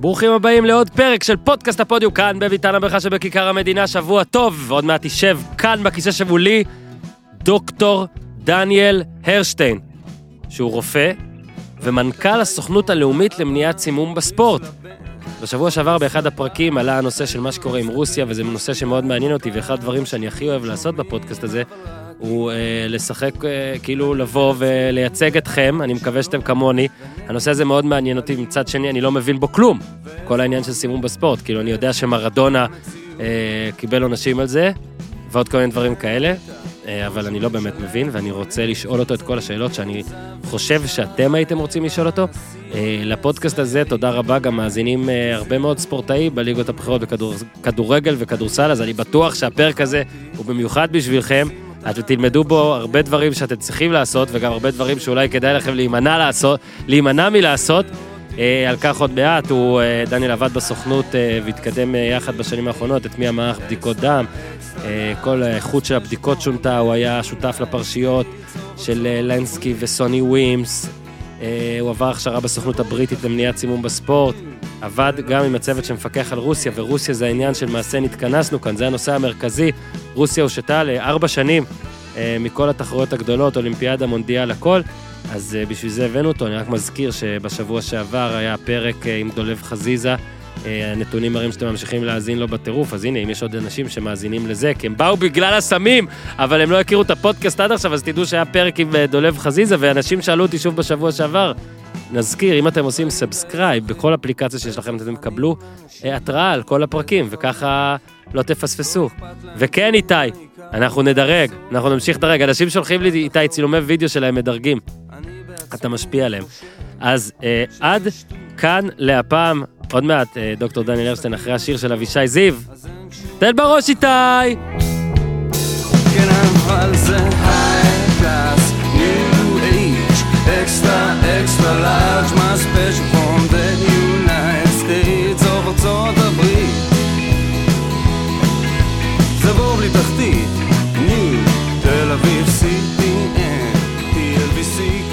ברוכים הבאים לעוד פרק של פודקאסט הפודיו כאן בביתן הברכה שבכיכר המדינה, שבוע טוב, ועוד מעט תשב כאן בכיסא שמולי דוקטור דניאל הרשטיין, שהוא רופא ומנכ"ל הסוכנות הלאומית למניעת סימום בספורט. בשבוע שעבר באחד הפרקים עלה הנושא של מה שקורה עם רוסיה, וזה נושא שמאוד מעניין אותי, ואחד הדברים שאני הכי אוהב לעשות בפודקאסט הזה, הוא אה, לשחק, אה, כאילו לבוא ולייצג אתכם, אני מקווה שאתם כמוני. הנושא הזה מאוד מעניין אותי, מצד שני אני לא מבין בו כלום. כל העניין של סימום בספורט, כאילו אני יודע שמרדונה אה, קיבל עונשים על זה, ועוד כל מיני דברים כאלה, אה, אבל אני לא באמת מבין, ואני רוצה לשאול אותו את כל השאלות שאני חושב שאתם הייתם רוצים לשאול אותו. אה, לפודקאסט הזה, תודה רבה, גם מאזינים אה, הרבה מאוד ספורטאים בליגות הבכירות בכדורגל וכדורסל, אז אני בטוח שהפרק הזה הוא במיוחד בשבילכם. אתם תלמדו בו הרבה דברים שאתם צריכים לעשות, וגם הרבה דברים שאולי כדאי לכם להימנע, לעשות, להימנע מלעשות. אה, על כך עוד מעט, הוא, אה, דניאל עבד בסוכנות אה, והתקדם יחד בשנים האחרונות, הטמיע מערך בדיקות דם. כל האיכות של הבדיקות שונתה, הוא היה שותף לפרשיות של לנסקי וסוני ווימס. הוא עבר הכשרה בסוכנות הבריטית למניעת סימום בספורט. עבד גם עם הצוות שמפקח על רוסיה, ורוסיה זה העניין של מעשה נתכנסנו כאן, זה הנושא המרכזי. רוסיה הושתה לארבע שנים אה, מכל התחרויות הגדולות, אולימפיאדה, מונדיאל, הכל. אז אה, בשביל זה הבאנו אותו, אני רק מזכיר שבשבוע שעבר היה פרק אה, עם דולב חזיזה. הנתונים מראים שאתם ממשיכים להאזין לו בטירוף, אז הנה, אם יש עוד אנשים שמאזינים לזה, כי הם באו בגלל הסמים, אבל הם לא הכירו את הפודקאסט עד עכשיו, אז תדעו שהיה פרק עם דולב חזיזה, ואנשים שאלו אותי שוב בשבוע שעבר. נזכיר, אם אתם עושים subscribe בכל אפליקציה שיש לכם, אתם תקבלו אה, התראה על כל הפרקים, וככה לא תפספסו. וכן, איתי, אנחנו נדרג, אנחנו נמשיך לדרג. אנשים שולחים לי, איתי, צילומי וידאו שלהם מדרגים. אתה משפיע עליהם. אז אה, עד כאן להפעם, עוד מעט, אה, דוקטור דניאל הרשטיין אחרי השיר של אבישי זיו. תן בראש איתי! כן, אבל זה age, extra, extra large, my special from the United States of ארצות הברית. זה בור בלי תחתית, new, תל אביב, CPN, TLBC.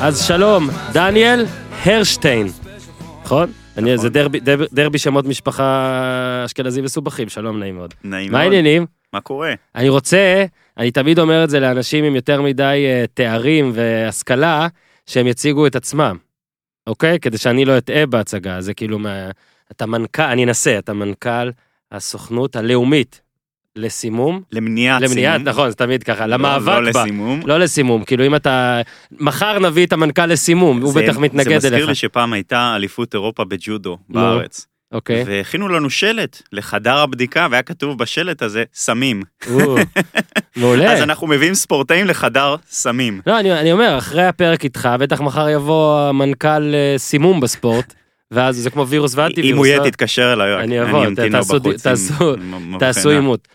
אז שלום, דניאל הרשטיין, נכון? אני, זה דרבי, דרבי, דרבי שמות משפחה אשכנזי מסובכים, שלום, נעים מאוד. נעים מה מאוד. העניינים? מה קורה? אני רוצה, אני תמיד אומר את זה לאנשים עם יותר מדי אה, תארים והשכלה, שהם יציגו את עצמם, אוקיי? כדי שאני לא אטעה בהצגה, זה כאילו, מה, אתה מנכ"ל, אני אנסה, אתה מנכ"ל הסוכנות הלאומית לסימום, למניעת למניעת, סימום. נכון, זה תמיד ככה, לא- למאבק לא בה. לסימום. לא לסימום, כאילו אם אתה, מחר נביא את המנכ"ל לסימום, הוא זה- בטח מתנגד זה מזכיר אליך. לי שפעם הייתה אליפות אירופה בג'ודו בארץ. אוקיי. והכינו לנו שלט לחדר הבדיקה והיה כתוב בשלט הזה סמים. מעולה. אז אנחנו מביאים ספורטאים לחדר סמים. לא, אני, אני אומר, אחרי הפרק איתך, בטח מחר יבוא המנכ"ל אה, סימום בספורט, ואז זה כמו וירוס ואנטי וירוס. אם הוא יהיה לא? תתקשר אליי. אני אבוא, תעשו- עימות.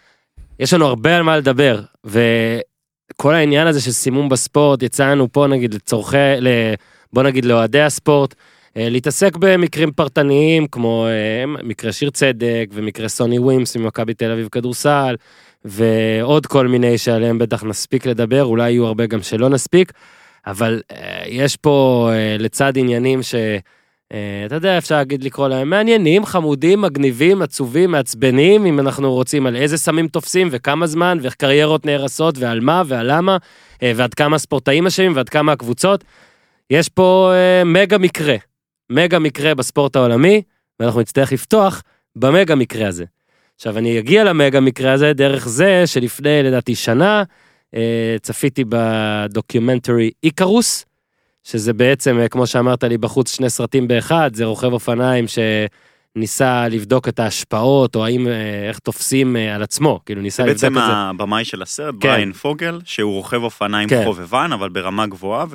יש לנו הרבה על מה לדבר, וכל העניין הזה של סימום בספורט, יצא לנו פה נגיד לצורכי, בוא נגיד לאוהדי הספורט, להתעסק במקרים פרטניים כמו אה, מקרה שיר צדק ומקרה סוני ווימס ממכבי תל אביב כדורסל ועוד כל מיני שעליהם בטח נספיק לדבר אולי יהיו הרבה גם שלא נספיק אבל אה, יש פה אה, לצד עניינים ש... אה, אתה יודע, אפשר להגיד לקרוא להם מעניינים, חמודים, מגניבים, עצובים, מעצבנים, אם אנחנו רוצים על איזה סמים תופסים וכמה זמן, ואיך קריירות נהרסות ועל מה ועל למה, אה, ועד כמה ספורטאים אשמים ועד כמה הקבוצות. יש פה אה, מגה מקרה, מגה מקרה בספורט העולמי, ואנחנו נצטרך לפתוח במגה מקרה הזה. עכשיו, אני אגיע למגה מקרה הזה דרך זה שלפני, לדעתי, שנה, אה, צפיתי ב documentary Icarus, שזה בעצם, אה, כמו שאמרת לי בחוץ, שני סרטים באחד, זה רוכב אופניים שניסה לבדוק את ההשפעות, או האם, אה, איך תופסים על עצמו, כאילו ניסה לבדוק את בעצם זה. הבמאי של הסרט, כן. בריאן פוגל, שהוא רוכב אופניים כן. חובבן, אבל ברמה גבוהה,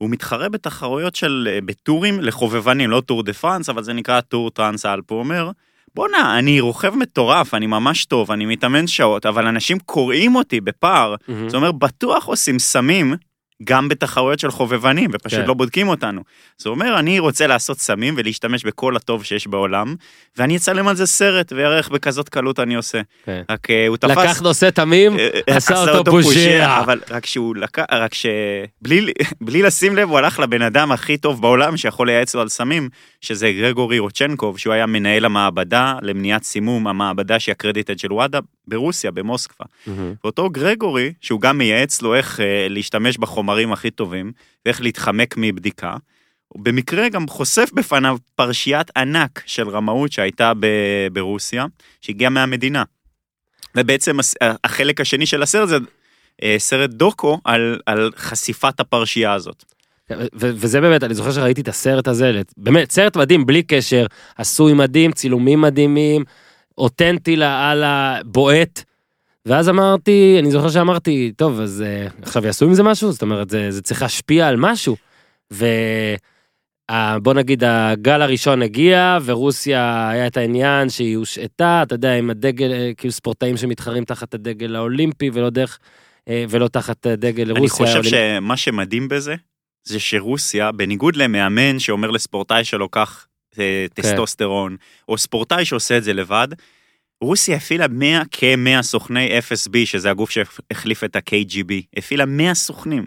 והוא מתחרה בתחרויות של, אה, בטורים לחובבנים, לא טור דה פרנס, אבל זה נקרא טור טרנס אלפ, הוא אומר, בואנה, אני רוכב מטורף, אני ממש טוב, אני מתאמן שעות, אבל אנשים קורעים אותי בפער, מהמם. זה אומר, בטוח עושים סמים גם בתחרויות של חובבנים, ופשוט כן. לא בודקים אותנו. זה אומר, אני רוצה לעשות סמים ולהשתמש בכל הטוב שיש בעולם, ואני אצלם על זה סרט, ויראה איך בכזאת קלות אני עושה. כן. רק אה, הוא תפס... לקח נושא תמים, אה, אה, עשה אותו פושע. אבל רק שהוא לקח, רק שבלי בלי לשים לב, הוא הלך לבן אדם הכי טוב בעולם שיכול לייעץ לו על סמים, שזה גרגורי רוצ'נקוב, שהוא היה מנהל המעבדה למניעת סימום, המעבדה שהיא הקרדיטד של וואדה ברוסיה, במוסקבה. מהמם. ואותו גרגורי, שהוא גם מייעץ לו איך אה, להשתמש בחומרים הכי טובים, ואיך להתחמק מבדיקה, במקרה גם חושף בפניו פרשיית ענק של רמאות שהייתה ב- ברוסיה, שהגיעה מהמדינה. ובעצם החלק השני של הסרט זה אה, סרט דוקו על, על חשיפת הפרשייה הזאת. ו- ו- וזה באמת, אני זוכר שראיתי את הסרט הזה, באמת, סרט מדהים, בלי קשר, עשוי מדהים, צילומים מדהימים, אותנטי לאללה, בועט. ואז אמרתי, אני זוכר שאמרתי, טוב, אז אה, עכשיו יעשו עם זה משהו? זאת אומרת, זה, זה צריך להשפיע על משהו. ובוא נגיד, הגל הראשון הגיע, ורוסיה היה את העניין שהיא הושעתה, אתה יודע, עם הדגל, אה, כאילו ספורטאים שמתחרים תחת הדגל האולימפי, ולא דרך, אה, ולא תחת דגל רוסיה. אני חושב האולימפי. שמה שמדהים בזה, זה שרוסיה, בניגוד למאמן שאומר לספורטאי שלו קח כן. טסטוסטרון, או ספורטאי שעושה את זה לבד, רוסיה הפעילה 100 כ-100 סוכני FSB, שזה הגוף שהחליף את ה-KGB, הפעילה 100 סוכנים.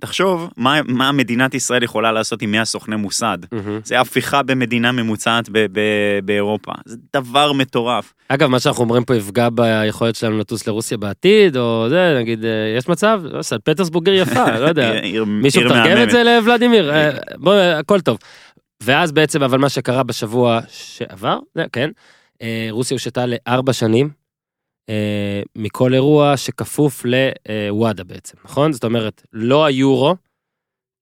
תחשוב מה, מה מדינת ישראל יכולה לעשות עם 100 סוכני מוסד. מהמם. זה הפיכה במדינה ממוצעת ב- ב- באירופה. זה דבר מטורף. אגב, מה שאנחנו אומרים פה יפגע ביכולת שלנו לטוס לרוסיה בעתיד, או זה, נגיד, אה, יש מצב? לא, סן פטרסבורג עיר יפה, לא יודע. עיר- מישהו עיר מתרגם את. זה לוולדימיר? אה, בוא, הכל טוב. ואז בעצם, אבל מה שקרה בשבוע שעבר, כן, רוסיה הושתה לארבע שנים אה, מכל אירוע שכפוף לוואדה בעצם, נכון? זאת אומרת, לא היורו,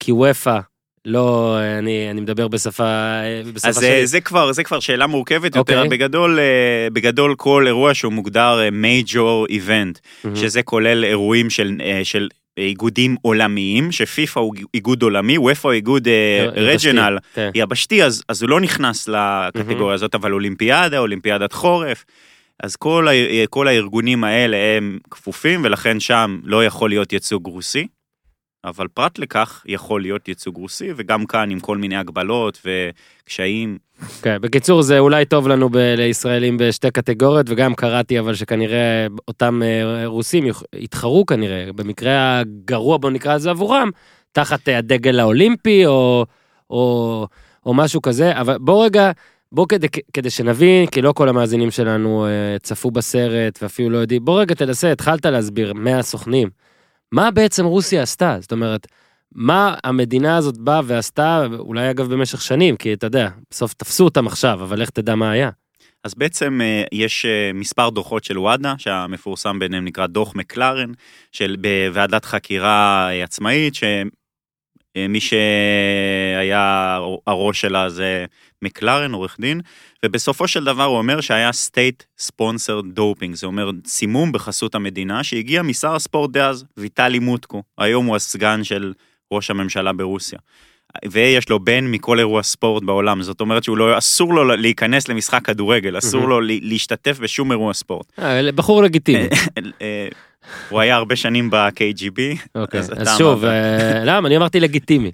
כי וופא, לא, אה, אני, אני מדבר בשפה, אה, בשפה אז שלי. זה, זה כבר זה כבר שאלה מורכבת יותר אוקיי. בגדול אה, בגדול כל אירוע שהוא מוגדר מייג'ור איבנט מהמם. שזה כולל אירועים של אה, של איגודים עולמיים שפיפ"א הוא איגוד עולמי וופ"א הוא איגוד אה, רג'נל כן. יבשתי אז אז הוא לא נכנס לקטגוריה הזאת אבל אולימפיאדה אולימפיאדת חורף. אז כל, ה- כל הארגונים האלה הם כפופים ולכן שם לא יכול להיות ייצוג רוסי. אבל פרט לכך יכול להיות ייצוג רוסי וגם כאן עם כל מיני הגבלות וקשיים. כן, בקיצור זה אולי טוב לנו ב- לישראלים בשתי קטגוריות וגם קראתי אבל שכנראה אותם אה, רוסים יתחרו כנראה במקרה הגרוע בוא נקרא לזה עבורם תחת אה, הדגל האולימפי או, או, או משהו כזה אבל בוא רגע בוא כדי, כדי שנבין כי לא כל המאזינים שלנו אה, צפו בסרט ואפילו לא יודעים בוא רגע תנסה התחלת להסביר 100 סוכנים מה בעצם רוסיה עשתה זאת אומרת. מה המדינה הזאת באה ועשתה, אולי אגב במשך שנים, כי אתה יודע, בסוף תפסו אותם עכשיו, אבל לך תדע מה היה. אז בעצם אה, יש אה, מספר דוחות של וואדה שהמפורסם ביניהם נקרא דוח מקלרן של בוועדת חקירה אה, עצמאית שמי שהיה הראש שלה זה מקלרן עורך דין ובסופו של דבר הוא אומר שהיה state sponsored doping זה אומר סימום בחסות המדינה שהגיע משר הספורט דאז ויטלי מוטקו היום הוא הסגן של ראש הממשלה ברוסיה. ויש לו ban מכל אירוע ספורט בעולם זאת אומרת שהוא לא אסור לו להיכנס למשחק כדורגל אסור. לו לה- להשתתף בשום אירוע ספורט. אה, בחור לגיטימי. אה, הוא היה הרבה שנים ב-KGB. אוקיי, אז שוב. אה, למה? אני אמרתי לגיטימי.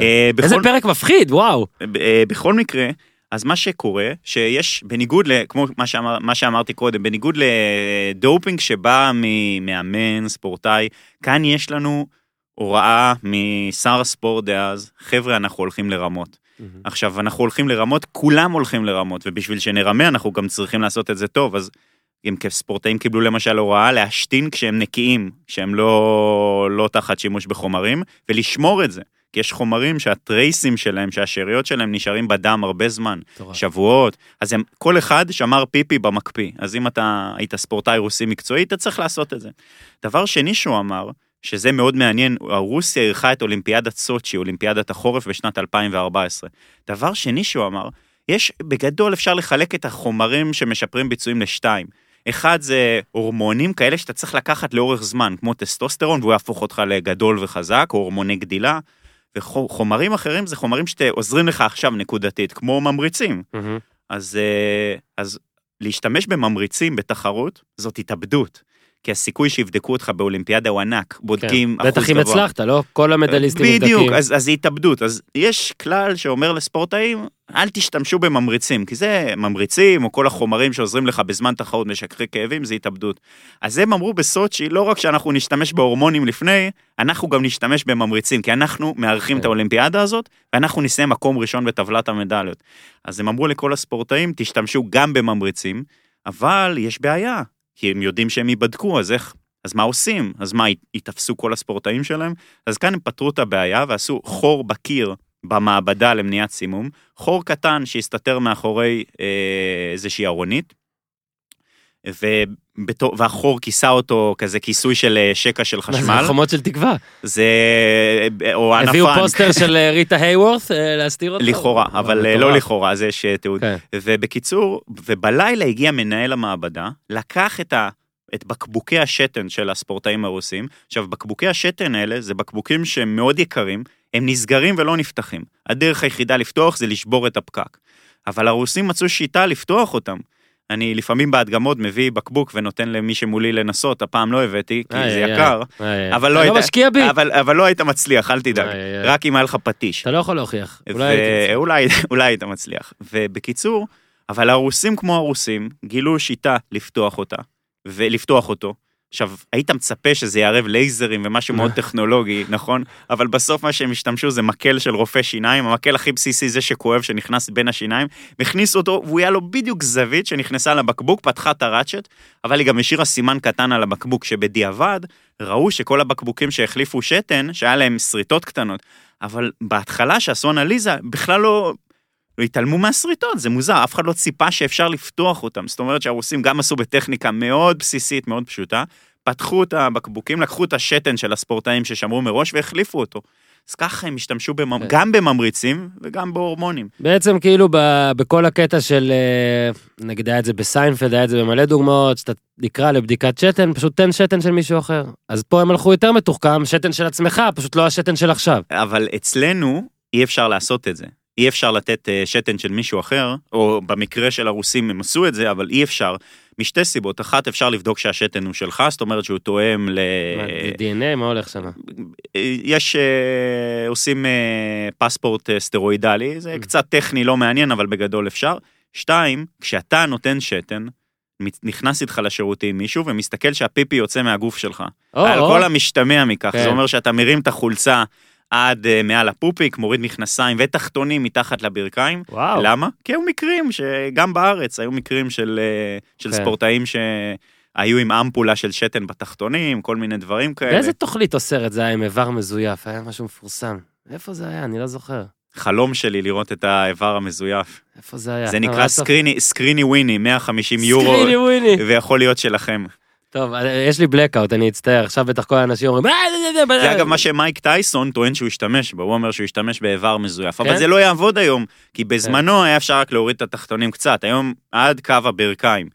אה, איזה פרק מפחיד, וואו. אה, בכל מקרה, אז מה שקורה, שיש, בניגוד, ל, כמו מה, שאמר, מה שאמרתי קודם, בניגוד לדופינג שבא ממאמן, ספורטאי, כאן יש לנו הוראה משר הספורט דאז, חבר'ה, אנחנו הולכים לרמות. עכשיו, אנחנו הולכים לרמות, כולם הולכים לרמות, ובשביל שנרמה אנחנו גם צריכים לעשות את זה טוב, אז אם כספורטאים קיבלו למשל הוראה להשתין כשהם נקיים, כשהם לא, לא תחת שימוש בחומרים, ולשמור את זה. כי יש חומרים שהטרייסים שלהם, שהשאריות שלהם נשארים בדם הרבה זמן, מטורף. שבועות, אז הם, כל אחד שמר פיפי במקפיא. אז אם אתה היית ספורטאי רוסי מקצועי, אתה צריך לעשות את זה. דבר שני שהוא אמר, שזה מאוד מעניין, רוסיה אירחה את אולימפיאדת סוצ'י, אולימפיאדת החורף בשנת 2014. דבר שני שהוא אמר, יש, בגדול אפשר לחלק את החומרים שמשפרים ביצועים לשתיים. אחד זה הורמונים כאלה שאתה צריך לקחת לאורך זמן, כמו טסטוסטרון, והוא יהפוך אותך לגדול וחזק, או הורמוני גדילה. וחומרים אחרים זה חומרים שעוזרים לך עכשיו נקודתית, כמו ממריצים. מהמם. אז, אה, אז להשתמש בממריצים בתחרות זאת התאבדות. כי הסיכוי שיבדקו אותך באולימפיאדה הוא ענק, בודקים כן. בטח אחוז אם גבוה. הצלחת, לא? כל המדליסטים נבדקים. בדיוק, אז, אז זה התאבדות. אז יש כלל שאומר לספורטאים, אל תשתמשו בממריצים, כי זה ממריצים, או כל החומרים שעוזרים לך בזמן תחרות משככי כאבים, זה התאבדות. אז הם אמרו בסוצ'י, לא רק שאנחנו נשתמש בהורמונים לפני, אנחנו גם נשתמש בממריצים, כי אנחנו מארחים כן. את האולימפיאדה הזאת, ואנחנו נסיים מקום ראשון בטבלת המדליות. אז הם אמרו לכל הספורטאים, תשתמשו גם בממריצים, אבל יש בעיה, כי הם יודעים שהם ייבדקו, אז איך? אז מה עושים? אז מה, ייתפסו כל הספורטאים שלהם? אז כאן הם פתרו את הבעיה ועשו חור בקיר במעבדה למניעת סימום, חור קטן שהסתתר מאחורי אה, איזושהי ארונית, ובתור, והחור כיסה אותו כזה כיסוי של אה, שקע של חשמל. זה חומות של תקווה. זה... או הנפן. הביאו פוסטר של אה, ריטה הייוורת אה, להסתיר אותו? לכאורה, אבל אה, מטורף. לא לכאורה, אז יש אה, תיעוד. כן. ובקיצור, ובלילה הגיע מנהל המעבדה, לקח את ה... את בקבוקי השתן של הספורטאים הרוסים. עכשיו, בקבוקי השתן האלה זה בקבוקים שהם מאוד יקרים, הם נסגרים ולא נפתחים. הדרך היחידה לפתוח זה לשבור את הפקק. אבל הרוסים מצאו שיטה לפתוח אותם. אני לפעמים בהדגמות מביא בקבוק ונותן למי שמולי לנסות, הפעם לא הבאתי, כי איי, זה איי, יקר, איי. אבל לא אתה היית... לא. אבל, אבל לא היית מצליח, אל תדאג. רק אם היה לך פטיש. אתה לא יכול להוכיח. אולי מצליח. ואולי אולי היית מצליח. ובקיצור, אבל הרוסים כמו הרוסים גילו שיטה לפתוח אותה, ולפתוח אותו. עכשיו, היית מצפה שזה יערב לייזרים ומשהו מאוד טכנולוגי, נכון? אבל בסוף מה שהם השתמשו זה מקל של רופא שיניים, המקל הכי בסיסי זה שכואב, שנכנס בין השיניים, והכניס אותו, והוא היה לו בדיוק זווית שנכנסה לבקבוק, פתחה את הראצ'ט, אבל היא גם השאירה סימן קטן על הבקבוק, שבדיעבד ראו שכל הבקבוקים שהחליפו שתן, שהיה להם שריטות קטנות, אבל בהתחלה שעשו אנליזה, בכלל לא... לא התעלמו מהשריטות, זה מוזר, אף אחד לא ציפה שאפשר לפתוח אותם. זאת אומרת שהרוסים גם עשו בטכניקה מאוד בסיסית, מאוד פשוטה, פתחו את הבקבוקים, לקחו את השתן של הספורטאים ששמרו מראש והחליפו אותו. אז ככה הם השתמשו בממ... כן. גם בממריצים וגם בהורמונים. בעצם כאילו ב- בכל הקטע של, אה, נגיד היה את זה בסיינפלד, היה את זה במלא דוגמאות, שאתה נקרא לבדיקת שתן, פשוט תן שתן של מישהו אחר. אז פה הם הלכו יותר מתוחכם, שתן של עצמך, פשוט לא השתן של עכשיו. אבל אצלנו אי אפשר לעשות את זה. אי אפשר לתת אה, שתן של מישהו אחר, או במקרה של הרוסים הם עשו את זה, אבל אי אפשר, משתי סיבות. אחת, אפשר לבדוק שהשתן הוא שלך, זאת אומרת שהוא תואם ל... מה, DNA, מה הולך שם? יש, אה, עושים אה, פספורט אה, סטרואידלי, זה Mm. קצת טכני, לא מעניין, אבל בגדול אפשר. שתיים, כשאתה נותן שתן, נכנס איתך לשירותים מישהו ומסתכל שהפיפי יוצא מהגוף שלך. או, על או. כל המשתמע מכך, כן. זה אומר שאתה מרים את החולצה עד אה, מעל הפופיק, מוריד מכנסיים ותחתונים מתחת לברכיים. וואו. למה? כי היו מקרים שגם בארץ היו מקרים של, אה, של כן. ספורטאים שהיו עם אמפולה של שתן בתחתונים, כל מיני דברים כאלה. באיזה תוכנית או סרט זה היה עם איבר מזויף? היה משהו מפורסם. איפה זה היה? אני לא זוכר. חלום שלי לראות את האיבר המזויף. איפה זה היה? זה טוב, נקרא. סקריני, סקריני וויני, 150 יורו, סקריני וויני. ויכול להיות שלכם. טוב, אה, יש לי blackout, אני אצטער. עכשיו בטח כל האנשים אומרים... "אה, זה- אגב מה שמייק טייסון טוען שהוא השתמש בו, הוא אומר שהוא השתמש באיבר מזויף, כן? אבל זה לא יעבוד היום, כי בזמנו היה אפשר רק להוריד את התחתונים קצת, היום עד קו הברכיים.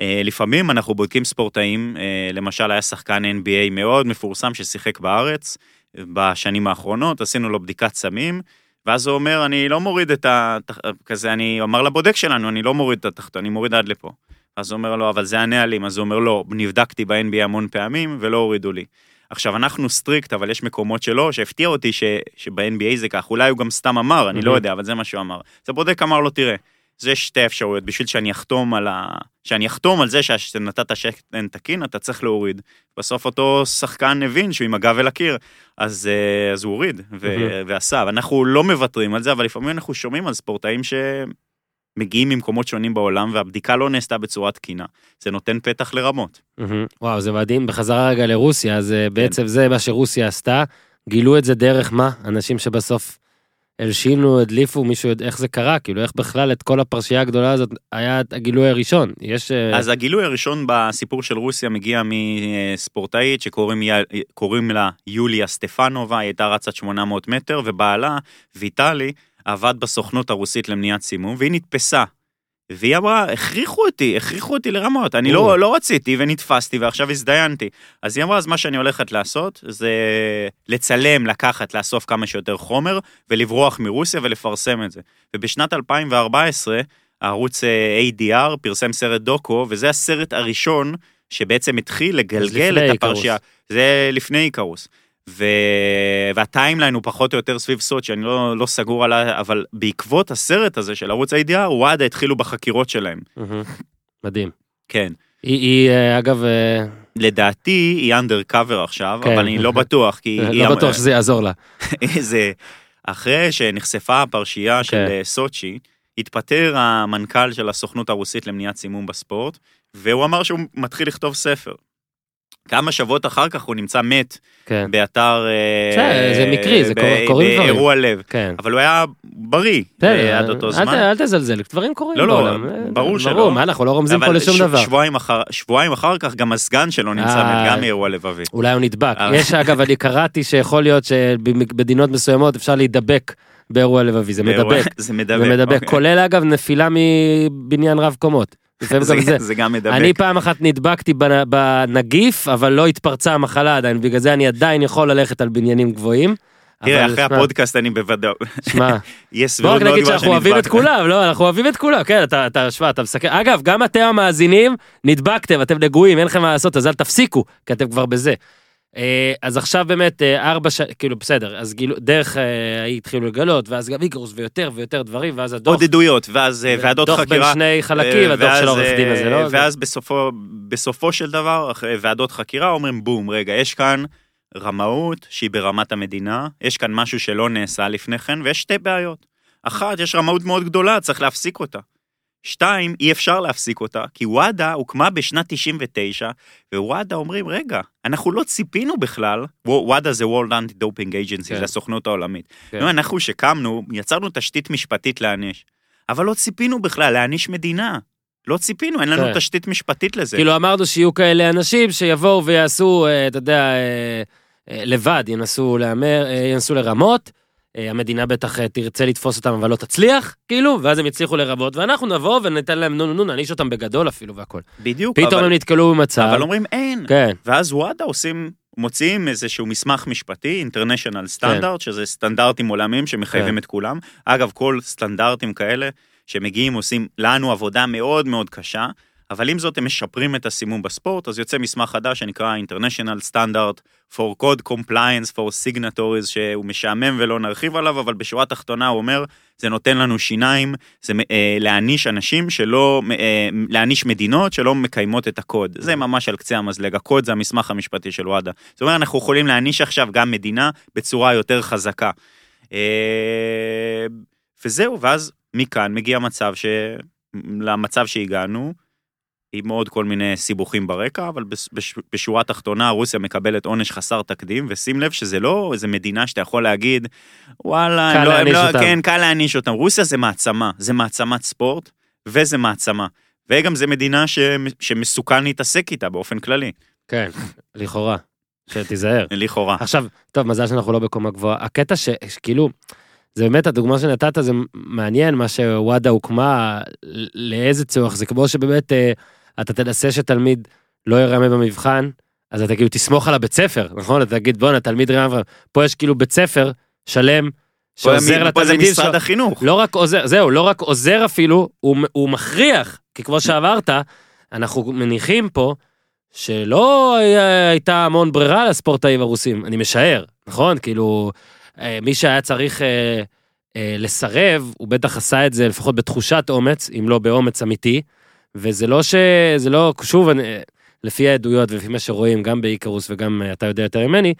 אה, לפעמים אנחנו בודקים ספורטאים, למשל היה שחקן NBA מאוד מפורסם ששיחק בארץ בשנים האחרונות, עשינו לו בדיקת סמים, ואז הוא אומר, אני לא מוריד את ה... כזה, אני אמר לבודק שלנו, אני לא מוריד את התחתון, אני מוריד עד לפה. אז הוא אומר לו, אבל זה הנהלים, אז הוא אומר, לא, נבדקתי ב-NBA המון פעמים ולא הורידו לי. עכשיו, אנחנו strict, אבל יש מקומות שלא, שהפתיע אותי ש, שב-NBA זה כך, אולי הוא גם סתם אמר, אני לא מהמם. יודע, אבל זה מה שהוא אמר. אז הבודק אמר לו, תראה, זה שתי אפשרויות, בשביל שאני אחתום על ה... שאני אחתום על זה שנתת שתן תקין, אתה צריך להוריד. בסוף אותו שחקן הבין שהוא עם הגב אל הקיר, אז, אה, אז הוא הוריד ו- מהמם. ועשה. ואנחנו לא מוותרים על זה, אבל לפעמים אנחנו שומעים על ספורטאים שמגיעים ממקומות שונים בעולם, והבדיקה לא נעשתה בצורה תקינה. זה נותן פתח לרמות. מהמם. וואו, זה מדהים. בחזרה רגע לרוסיה, אז כן. אה, בעצם זה מה שרוסיה עשתה. גילו את זה דרך מה? אנשים שבסוף הלשינו, הדליפו, מישהו יודע איך זה קרה? כאילו, איך בכלל את כל הפרשייה הגדולה הזאת היה הגילוי הראשון? יש... אה, אז הגילוי הראשון בסיפור של רוסיה מגיע מספורטאית שקוראים לה יוליה סטפנובה, היא הייתה רצת 800 מטר, ובעלה, ויטלי, עבד בסוכנות הרוסית למניעת סימום, והיא נתפסה. והיא אמרה, הכריחו אותי, הכריחו אותי לרמות, אני. לא, לא רציתי ונתפסתי ועכשיו הזדיינתי. אז היא אמרה, אז מה שאני הולכת לעשות זה לצלם, לקחת, לאסוף כמה שיותר חומר ולברוח מרוסיה ולפרסם את זה. ובשנת 2014, הערוץ ADR פרסם סרט דוקו, וזה הסרט הראשון שבעצם התחיל לגלגל את הפרשייה. איקרוס. זה לפני איקרוס. ו... והטיימליין הוא פחות או יותר סביב סוצ'י, אני לא, לא סגור על ה... אבל בעקבות הסרט הזה של ערוץ הידיעה, וואדה התחילו בחקירות שלהם. מדהים. כן. היא, היא אה, אגב, אה, לדעתי היא אנדר קאבר עכשיו, כן. אבל אני לא בטוח, כי... היא לא אמ- בטוח שזה יעזור לה. זה אחרי שנחשפה הפרשייה של כן. אה, סוצ'י, התפטר המנכ"ל של הסוכנות הרוסית למניעת סימום בספורט, והוא אמר שהוא מתחיל לכתוב ספר. כמה שבועות אחר כך הוא נמצא מת כן, באתר... אה, בסדר, זה מקרי, זה קורים דברים. באירוע לב. כן. אבל הוא היה בריא בסדר, אה, עד אותו זמן. אל תזלזל, דברים קורים לא, לא, בעולם. אה, ברור שלא. ברור, מה אנחנו לא רומזים פה לשום ש- דבר. שבועיים אחר- שבועיים אחר כך גם הסגן שלו נמצא אה. מת, גם מאירוע לבבי. אולי הוא נדבק. אבל- יש אגב, אני קראתי שיכול להיות שבמדינות מסוימות אפשר להידבק באירוע לבבי, זה מדבק. זה מדבק. זה מדבק, אוקיי. כולל אגב נפילה מבניין רב קומות. זה- גם זה. זה גם מדבק. אני פעם אחת נדבקתי בנ- בנגיף, אבל לא התפרצה המחלה עדיין, בגלל זה אני עדיין יכול ללכת על בניינים גבוהים. תראה, אחרי הפודקאסט אני בוודאות, שמע, יש בוא רק נגיד שאנחנו אוהבים את. כולם, לא, אנחנו אוהבים את כולם, כן, אתה, אתה, שמע, אתה מסכם, אגב, גם אתם המאזינים, נדבקתם, אתם נגועים, אין לכם מה לעשות, אז אל תפסיקו, כי אתם כבר בזה. אה, אז עכשיו באמת אה, ארבע ש... כאילו בסדר, אז גילו, דרך אה, ההיא התחילו לגלות, ואז גם איקרוס ויותר ויותר דברים, ואז הדוח, עוד עדויות, ואז אה, ועדות דוח בין חקירה. שני חלקים, הדוח ואז, של העורך דין הזה, לא? ואז בסופו, בסופו של דבר, אחרי ועדות חקירה אומרים בום, רגע, יש כאן רמאות שהיא ברמת המדינה, יש כאן משהו שלא נעשה לפני כן, ויש שתי בעיות. אחת, יש רמאות מאוד גדולה, צריך להפסיק אותה. שתיים, אי אפשר להפסיק אותה, כי וואדה הוקמה בשנת 99, ווואדה אומרים, רגע, אנחנו לא ציפינו בכלל, וואדה זה World Anti-Doping Agency, כן. זה הסוכנות העולמית. כן. נו, אנחנו שקמנו, יצרנו תשתית משפטית להעניש. אבל לא ציפינו בכלל להעניש מדינה. לא ציפינו, אין לנו כן. תשתית משפטית לזה. כאילו אמרנו שיהיו כאלה אנשים שיבואו ויעשו, אה, אתה יודע, אה, אה, לבד, ינסו להמר, ינסו לרמות, המדינה בטח אה, תרצה לתפוס אותם אבל לא תצליח, כאילו, ואז הם יצליחו לרמות, ואנחנו נבוא וניתן להם נו נו נו, נעניש אותם בגדול אפילו והכל. בדיוק, פתאום אבל, הם נתקלו במצב, אבל אומרים אין. כן, ואז וואדה עושים, מוציאים איזשהו מסמך משפטי, International Standard, שזה סטנדרטים עולמיים שמחייבים כן. את כולם. אגב, כל סטנדרטים כאלה שמגיעים עושים לנו עבודה מאוד מאוד קשה, אבל עם זאת הם משפרים את הסימום בספורט, אז יוצא מסמך חדש שנקרא International Standard for Code Compliance for Signatories, שהוא משעמם ולא נרחיב עליו, אבל בשורה התחתונה הוא אומר, זה נותן לנו שיניים, זה אה, להעניש אנשים שלא, אה, להעניש מדינות שלא מקיימות את הקוד. זה ממש על קצה המזלג, הקוד זה המסמך המשפטי של וואדה. זאת אומרת, אנחנו יכולים להעניש עכשיו גם מדינה בצורה יותר חזקה. אה, וזהו, ואז מכאן מגיע מצב ש... למצב שהגענו, עם עוד כל מיני סיבוכים ברקע, אבל בש- בש- בשורה התחתונה רוסיה מקבלת עונש חסר תקדים, ושים לב שזה לא איזה מדינה שאתה יכול להגיד, וואלה, קל לא, להעניש לא, אותם." כן, קל להעניש אותם. רוסיה זה מעצמה, זה מעצמת ספורט, וזה מעצמה. וגם זה מדינה ש... שמסוכן להתעסק איתה באופן כללי, כן, לכאורה, שתיזהר. לכאורה. עכשיו, טוב, מזל שאנחנו לא בקומה גבוהה. הקטע ש- שכאילו, זה באמת, הדוגמה שנתת זה מעניין, מה שוואדה הוקמה, לאיזה צורך, זה כמו שבאמת אה, אתה תנסה שתלמיד לא ירמה במבחן, אז אתה כאילו תסמוך על הבית ספר, נכון? אתה תגיד, בואנה, תלמיד רמה, פה יש כאילו בית ספר שלם, שעוזר לתלמידים משרד שלו. החינוך. לא רק עוזר, זהו, לא רק עוזר אפילו, הוא, הוא מכריח, כי כמו שאמרת, אנחנו מניחים פה שלא הייתה המון ברירה לספורטאים הרוסים, אני משער, נכון? כאילו, אה, מי שהיה צריך אה, אה, לסרב, הוא בטח עשה את זה לפחות בתחושת אומץ, אם לא באומץ אמיתי, וזה לא ש... זה לא, שוב, אני, לפי העדויות ולפי מה שרואים, גם באיקרוס וגם אה, אתה יודע יותר ממני,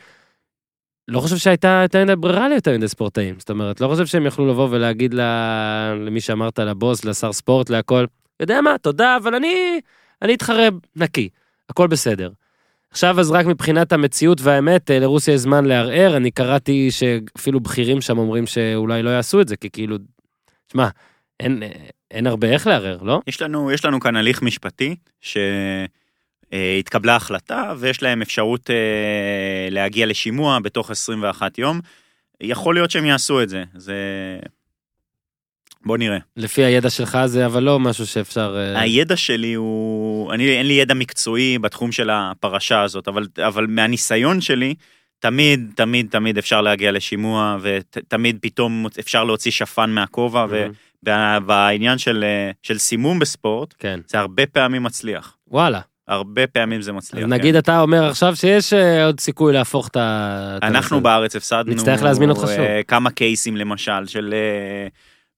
לא חושב שהייתה יותר מדי ברירה ליותר מדי ספורטאים. זאת אומרת, לא חושב שהם יכלו לבוא ולהגיד ל... למי שאמרת, לבוס, לשר ספורט, להכל, יודע מה, תודה, אבל אני, אני אתחרב נקי, הכל בסדר. עכשיו אז רק מבחינת המציאות והאמת, אה, לרוסיה יש זמן לערער, אני קראתי שאפילו בכירים שם אומרים שאולי לא יעשו את זה, כי כאילו, שמע, אין, אין הרבה איך לערער, לא? יש לנו, יש לנו כאן הליך משפטי שהתקבלה החלטה ויש להם אפשרות אה, להגיע לשימוע בתוך 21 יום. יכול להיות שהם יעשו את זה, זה... בוא נראה. לפי הידע שלך זה אבל לא משהו שאפשר... אה, הידע שלי הוא, אני, אין לי ידע מקצועי בתחום של הפרשה הזאת, אבל, אבל מהניסיון שלי, תמיד, תמיד, תמיד אפשר להגיע לשימוע, ותמיד פתאום אפשר להוציא שפן מהכובע, מהמם. ובעניין של, אה, של סימום בספורט, כן, זה הרבה פעמים מצליח. וואלה. הרבה פעמים זה מצליח. אז נגיד כן. אתה אומר עכשיו שיש אה, עוד סיכוי להפוך את ה... את אנחנו הנושא. בארץ הפסדנו... נצטרך להזמין אותך אה, שוב. כמה קייסים למשל של... אה,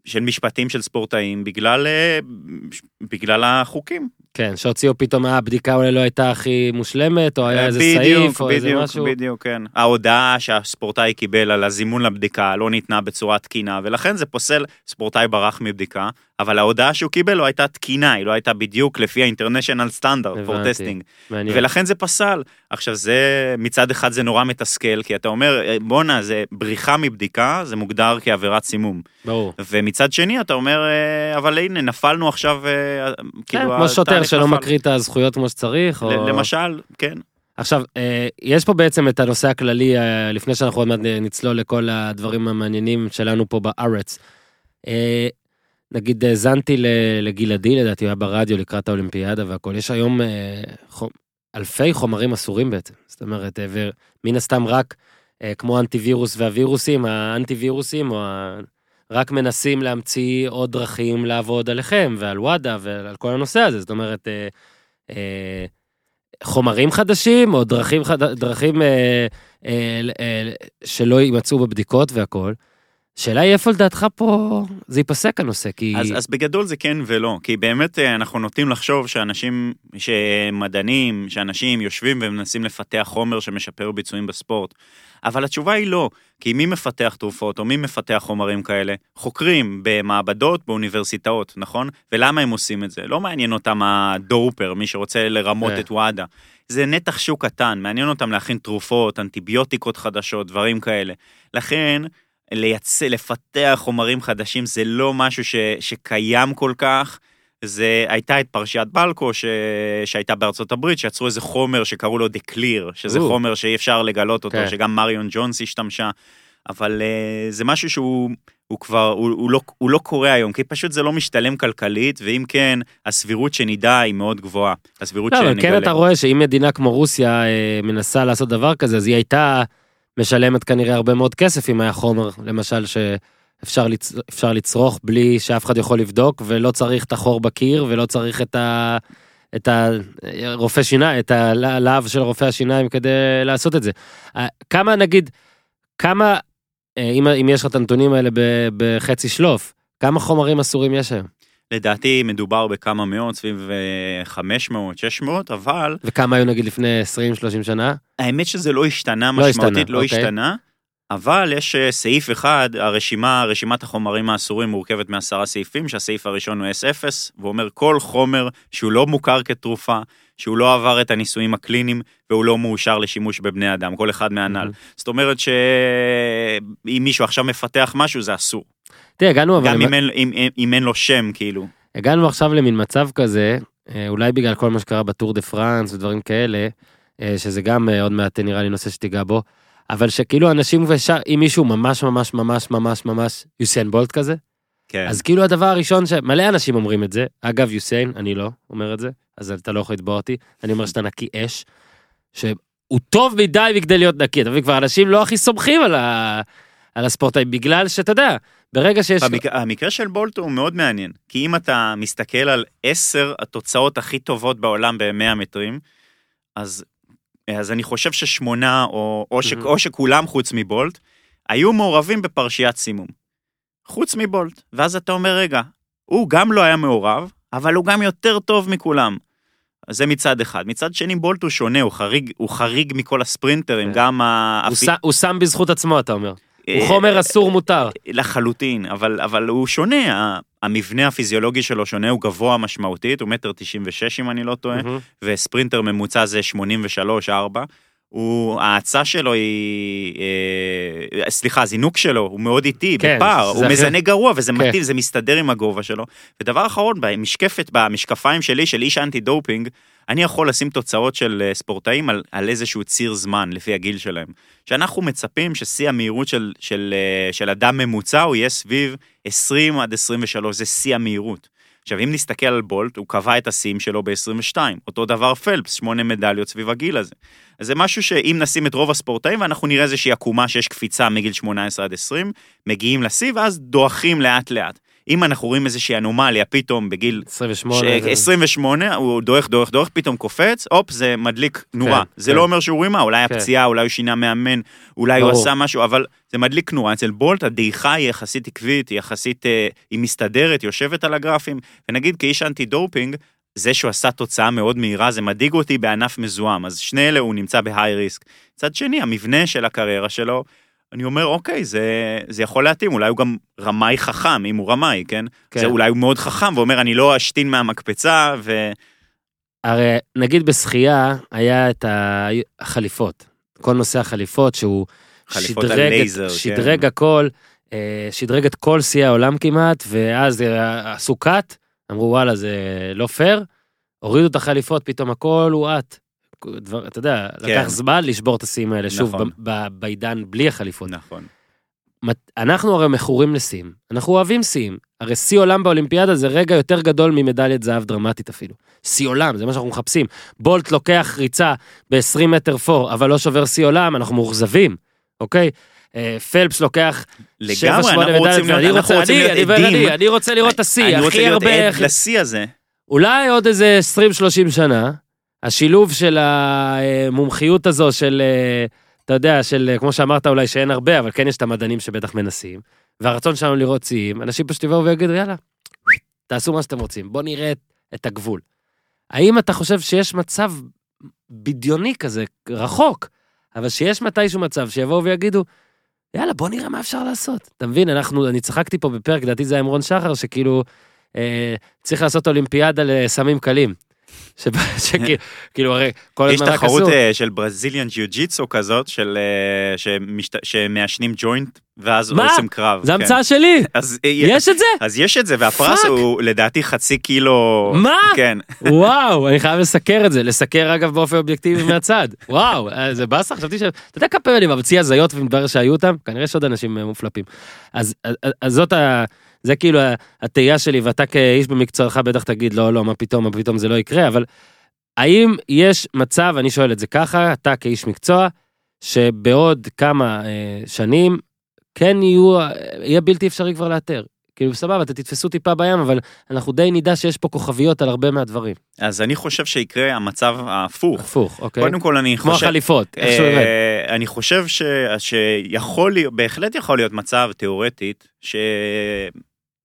של משפטים של ספורטאים בגלל, אה, בגלל החוקים. כן, שהוציאו פתאום, אה, הבדיקה אולי לא הייתה הכי מושלמת, או היה איזה בדיוק, סעיף, או איזה בדיוק, משהו. בדיוק, כן. ההודעה שהספורטאי קיבל על הזימון לבדיקה לא ניתנה בצורה תקינה, ולכן זה פוסל ספורטאי ברח מבדיקה, אבל ההודעה שהוא קיבל לא הייתה תקינה, היא לא הייתה בדיוק לפי ה-international standard for testing. מעניין. ולכן זה פסל. עכשיו זה, מצד אחד זה נורא מתסכל, כי אתה אומר, "אה, בואנה, זה בריחה מבדיקה, זה מוגדר כעבירת סימום. ברור. ומצד שני אתה אומר, אה, אבל הנה, נפלנו עכשיו, אה, כן, כאילו, כמו שוטר שלא נפל. מקריא את הזכויות כמו שצריך, או... למשל, כן. עכשיו, יש פה בעצם את הנושא הכללי, לפני שאנחנו עוד מעט נצלול לכל הדברים המעניינים שלנו פה בארץ. נגיד האזנתי לגלעדי, לדעתי היה ברדיו לקראת האולימפיאדה והכל, יש היום אה, אלפי חומרים אסורים בעצם. זאת אומרת, אה, ומן הסתם רק אה, כמו אנטיווירוס והווירוסים, האנטיווירוסים, או. רק מנסים להמציא עוד דרכים לעבוד עליכם ועל וואדה ועל כל הנושא הזה, זאת אומרת, חומרים חדשים או דרכים, חד... דרכים אה, אה, אה, שלא יימצאו בבדיקות והכל. שאלה היא איפה לדעתך פה זה ייפסק הנושא, כי... אז, אז בגדול זה כן ולא, כי באמת אה, אנחנו נוטים לחשוב שאנשים, שמדענים, שאנשים יושבים ומנסים לפתח חומר שמשפר ביצועים בספורט, אבל התשובה היא לא, כי מי מפתח תרופות או מי מפתח חומרים כאלה? חוקרים במעבדות, באוניברסיטאות, נכון? ולמה הם עושים את זה? לא מעניין אותם הדורפר, מי שרוצה לרמות כן. את וואדה. זה נתח שוק קטן, מעניין אותם להכין תרופות, אנטיביוטיקות חדשות, דברים כאלה. לכן, לייצא, לפתח חומרים חדשים זה לא משהו ש, שקיים כל כך. זה הייתה את פרשיית בלקו ש... שהייתה בארצות הברית, שיצרו איזה חומר שקראו לו The Clear, שזה או. חומר שאי אפשר לגלות אותו, כן. שגם מריון ג'ונס השתמשה, אבל uh, זה משהו שהוא הוא כבר, הוא, הוא, לא, הוא לא קורה היום, כי פשוט זה לא משתלם כלכלית, ואם כן, הסבירות שנדע היא מאוד גבוהה. הסבירות לא, אבל שנגלה. כן אתה רואה שאם מדינה כמו רוסיה אה, מנסה לעשות דבר כזה, אז היא הייתה משלמת כנראה הרבה מאוד כסף אם היה חומר, למשל, שאפשר לצ... לצרוך בלי שאף אחד יכול לבדוק, ולא צריך את החור בקיר, ולא צריך את ה... את הרופא שיניים, את הלהב של רופא השיניים כדי לעשות את זה. אה, כמה נגיד, כמה, אה, אם, אם יש לך את הנתונים האלה בחצי שלוף, כמה חומרים אסורים יש היום? לדעתי מדובר בכמה מאות, סביב אה, 500, 600, אבל וכמה היו נגיד לפני 20-30 שנה? האמת שזה לא השתנה לא משמעותית, השתנה, לא אוקיי. השתנה, אבל יש אה, סעיף אחד, הרשימה, רשימת החומרים האסורים מורכבת מעשרה סעיפים, שהסעיף הראשון הוא S0, והוא אומר כל חומר שהוא לא מוכר כתרופה, שהוא לא עבר את הניסויים הקליניים, והוא לא מאושר לשימוש בבני אדם, כל אחד מהנ"ל. מהמם. זאת אומרת שאם מישהו עכשיו מפתח משהו, זה אסור. תראה, הגענו אבל... גם אם אין- אם- אם- אם אין לו שם, כאילו. הגענו עכשיו למין מצב כזה, אה, אולי בגלל כל מה שקרה בטור דה פרנס ודברים כאלה, אה, שזה גם אה, עוד מעט נראה לי נושא שתיגע בו, אבל שכאילו אנשים, ושר, אם מישהו ממש ממש ממש ממש ממש יוסיין בולט כזה, כן. אז כאילו הדבר הראשון שמלא אנשים אומרים את זה, אגב יוסיין, אני לא אומר את זה, אז אתה לא יכול לתבוע אותי, אני אומר שאתה נקי אש, שהוא טוב מדי מכדי להיות נקי, אתה מבין, כבר אנשים לא הכי סומכים על, ה... על הספורטאי, בגלל שאתה יודע, ברגע שיש... במק... המקרה של בולט הוא מאוד מעניין, כי אם אתה מסתכל על עשר התוצאות הכי טובות בעולם ב-100 מטרים, אז, אז אני חושב ששמונה, או, או, ש... או שכולם חוץ מבולט, היו מעורבים בפרשיית סימום. חוץ מבולט. ואז אתה אומר, רגע, הוא גם לא היה מעורב, אבל הוא גם יותר טוב מכולם. זה מצד אחד. מצד שני, בולט הוא שונה, הוא חריג, הוא חריג מכל הספרינטרים, כן. גם ה... הוא, שם, הוא שם בזכות עצמו, אתה אומר. הוא אה, חומר אסור מותר. לחלוטין, אבל, אבל הוא שונה, המבנה הפיזיולוגי שלו שונה, הוא גבוה משמעותית, הוא מטר 96 אם אני לא טועה, מהמם. וספרינטר ממוצע זה 83-4. הוא, ההאצה שלו היא, אה, סליחה, הזינוק שלו הוא מאוד איטי, כן, בפער, הוא הכי- מזנק גרוע וזה כן. מתאים, זה מסתדר עם הגובה שלו. ודבר אחרון, במשקפת, במשקפיים שלי, של איש אנטי דופינג, אני יכול לשים תוצאות של אה, ספורטאים על, על איזשהו ציר זמן, לפי הגיל שלהם. שאנחנו מצפים ששיא המהירות של, של, אה, של אדם ממוצע הוא יהיה סביב 20 עד 23, זה שיא המהירות. עכשיו, אם נסתכל על בולט, הוא קבע את השיאים שלו ב-22. אותו דבר פלפס, שמונה מדליות סביב הגיל הזה. אז זה משהו שאם נשים את רוב הספורטאים, ואנחנו נראה איזושהי עקומה שיש קפיצה מגיל 18 עד 20, מגיעים לשיא, ואז דועכים לאט לאט. אם אנחנו רואים איזושהי אנומליה פתאום בגיל 28. ש- זה- 28, הוא דועך, דועך, דועך, פתאום קופץ, הופ, זה מדליק נורה. כן, זה כן. לא אומר שהוא רימה, אולי כן. הפציעה, אולי הוא שינה מאמן, אולי הוא ברור. עשה משהו, אבל זה מדליק נורה. אצל בולט הדעיכה היא יחסית עקבית, היא יחסית, אה, היא מסתדרת, יושבת על הגרפים, ונגיד כאיש אנטי דופינג, זה שהוא עשה תוצאה מאוד מהירה, זה מדאיג אותי בענף מזוהם. אז שני אלה הוא נמצא ב high risk. מצד שני, המבנה של הקריירה שלו, אני אומר, אוקיי, זה, זה יכול להתאים, אולי הוא גם רמאי חכם, אם הוא רמאי, כן? כן. זה אולי הוא מאוד חכם, ואומר, אני לא אשתין מהמקפצה, ו... הרי נגיד בשחייה היה את החליפות. כל נושא החליפות שהוא שדרג, הלייזר, את, כן. שדרג הכל, אה, שדרג את כל שיאי העולם כמעט, ואז אה, עשו קאט, אמרו וואלה זה לא פייר, הורידו את החליפות, פתאום הכל הואט. דבר, אתה יודע, כן. לקח זמן לשבור את השיאים האלה, שוב, נכון. ב- ב- בעידן בלי החליפות. נכון. אנחנו הרי מכורים לשיאים, אנחנו אוהבים שיאים. הרי שיא עולם באולימפיאדה זה רגע יותר גדול ממדליית זהב דרמטית אפילו. שיא עולם, זה מה שאנחנו מחפשים. בולט לוקח ריצה ב-20 מטר פור, אבל לא שובר שיא עולם, אנחנו מאוכזבים, אוקיי? אה, פלפס לוקח לגמרי, אנחנו רוצים להיות, עדים. אני רוצה לראות את השיא, אני רוצה הכי להיות הרבה, עד הכי- לשיא הזה. אולי עוד איזה 20-30 שנה, השילוב של המומחיות הזו של, אה, אתה יודע, של, אה, כמו שאמרת אולי שאין הרבה, אבל כן יש את המדענים שבטח מנסים, והרצון שלנו לראות שיאים, אנשים פשוט יבואו ויגידו, יאללה, תעשו מה שאתם רוצים, בואו נראה את, הגבול. האם אתה חושב שיש מצב בדיוני כזה, רחוק, אבל שיש מתישהו מצב שיבואו ויגידו, יאללה, בוא נראה מה אפשר לעשות. אתה מבין, אנחנו, אני צחקתי פה בפרק, לדעתי זה היה עם רון שחר, שכאילו, אה, צריך לעשות אולימפיאדה לסמים קלים. שכאילו, כאילו, הרי כל יש הזמן רק תחרות עשו. אה, של Brazilian jiu-jitsu כזאת, של, אה, שמעשנים ג'וינט, ואז מה? עושים קרב. זה כן. המצאה שלי, אז אה, יש את זה? אז יש את זה, והפרס fuck. הוא לדעתי חצי קילו... מה? כן. וואו, אני חייב לסקר את זה, לסקר אגב באופן אובייקטיבי מהצד. וואו, זה באסה, חשבתי ש... אתה יודע כמה פעמים אני ממציא הזיות ומתברר שהיו אותם? כנראה יש עוד אנשים מופלפים. אז, אז, אז זאת ה... זה כאילו התהייה שלי, ואתה כאיש במקצועך בטח תגיד, לא, לא, מה פתאום, מה פתאום זה לא יקרה, אבל האם יש מצב, אני שואל את זה ככה, אתה כאיש מקצוע, שבעוד כמה אה, שנים כן יהיו, אה, יהיה בלתי אפשרי כבר לאתר. כאילו סבבה, אתם תתפסו טיפה בים, אבל אנחנו די נדע שיש פה כוכביות על הרבה מהדברים. אז אני חושב שיקרה המצב ההפוך. הפוך, אוקיי? קודם כל אני כמו חושב... החליפות, איך שהוא עובד. אה, אני חושב ש... שיכול להיות, בהחלט יכול להיות מצב תיאורטית, ש...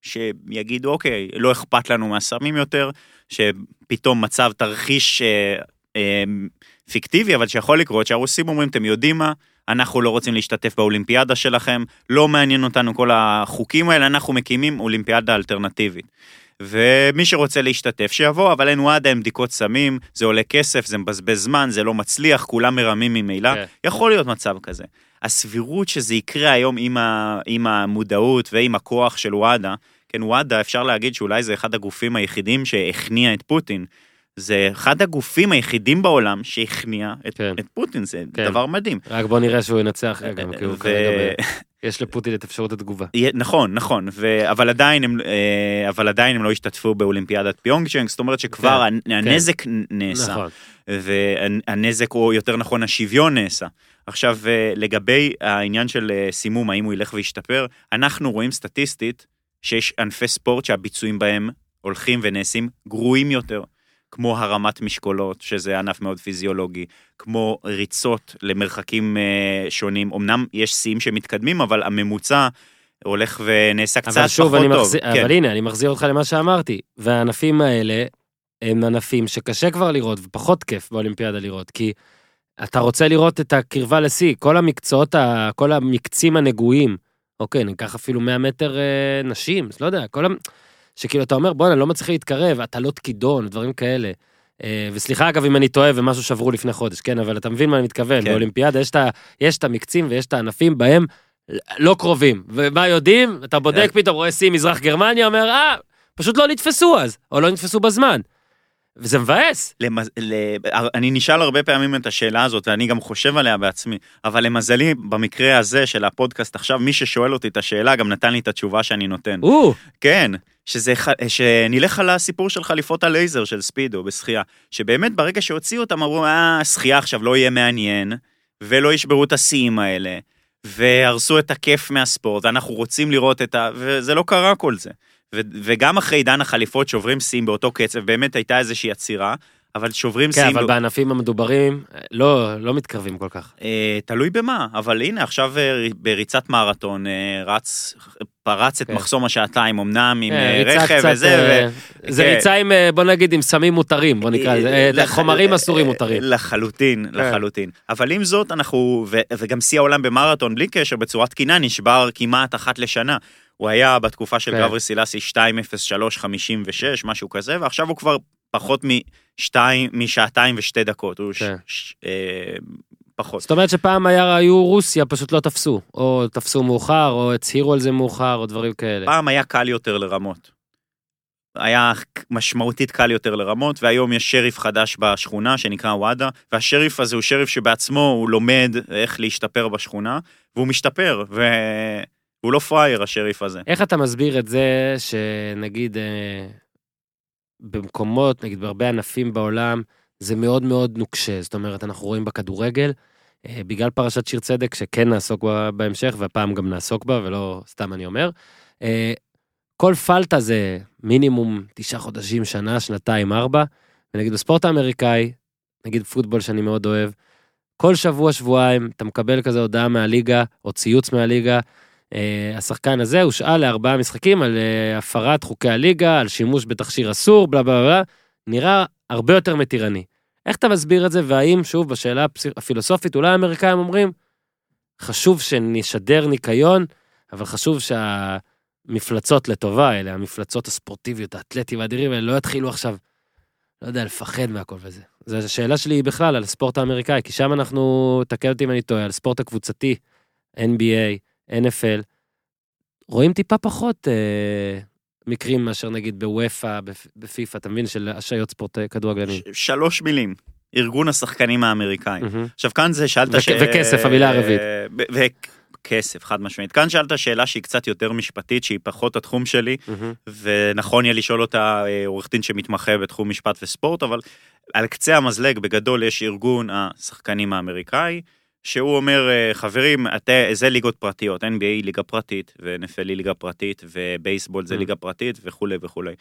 שיגידו, אוקיי, לא אכפת לנו מהסמים יותר, שפתאום מצב תרחיש אה, אה, פיקטיבי, אבל שיכול לקרות, שהרוסים אומרים, אתם יודעים מה? אנחנו לא רוצים להשתתף באולימפיאדה שלכם, לא מעניין אותנו כל החוקים האלה, אנחנו מקימים אולימפיאדה אלטרנטיבית. ומי שרוצה להשתתף שיבוא, אבל אין וואדה עם בדיקות סמים, זה עולה כסף, זה מבזבז זמן, זה לא מצליח, כולם מרמים ממילא, כן. יכול להיות מצב כזה. הסבירות שזה יקרה היום עם, ה, עם המודעות ועם הכוח של וואדה, כן, וואדה, אפשר להגיד שאולי זה אחד הגופים היחידים שהכניע את פוטין. זה אחד הגופים היחידים בעולם שהכניע את, כן. את פוטין, זה כן. דבר מדהים. רק בוא נראה שהוא ינצח גם, כי הוא כרגע, יש לפוטין את אפשרות התגובה. נכון, נכון, ו... אבל, עדיין הם, אה, אבל עדיין הם לא השתתפו באולימפיאדת פיונגצ'נג, זאת אומרת שכבר כן, הנ- הנזק נ- נעשה, נכון. והנזק, או יותר נכון השוויון נעשה. עכשיו, אה, לגבי העניין של אה, סימום, האם הוא ילך וישתפר, אנחנו רואים סטטיסטית שיש ענפי ספורט שהביצועים בהם הולכים ונעשים גרועים יותר. כמו הרמת משקולות, שזה ענף מאוד פיזיולוגי, כמו ריצות למרחקים אה, שונים. אמנם יש שיאים שמתקדמים, אבל הממוצע הולך ונעשה קצת פחות טוב. מחזיר, כן. אבל הנה, אני מחזיר אותך למה שאמרתי. והענפים האלה הם ענפים שקשה כבר לראות, ופחות כיף באולימפיאדה לראות, כי אתה רוצה לראות את הקרבה לשיא, כל המקצועות, כל המקצים הנגועים, אוקיי, ניקח אפילו 100 מטר אה, נשים, לא יודע, כל ה... שכאילו אתה אומר, בואנה, לא מצליח להתקרב, אתה לא תקידון, דברים כאלה. אה, וסליחה אגב אם אני טועה ומשהו שברו לפני חודש, כן, אבל אתה מבין מה אני מתכוון, כן. באולימפיאדה יש את ה- יש את המקצים ויש את הענפים בהם לא קרובים. ומה יודעים? אתה בודק כן. פתאום, רואה שיא מזרח גרמניה, אומר, אה, פשוט לא נתפסו אז, או לא נתפסו בזמן. וזה מבאס. למז... ל... אני נשאל הרבה פעמים את השאלה הזאת, ואני גם חושב עליה בעצמי, אבל למזלי, במקרה הזה של הפודקאסט עכשיו, מי ששואל אותי את השאלה גם נתן לי את התשובה שאני נותן. או, כן, שזה, שנלך על הסיפור של חליפות הלייזר של ספידו בשחייה, שבאמת ברגע שהוציאו אותם אמרו, אה, שחייה עכשיו לא יהיה מעניין, ולא ישברו את השיאים האלה, והרסו את הכיף מהספורט, ואנחנו רוצים לראות את ה... וזה לא קרה כל זה. ו- וגם אחרי עידן החליפות שוברים שיאים באותו קצב, באמת הייתה איזושהי עצירה, אבל שוברים כן, שיאים... אבל לא- בענפים המדוברים, לא, לא מתקרבים כל כך. אה, תלוי במה, אבל הנה עכשיו אה, בריצת מרתון אה, רץ, פרץ את כן. מחסום השעתיים, אמנם עם כן, אה, רכב קצת, וזה, אה, ו- זה כן. ריצה עם, אה, בוא נגיד, עם סמים מותרים, בוא נקרא לזה, אה, לח- חומרים אסורים אה, מותרים. לחלוטין, כן. לחלוטין. אבל עם זאת, אנחנו, ו- וגם שיא העולם במרתון, בלי קשר, בצורה תקינה, נשבר כמעט אחת לשנה. הוא היה בתקופה של כן. גברי סילאסי 2.03.56, משהו כזה, ועכשיו הוא כבר פחות משתיים, משעתיים ושתי דקות. הוא כן. אה, פחות. זאת אומרת שפעם היה, היו רוסיה, פשוט לא תפסו. או תפסו מאוחר, או הצהירו על זה מאוחר, או דברים כאלה. פעם היה קל יותר לרמות. היה משמעותית קל יותר לרמות, והיום יש שריף חדש בשכונה שנקרא וואדה, והשריף הזה הוא שריף שבעצמו הוא לומד איך להשתפר בשכונה, והוא משתפר, והוא לא פראייר השריף הזה. איך אתה מסביר את זה שנגיד אה, במקומות, נגיד בהרבה ענפים בעולם, זה מאוד מאוד נוקשה. זאת אומרת, אנחנו רואים בכדורגל, אה, בגלל פרשת שיר צדק, שכן נעסוק בה בהמשך, והפעם גם נעסוק בה, ולא סתם אני אומר, אה, כל פלטה זה מינימום תשעה חודשים, שנה, שנתיים, ארבע, ונגיד בספורט האמריקאי, נגיד פוטבול שאני מאוד אוהב, כל שבוע, שבועיים, אתה מקבל כזה הודעה מהליגה, או ציוץ מהליגה, השחקן הזה הושאל לארבעה משחקים על אה, הפרת חוקי הליגה, על שימוש בתכשיר אסור, בלה בלה בלה, נראה הרבה יותר מתירני. איך אתה מסביר את זה, והאם, שוב, בשאלה הפילוסופית, אולי האמריקאים אומרים, חשוב שנשדר ניקיון, אבל חשוב שהמפלצות לטובה האלה, המפלצות הספורטיביות, האתלטים האדירים האלה, לא יתחילו עכשיו, לא יודע, לפחד מהכל וזה. זו השאלה שלי בכלל על הספורט האמריקאי, כי שם אנחנו, תקן אותי אם אני טועה, על הספורט הקבוצתי, NBA, NFL, רואים טיפה פחות אה, מקרים מאשר נגיד בוופא, בפ- בפיפא, אתה מבין, של השעיות ספורט אה, כדורגלנים. ש- שלוש מילים, ארגון השחקנים האמריקאים. מהמם. עכשיו כאן זה שאלת וכ- וכסף, המילה הרביעית. ו- וכסף, חד משמעית. כאן שאלת שאלה שהיא קצת יותר משפטית, שהיא פחות התחום שלי, מהמם. ונכון יהיה לשאול אותה אה, עורך דין שמתמחה בתחום משפט וספורט, אבל על קצה המזלג בגדול יש ארגון השחקנים האמריקאי, שהוא אומר, אה, חברים, את, זה ליגות פרטיות, NBA היא ליגה פרטית, ו-NFL היא ליגה פרטית, ובייסבול זה Mm. ליגה פרטית, וכולי וכולי.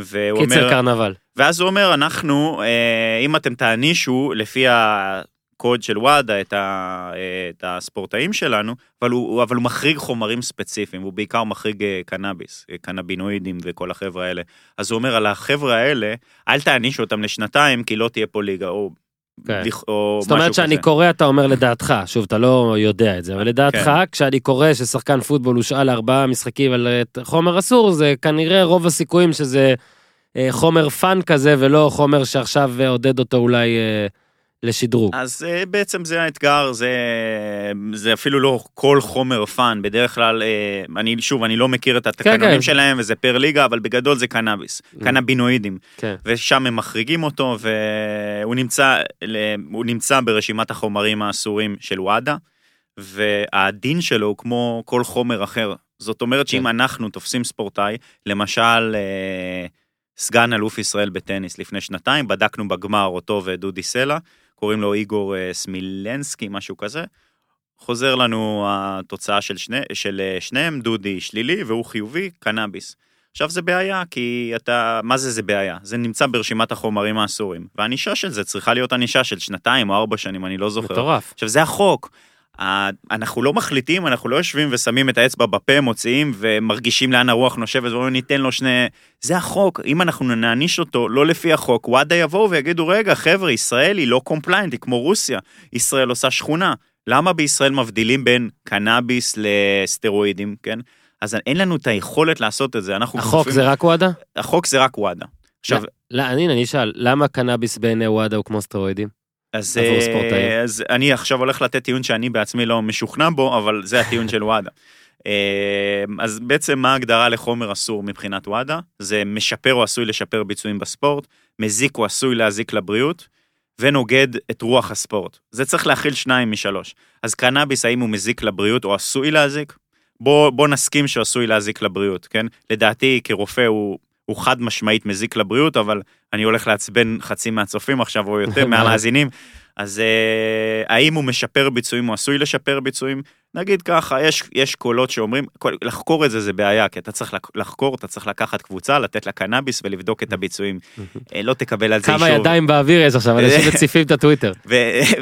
והוא קיצר אומר, קרנבל. ואז הוא אומר, אנחנו, אה, אם אתם תענישו לפי הקוד של וואדה את, ה, אה, את הספורטאים שלנו, אבל הוא, אבל הוא מחריג חומרים ספציפיים, הוא בעיקר מחריג קנאביס, קנבינואידים וכל החבר'ה האלה. אז הוא אומר, על החבר'ה האלה, אל תענישו אותם לשנתיים, כי לא תהיה פה ליגה, או, כן. או זאת אומרת שאני כזה. קורא, אתה אומר לדעתך, שוב, אתה לא יודע את זה, אבל לדעתך, כן. כשאני קורא ששחקן פוטבול הושאל לארבעה משחקים על אה, חומר אסור, זה כנראה רוב הסיכויים שזה אה, חומר fun כזה, ולא חומר שעכשיו אה, עודד אותו אולי אה, לשדרוג. אז אה, בעצם זה האתגר, זה, זה אפילו לא כל חומר fun, בדרך כלל, אה, אני שוב, אני לא מכיר את התקנונים כן. שלהם וזה פר ליגה, אבל בגדול זה קנאביס, קנבינואידים. כן. ושם הם מחריגים אותו, והוא נמצא, נמצא ברשימת החומרים האסורים של וואדה, והדין שלו הוא כמו כל חומר אחר. זאת אומרת שאם כן. אנחנו תופסים ספורטאי, למשל אה, סגן אלוף ישראל בטניס לפני שנתיים, בדקנו בגמר אותו ודודי סלע, קוראים לו איגור אה, סמילנסקי, משהו כזה. חוזר לנו התוצאה של, שני, של אה, שניהם, דודי שלילי והוא חיובי, קנאביס. עכשיו זה בעיה, כי אתה, מה זה זה בעיה? זה נמצא ברשימת החומרים האסורים, והענישה של זה צריכה להיות ענישה של שנתיים או ארבע שנים, אני לא זוכר. מטורף. עכשיו זה החוק. אנחנו לא מחליטים, אנחנו לא יושבים ושמים את האצבע בפה, מוציאים ומרגישים לאן הרוח נושבת ואומרים ניתן לו שני... זה החוק, אם אנחנו נעניש אותו לא לפי החוק, וואדה יבואו ויגידו רגע חבר'ה, ישראל היא לא compliant, היא כמו רוסיה, ישראל עושה שכונה. למה בישראל מבדילים בין קנאביס לסטרואידים, כן? אז אין לנו את היכולת לעשות את זה, אנחנו... החוק כפופים- זה רק וואדה? החוק זה רק וואדה. עכשיו, לא, הנה, אני אשאל, למה קנאביס בעיני וואדה הוא כמו סטרואידים? אז, אה. אז אני עכשיו הולך לתת טיעון שאני בעצמי לא משוכנע בו, אבל זה הטיעון של וואדה. אה, אז בעצם מה ההגדרה לחומר אסור מבחינת וואדה? זה משפר או עשוי לשפר ביצועים בספורט, מזיק או עשוי להזיק לבריאות, ונוגד את רוח הספורט. זה צריך להכיל שניים משלוש. אז קנאביס, האם הוא מזיק לבריאות או עשוי להזיק? בוא, בוא נסכים שהוא עשוי להזיק לבריאות, כן? לדעתי כרופא הוא, הוא חד משמעית מזיק לבריאות, אבל אני הולך לעצבן חצי מהצופים עכשיו או יותר מהמאזינים. אז אה, האם הוא משפר ביצועים או עשוי לשפר ביצועים? נגיד ככה, יש, יש קולות שאומרים, כל- לחקור את זה זה בעיה, כי אתה צריך לחקור, אתה צריך לקחת קבוצה, לתת לה קנאביס ולבדוק את הביצועים. אה, לא תקבל על זה כמה אישור. ידיים באוויר יש עכשיו, אנשים מציפים את הטוויטר.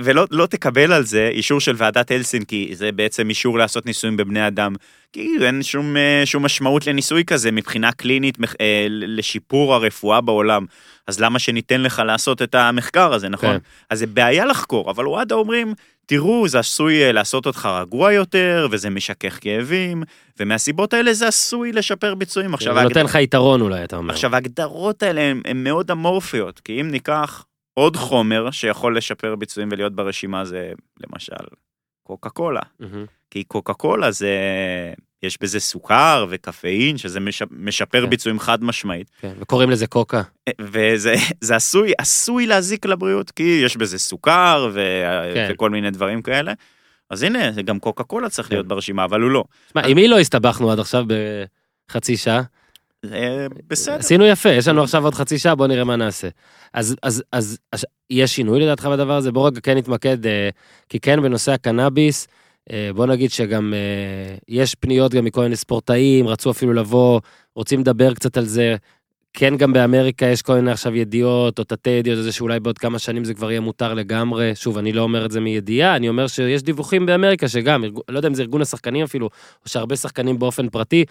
ולא לא תקבל על זה אישור של ועדת הלסינקי, זה בעצם אישור לעשות ניסויים בבני אדם. כי אין שום, אה, שום משמעות לניסוי כזה מבחינה קלינית לשיפור הרפואה בעולם. אז למה שניתן לך לעשות את המחקר הזה, נכון? כן. אז זה בעיה לחקור, אבל וואדה אומרים, תראו, זה עשוי אה, לעשות אותך רגוע יותר, וזה משכך כאבים, ומהסיבות האלה זה עשוי לשפר ביצועים. עכשיו, זה נותן ההגד- לך יתרון אולי, אתה אומר. עכשיו ההגדרות האלה הן מאוד אמורפיות, כי אם ניקח עוד חומר שיכול לשפר ביצועים ולהיות ברשימה זה למשל קוקה קולה. מהמם. כי קוקה קולה זה, יש בזה סוכר וקפאין, שזה מש, משפר כן. ביצועים חד משמעית, כן, וקוראים לזה קוקה. וזה זה עשוי, עשוי להזיק לבריאות, כי יש בזה סוכר ו, כן. וכל מיני דברים כאלה. אז הנה, גם קוקה קולה צריך כן. להיות ברשימה, אבל הוא לא. שמע, עם מי לא הסתבכנו עד עכשיו בחצי שעה? זה בסדר. עשינו יפה, יש לנו עכשיו עוד חצי שעה, בוא נראה מה נעשה. אז, אז, אז, אז יש שינוי לדעתך בדבר הזה? בוא רגע כן נתמקד, אה, כי כן בנושא הקנאביס, אה, בוא נגיד שגם אה, יש פניות גם מכל מיני ספורטאים, רצו אפילו לבוא, רוצים לדבר קצת על זה. כן, גם באמריקה יש כל מיני עכשיו ידיעות, או תתי ידיעות, על זה שאולי בעוד כמה שנים זה כבר יהיה מותר לגמרי. שוב, אני לא אומר את זה מידיעה, אני אומר שיש דיווחים באמריקה שגם, לא יודע אם זה ארגון השחקנים אפילו, או שהרבה שחקנים באופן פרטי,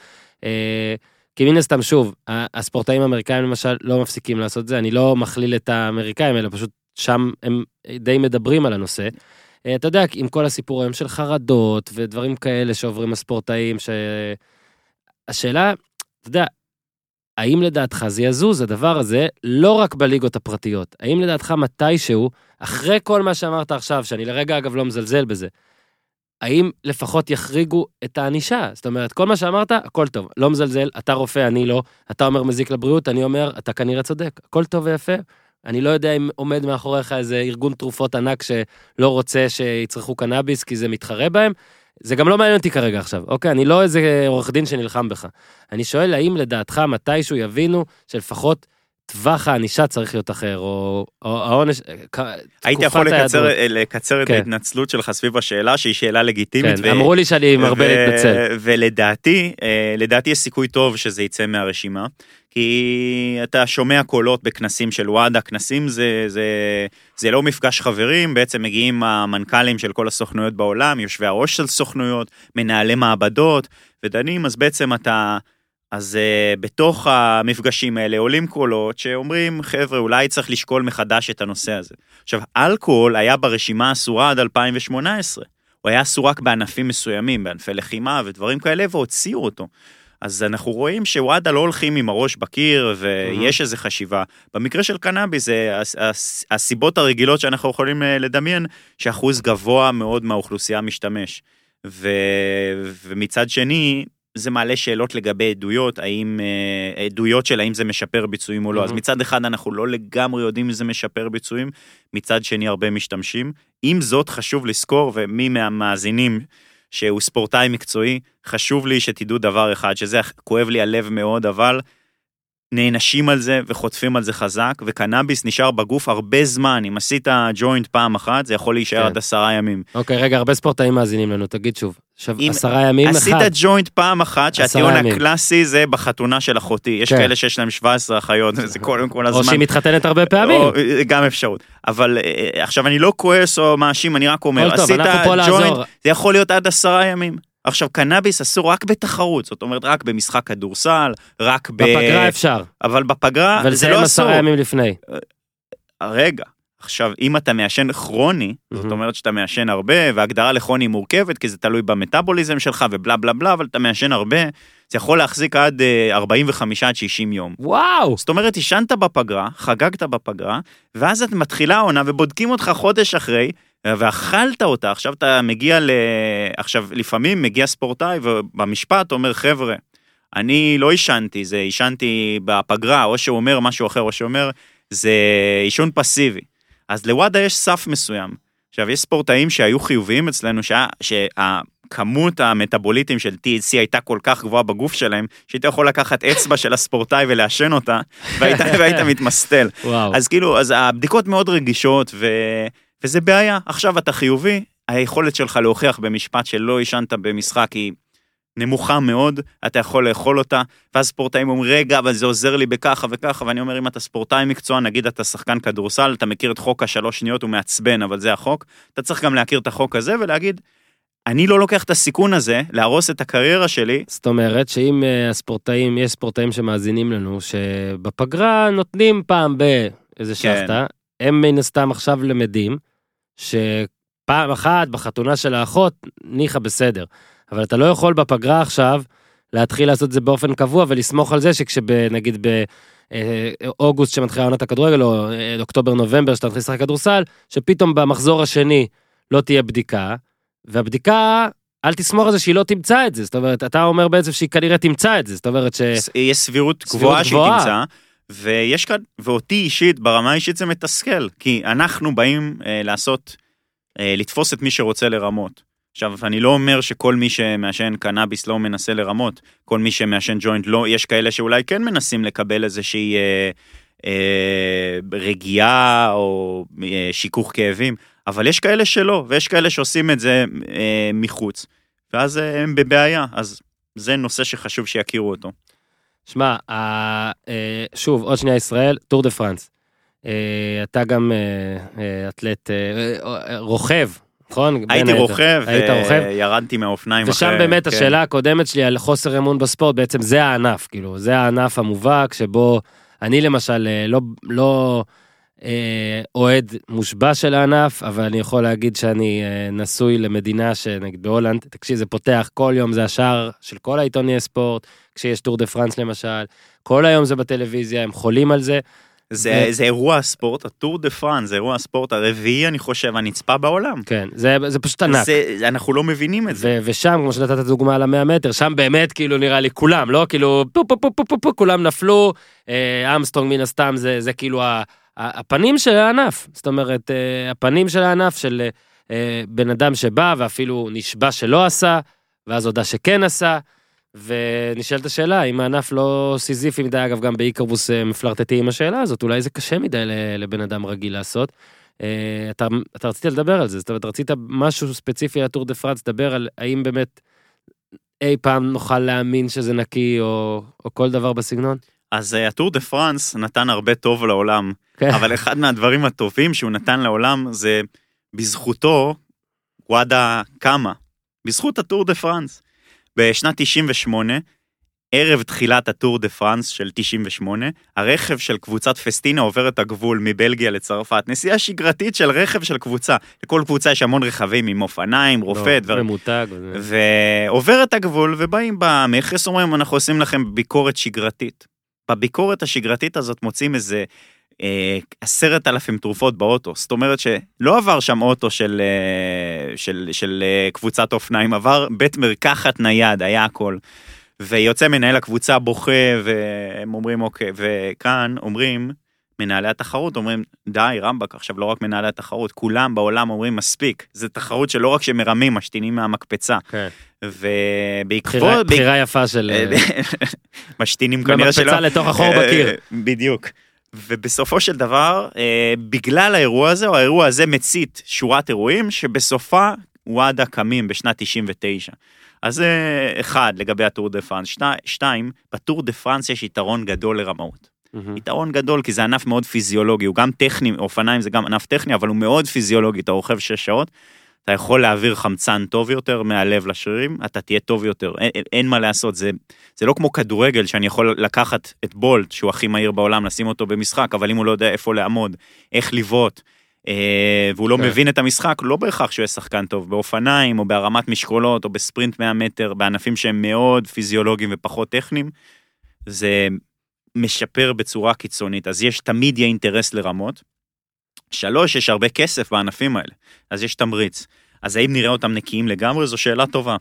אה, כי מן הסתם, שוב, הספורטאים האמריקאים למשל לא מפסיקים לעשות את זה, אני לא מכליל את האמריקאים, אלא פשוט שם הם די מדברים על הנושא. אה, אתה יודע, עם כל הסיפור היום של חרדות ודברים כאלה שעוברים הספורטאים, שהשאלה, אתה יודע, האם לדעתך זה יזוז הדבר הזה, לא רק בליגות הפרטיות? האם לדעתך מתישהו, אחרי כל מה שאמרת עכשיו, שאני לרגע אגב לא מזלזל בזה, האם לפחות יחריגו את הענישה? זאת אומרת, כל מה שאמרת, הכל טוב, לא מזלזל, אתה רופא, אני לא, אתה אומר מזיק לבריאות, אני אומר, אתה כנראה צודק, הכל טוב ויפה. אני לא יודע אם עומד מאחוריך איזה ארגון תרופות ענק שלא רוצה שיצרכו קנאביס כי זה מתחרה בהם. זה גם לא מעניין אותי כרגע עכשיו, אוקיי? אני לא איזה עורך דין שנלחם בך. אני שואל, האם לדעתך מתישהו יבינו שלפחות טווח הענישה צריך להיות אחר, או או העונש, כ- היית יכול לקצר, ההיעדרות. לקצר את כן. ההתנצלות שלך סביב השאלה שהיא שאלה לגיטימית. כן, אמרו לי שאני מרבה ו- להתנצל. ולדעתי, אה, לדעתי יש סיכוי טוב שזה יצא מהרשימה, כי אתה שומע קולות בכנסים של וואדה, כנסים זה, זה, זה לא מפגש חברים, בעצם מגיעים המנכ"לים של כל הסוכנויות בעולם, יושבי הראש של סוכנויות, מנהלי מעבדות, ודנים, אז בעצם אתה... אז uh, בתוך המפגשים האלה עולים קולות שאומרים, חבר'ה, אולי צריך לשקול מחדש את הנושא הזה. עכשיו, אלכוהול היה ברשימה אסורה עד 2018. הוא היה אסור רק בענפים מסוימים, בענפי לחימה ודברים כאלה, והוציאו אותו. אז אנחנו רואים שוואדה לא הולכים עם הראש בקיר, ויש איזו חשיבה. במקרה של קנאביס, זה הס- הס- הסיבות הרגילות שאנחנו יכולים אה, לדמיין, שאחוז גבוה מאוד מהאוכלוסייה משתמש. ו... ומצד שני, זה מעלה שאלות לגבי עדויות, האם, אה, עדויות של האם זה משפר ביצועים או לא. אז מהמם. מצד אחד אנחנו לא לגמרי יודעים אם זה משפר ביצועים, מצד שני הרבה משתמשים. עם זאת, חשוב לזכור, ומי מהמאזינים שהוא ספורטאי מקצועי, חשוב לי שתדעו דבר אחד, שזה כואב לי הלב מאוד, אבל נענשים על זה וחוטפים על זה חזק, וקנאביס נשאר בגוף הרבה זמן. אם עשית ג'וינט פעם אחת, זה יכול להישאר כן. עד עשרה ימים. אוקיי, רגע, הרבה ספורטאים מאזינים לנו, תגיד שוב. עכשיו, עשרה ימים עשית אחד. ג'וינט פעם אחת, שהטיעון ימים. הקלאסי זה בחתונה של אחותי. יש כן. כאלה שיש להם 17 אחיות, זה קודם כל הזמן. או שהיא מתחתנת הרבה פעמים. או, אה, גם אפשרות. אבל אה, עכשיו אני לא כועס או מאשים, אני רק אומר, טוב, עשית ג'וינט, לעזור. זה יכול להיות עד עשרה ימים. עכשיו קנאביס אסור רק בתחרות, זאת אומרת רק במשחק כדורסל, רק ב... בפגרה אפשר, אבל בפגרה זה ולסיים לא אסור. עשרה ימים לפני. רגע, עכשיו אם אתה מעשן כרוני, זאת מהמם. אומרת שאתה מעשן הרבה, והגדרה לכרוני מורכבת, כי זה תלוי במטאבוליזם שלך ובלה בלה בלה, אבל אתה מעשן הרבה, זה יכול להחזיק עד אה, 45 עד 60 יום. וואו! זאת אומרת, עישנת בפגרה, חגגת בפגרה, ואז את מתחילה העונה ובודקים אותך חודש אחרי, ואכלת אותה, עכשיו אתה מגיע ל... עכשיו, לפעמים מגיע ספורטאי ובמשפט אומר, חבר'ה, אני לא עישנתי, זה עישנתי בפגרה, או שהוא אומר משהו אחר, או שהוא אומר, זה עישון פסיבי. אז לוואדה יש סף מסוים. עכשיו, יש ספורטאים שהיו חיוביים אצלנו, שה... שהכמות המטאבוליטים של THC הייתה כל כך גבוהה בגוף שלהם, שהיית יכול לקחת אצבע של הספורטאי ולעשן אותה, והיית, והיית מתמסטל. וואו. אז כאילו, אז הבדיקות מאוד רגישות, ו... וזה בעיה. עכשיו אתה חיובי, היכולת שלך להוכיח במשפט שלא עישנת במשחק היא נמוכה מאוד, אתה יכול לאכול אותה, ואז ספורטאים אומרים, רגע, אבל זה עוזר לי בככה וככה, ואני אומר, אם אתה ספורטאי מקצוע, נגיד אתה שחקן כדורסל, אתה מכיר את חוק השלוש שניות, הוא מעצבן, אבל זה החוק, אתה צריך גם להכיר את החוק הזה ולהגיד, אני לא לוקח את הסיכון הזה להרוס את הקריירה שלי, זאת אומרת שאם אה, הספורטאים, יש ספורטאים שמאזינים לנו, שבפגרה נותנים פעם באיזה כן. שבתא, הם מן הסתם עכשיו למדים, שפעם אחת בחתונה של האחות, ניחא בסדר. אבל אתה לא יכול בפגרה עכשיו להתחיל לעשות את זה באופן קבוע ולסמוך על זה שכשנגיד באוגוסט שמתחילה עונת הכדורגל, או אה, אוקטובר-נובמבר שאתה מתחיל לשחק כדורסל, שפתאום במחזור השני לא תהיה בדיקה, והבדיקה, אל תסמוך על זה שהיא לא תמצא את זה. זאת אומרת, אתה אומר בעצם שהיא כנראה תמצא את זה. זאת אומרת ש... יש סבירות גבוהה שהיא. תמצא, ויש כאן, ואותי אישית, ברמה האישית זה מתסכל, כי אנחנו באים אה, לעשות, אה, לתפוס את מי שרוצה לרמות. עכשיו, אני לא אומר שכל מי שמעשן קנאביס לא מנסה לרמות, כל מי שמעשן ג'וינט לא, יש כאלה שאולי כן מנסים לקבל איזושהי אה, אה, רגיעה או אה, שיכוך כאבים, אבל יש כאלה שלא, ויש כאלה שעושים את זה אה, מחוץ, ואז אה, הם בבעיה, אז זה נושא שחשוב שיכירו אותו. שמע, אה, שוב, עוד שנייה ישראל, טור דה פרנס. אה, אתה גם אה, אתלט, רוכב, נכון? הייתי. רוכב, היית רוכב? וירדתי מהאופניים ושם אחרי- באמת כן. השאלה הקודמת שלי על חוסר אמון בספורט, בעצם זה הענף, כאילו, זה הענף המובהק שבו אני למשל לא, לא אוהד מושבע של הענף, אבל אני יכול להגיד שאני אה, נשוי למדינה שנגיד בהולנד, תקשיב, זה פותח, כל יום זה השער של כל העיתוני ספורט, כשיש טור דה פרנס למשל, כל היום זה בטלוויזיה, הם חולים על זה. זה ו- זה אירוע הספורט, הטור דה פרנס, זה אירוע הספורט הרביעי, אני חושב, הנצפה בעולם. כן, זה, זה פשוט ענק. זה- אנחנו לא מבינים את זה. ו- ושם, כמו שנתת דוגמה על המאה מטר, שם באמת כאילו נראה לי כולם, לא כאילו פו פו פו פו פו פו, כולם נפלו, אה, אמסטרונג מן הסתם זה, זה כאילו ה- הפנים של הענף, זאת אומרת, אה, הפנים של הענף של אה, בן אדם שבא ואפילו נשבע שלא עשה, ואז הודה שכן עשה, ונשאלת השאלה, אם הענף לא סיזיפי מדי, אגב, גם באיקרבוס אה, מפלרטטים עם השאלה הזאת, אולי זה קשה מדי לבן אדם רגיל לעשות. אה, אתה, אתה רצית לדבר על זה, זאת אומרת, רצית משהו ספציפי על הטור דה פרנס, דבר על האם באמת אי פעם נוכל להאמין שזה נקי, או, או כל דבר בסגנון? אז אה, הטור דה פרנס נתן הרבה טוב לעולם, כן. אבל אחד מהדברים הטובים שהוא נתן לעולם זה בזכותו וואדה קמה, בזכות הטור דה פרנס. בשנת 98, ערב תחילת הטור דה פרנס של 98, הרכב של קבוצת פסטינה עובר את הגבול מבלגיה לצרפת. נסיעה שגרתית של רכב של קבוצה. לכל קבוצה יש המון רכבים עם אופניים, רופא, לא. ממותג. או זה. ועובר את הגבול ובאים במכס אומרים אנחנו עושים לכם ביקורת שגרתית. בביקורת השגרתית הזאת מוצאים איזה אה, עשרת אלפים תרופות באוטו זאת אומרת שלא עבר שם אוטו של, אה, של, של אה, קבוצת אופניים עבר בית מרקחת נייד היה הכל. ויוצא מנהל הקבוצה בוכה והם אומרים אוקיי וכאן אומרים מנהלי התחרות אומרים די רמבק עכשיו לא רק מנהלי התחרות כולם בעולם אומרים מספיק זה תחרות שלא רק שמרמים משתינים מהמקפצה כן. ובעקבות בחירה, יפה של... אה, משתינים כנראה שלא. במקפצה לתוך החור אה, בקיר. בדיוק. ובסופו של דבר, אה, בגלל האירוע הזה, או האירוע הזה מצית שורת אירועים, שבסופה וואדה קמים בשנת 99. אז זה אחד לגבי הטור דה פרנס. שתי- שתיים, בטור דה פרנס יש יתרון גדול לרמאות. מהמם. יתרון גדול כי זה ענף מאוד פיזיולוגי, הוא גם טכני, אופניים זה גם ענף טכני, אבל הוא מאוד פיזיולוגי, אתה רוכב שש שעות, אתה יכול להעביר חמצן טוב יותר מהלב לשרירים, אתה תהיה טוב יותר, אין, אין, אין מה לעשות, זה, זה לא כמו כדורגל שאני יכול לקחת את בולט, שהוא הכי מהיר בעולם, לשים אותו במשחק, אבל אם הוא לא יודע איפה לעמוד, איך לבעוט, אה, והוא לא כן. מבין את המשחק, לא בהכרח שהוא יהיה שחקן טוב, באופניים, או בהרמת משקולות, או בספרינט 100 מטר, בענפים שהם מאוד פיזיולוגיים ופחות טכניים, זה משפר בצורה קיצונית, אז יש תמיד יהיה אינטרס לרמות. שלוש, יש הרבה כסף בענפים האלה, אז יש תמריץ. אז האם נראה אותם נקיים לגמרי? זו שאלה טובה.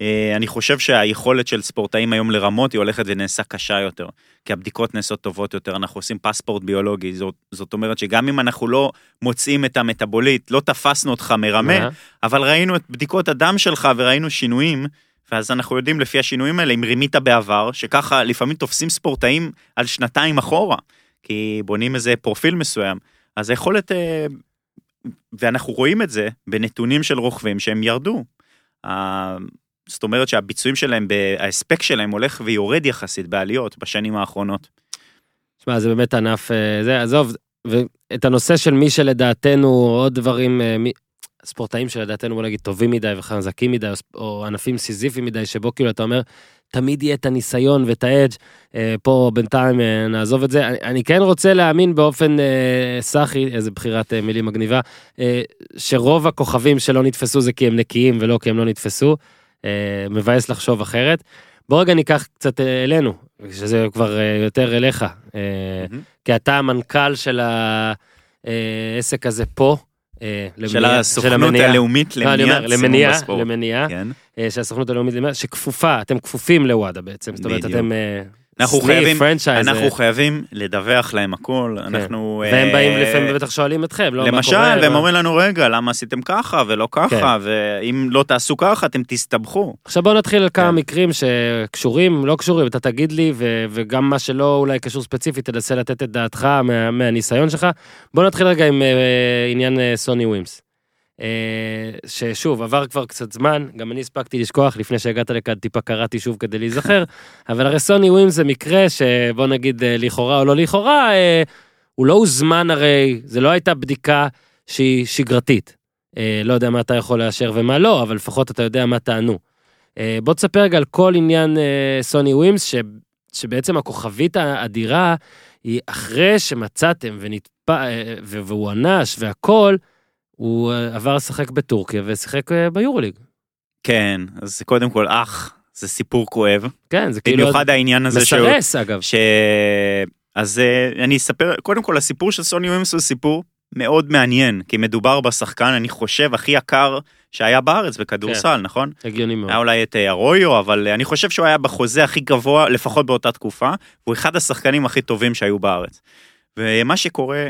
אה, אני חושב שהיכולת של ספורטאים היום לרמות היא הולכת ונעשה קשה יותר, כי הבדיקות נעשות טובות יותר, אנחנו עושים פספורט ביולוגי, זאת, זאת אומרת שגם אם אנחנו לא מוצאים את המטאבוליט, לא תפסנו אותך מרמה? אבל ראינו את בדיקות הדם שלך וראינו שינויים, ואז אנחנו יודעים לפי השינויים האלה, אם רימית בעבר, שככה לפעמים תופסים ספורטאים על שנתיים אחורה, כי בונים איזה פרופיל מסוים, אז היכולת אה, ואנחנו רואים את זה בנתונים של רוכבים שהם ירדו. זאת אומרת שהביצועים שלהם, ההספק שלהם הולך ויורד יחסית בעליות בשנים האחרונות. שמע, זה באמת ענף, אה, זה, עזוב, ואת הנושא של מי שלדעתנו, עוד דברים, אה, ספורטאים שלדעתנו, בוא נגיד, טובים מדי וחזקים מדי, או, ענפים סיזיפיים מדי, שבו כאילו אתה אומר, תמיד יהיה את הניסיון ואת האדג', אה, פה בינתיים אה, נעזוב את זה. אני, אני כן רוצה להאמין באופן אה, סאחי, איזה בחירת אה, מילים מגניבה, אה, שרוב הכוכבים שלא נתפסו זה כי הם נקיים ולא כי הם לא נתפסו. אה, מבאס לחשוב אחרת. בוא רגע ניקח קצת אלינו, שזה כבר יותר אליך. מהמם. כי אתה המנכ"ל של העסק הזה פה. אה, של למניעה- הסוכנות. הלאומית לא, למניעת סימום למניעה, בספורט. למניעה, כן. אה, של הסוכנות הלאומית למניעה, שכפופה, אתם כפופים לוואדה בעצם, זאת אומרת. אתם אה, אנחנו סניף, חייבים- פרנצ'ייז, אנחנו אה, חייבים לדווח להם הכל, אנחנו... והם אה, באים לפעמים בטח שואלים אתכם, לא, מה למשל, קורה, והם מה- אומרים לנו, רגע, למה עשיתם ככה ולא ככה, כן. ואם לא תעשו ככה, אתם תסתבכו. עכשיו בוא נתחיל על כמה כן. מקרים שקשורים, לא קשורים, אתה תגיד לי, ו- וגם מה שלא אולי קשור ספציפית, תנסה לתת את דעתך מה- מהניסיון שלך. בוא נתחיל רגע עם אה, עניין אה, סוני ווימס. אה, ששוב, עבר כבר קצת זמן, גם אני הספקתי לשכוח, לפני שהגעת לכאן טיפה קראתי שוב כדי להיזכר, אבל הרי סוני ווימס זה מקרה שבוא נגיד אה, לכאורה או לא לכאורה, אה, הוא לא הוזמן הרי, זה לא הייתה בדיקה שהיא שגרתית. לא יודע מה אתה יכול לאשר ומה לא, אבל לפחות אתה יודע מה טענו. בוא תספר רגע על כל עניין סוני ווימס, ש, שבעצם הכוכבית האדירה היא אחרי שמצאתם ונתפ... והוא ענש והכל, הוא אה, עבר לשחק בטורקיה ושיחק אה, ביורוליג. כן, אז קודם כל, אח, זה סיפור כואב. כן, זה כאילו במיוחד העניין הזה שהוא... מסרס אגב. ש... אז אה, אני אספר, קודם כל הסיפור של סוני ווימס הוא סיפור מאוד מעניין, כי מדובר בשחקן, אני חושב, הכי יקר שהיה בארץ בכדורסל, נכון? הגיוני מאוד. היה אולי את ארויו, אבל אני חושב שהוא היה בחוזה הכי גבוה, לפחות באותה תקופה, והוא אחד השחקנים הכי טובים שהיו בארץ. ומה שקורה,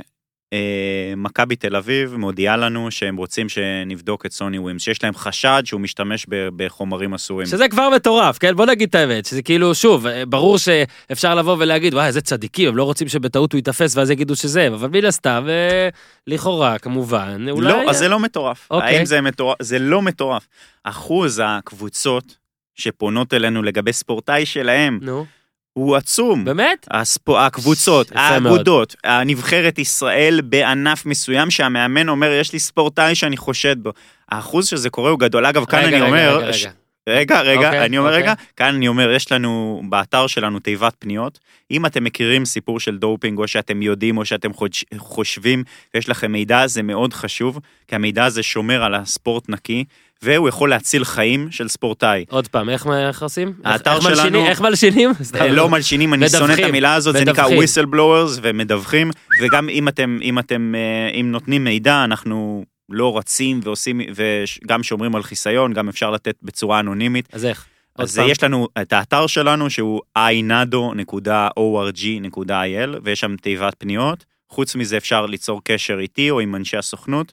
מכבי תל אביב מודיעה לנו שהם רוצים שנבדוק את סוני ווימס, שיש להם חשד שהוא משתמש בחומרים אסורים. שזה כבר מטורף, כן? בוא נגיד את האמת, שזה כאילו, שוב, אה, ברור שאפשר לבוא ולהגיד, וואי, איזה צדיקים, הם לא רוצים שבטעות הוא ייתפס ואז יגידו שזה אבל מן הסתם, אה, לכאורה, כמובן, אולי... לא, אז זה לא מטורף. אוקיי. האם זה מטורף? זה לא מטורף. אחוז הקבוצות שפונות אלינו לגבי ספורטאי שלהם נו, הוא עצום. באמת? הספו, הקבוצות. האגודות, הנבחרת ישראל בענף מסוים שהמאמן אומר יש לי ספורטאי שאני חושד בו. האחוז שזה קורה הוא גדול. אגב, כאן רגע, אני רגע, אומר, רגע, ש- רגע. רגע, רגע, אוקיי, אני אומר אוקיי. רגע, כאן אני אומר, יש לנו, באתר שלנו תיבת פניות, אם אתם מכירים סיפור של דופינג, או שאתם יודעים, או שאתם חושבים, ויש לכם מידע, זה מאוד חשוב, כי המידע הזה שומר על הספורט נקי, והוא יכול להציל חיים של ספורטאי. עוד פעם, איך איך עושים? האתר איך? שלנו- איך מלשינים? לא מלשינים, אני שונא את מדווחים, המילה הזאת, זה נקרא מדווחים. whistleblowers ומדווחים, וגם אם אתם, אם אתם, אה, אם נותנים מידע, אנחנו לא רצים ועושים, וגם שומרים על חיסיון, גם אפשר לתת בצורה אנונימית. אז איך? אז פעם. יש לנו את האתר שלנו שהוא inado.org.il ויש שם תיבת פניות. חוץ מזה אפשר ליצור קשר איתי או עם אנשי הסוכנות.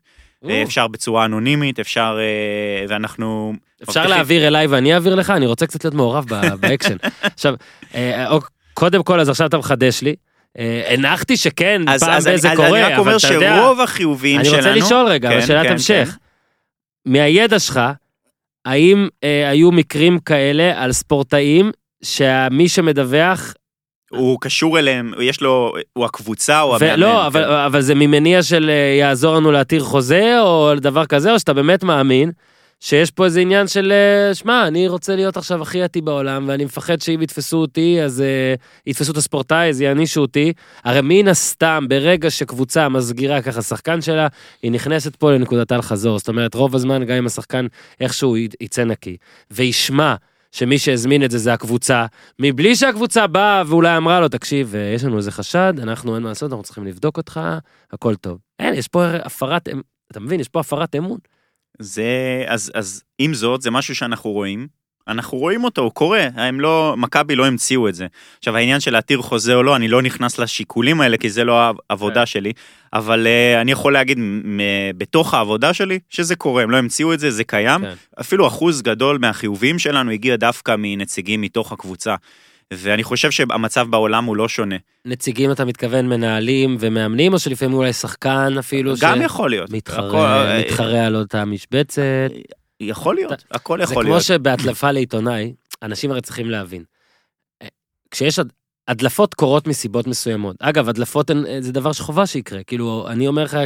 אה, אפשר בצורה אנונימית, אפשר, אה, ואנחנו... אפשר להעביר אליי ואני אעביר לך? אני רוצה קצת להיות מעורב באקשן. עכשיו, אה, קודם כל, אז עכשיו אתה מחדש לי. הנחתי שכן, אז, פעם אז אני, באיזה אז קורה, אני רק אומר אבל אתה יודע... שרוב החיוביים אני שלנו... רוצה לשאול רגע, אבל כן, שאלת כן, המשך. מהידע שלך, האם אה, היו מקרים כאלה על ספורטאים שמי שמדווח, הוא קשור אליהם, יש לו, הוא הקבוצה או המאמן. ולא, כן. אבל, אבל זה ממניע של אה, יעזור לנו להתיר חוזה או דבר כזה, או שאתה באמת מאמין שיש פה איזה עניין של, אה, שמע, אני רוצה להיות עכשיו הכי עתי בעולם, ואני מפחד שאם יתפסו אותי, אז אה, יתפסו את הספורטאי, אז יענישו אותי. הרי מן הסתם, ברגע שקבוצה מסגירה ככה שחקן שלה, היא נכנסת פה לנקודת אל חזור. זאת אומרת, רוב הזמן, גם אם השחקן איכשהו יצא נקי, וישמע שמי שהזמין את זה זה הקבוצה, מבלי שהקבוצה באה ואולי אמרה לו, תקשיב, אה, יש לנו איזה חשד, אנחנו אין מה לעשות, אנחנו צריכים לבדוק אותך, הכל טוב. אין, יש פה הפרת, אמ- אתה מבין, יש פה הפרת אמון. זה, אז, אז עם זאת, זה משהו שאנחנו רואים. אנחנו רואים אותו, הוא קורה, הם לא, מכבי לא המציאו את זה. עכשיו העניין של להתיר חוזה או לא, אני לא נכנס לשיקולים האלה, כי זה לא העבודה כן. שלי, אבל uh, אני יכול להגיד בתוך העבודה שלי, שזה קורה, הם לא המציאו את זה, זה קיים. כן. אפילו אחוז גדול מהחיובים שלנו הגיע דווקא מנציגים מתוך הקבוצה. ואני חושב שהמצב בעולם הוא לא שונה. נציגים אתה מתכוון מנהלים ומאמנים, או שלפעמים אולי שחקן אפילו, גם יכול להיות. הכל- שמתחרה אה, מתחרה על אותה משבצת. יכול להיות, הכל זה יכול כמו להיות. שבהדלפה לעיתונאי, אנשים הרי צריכים להבין. אה, כשיש הדלפות קורות מסיבות מסוימות. אגב, הדלפות הן- אה, זה דבר שחובה שיקרה. כאילו, אני אומר לך,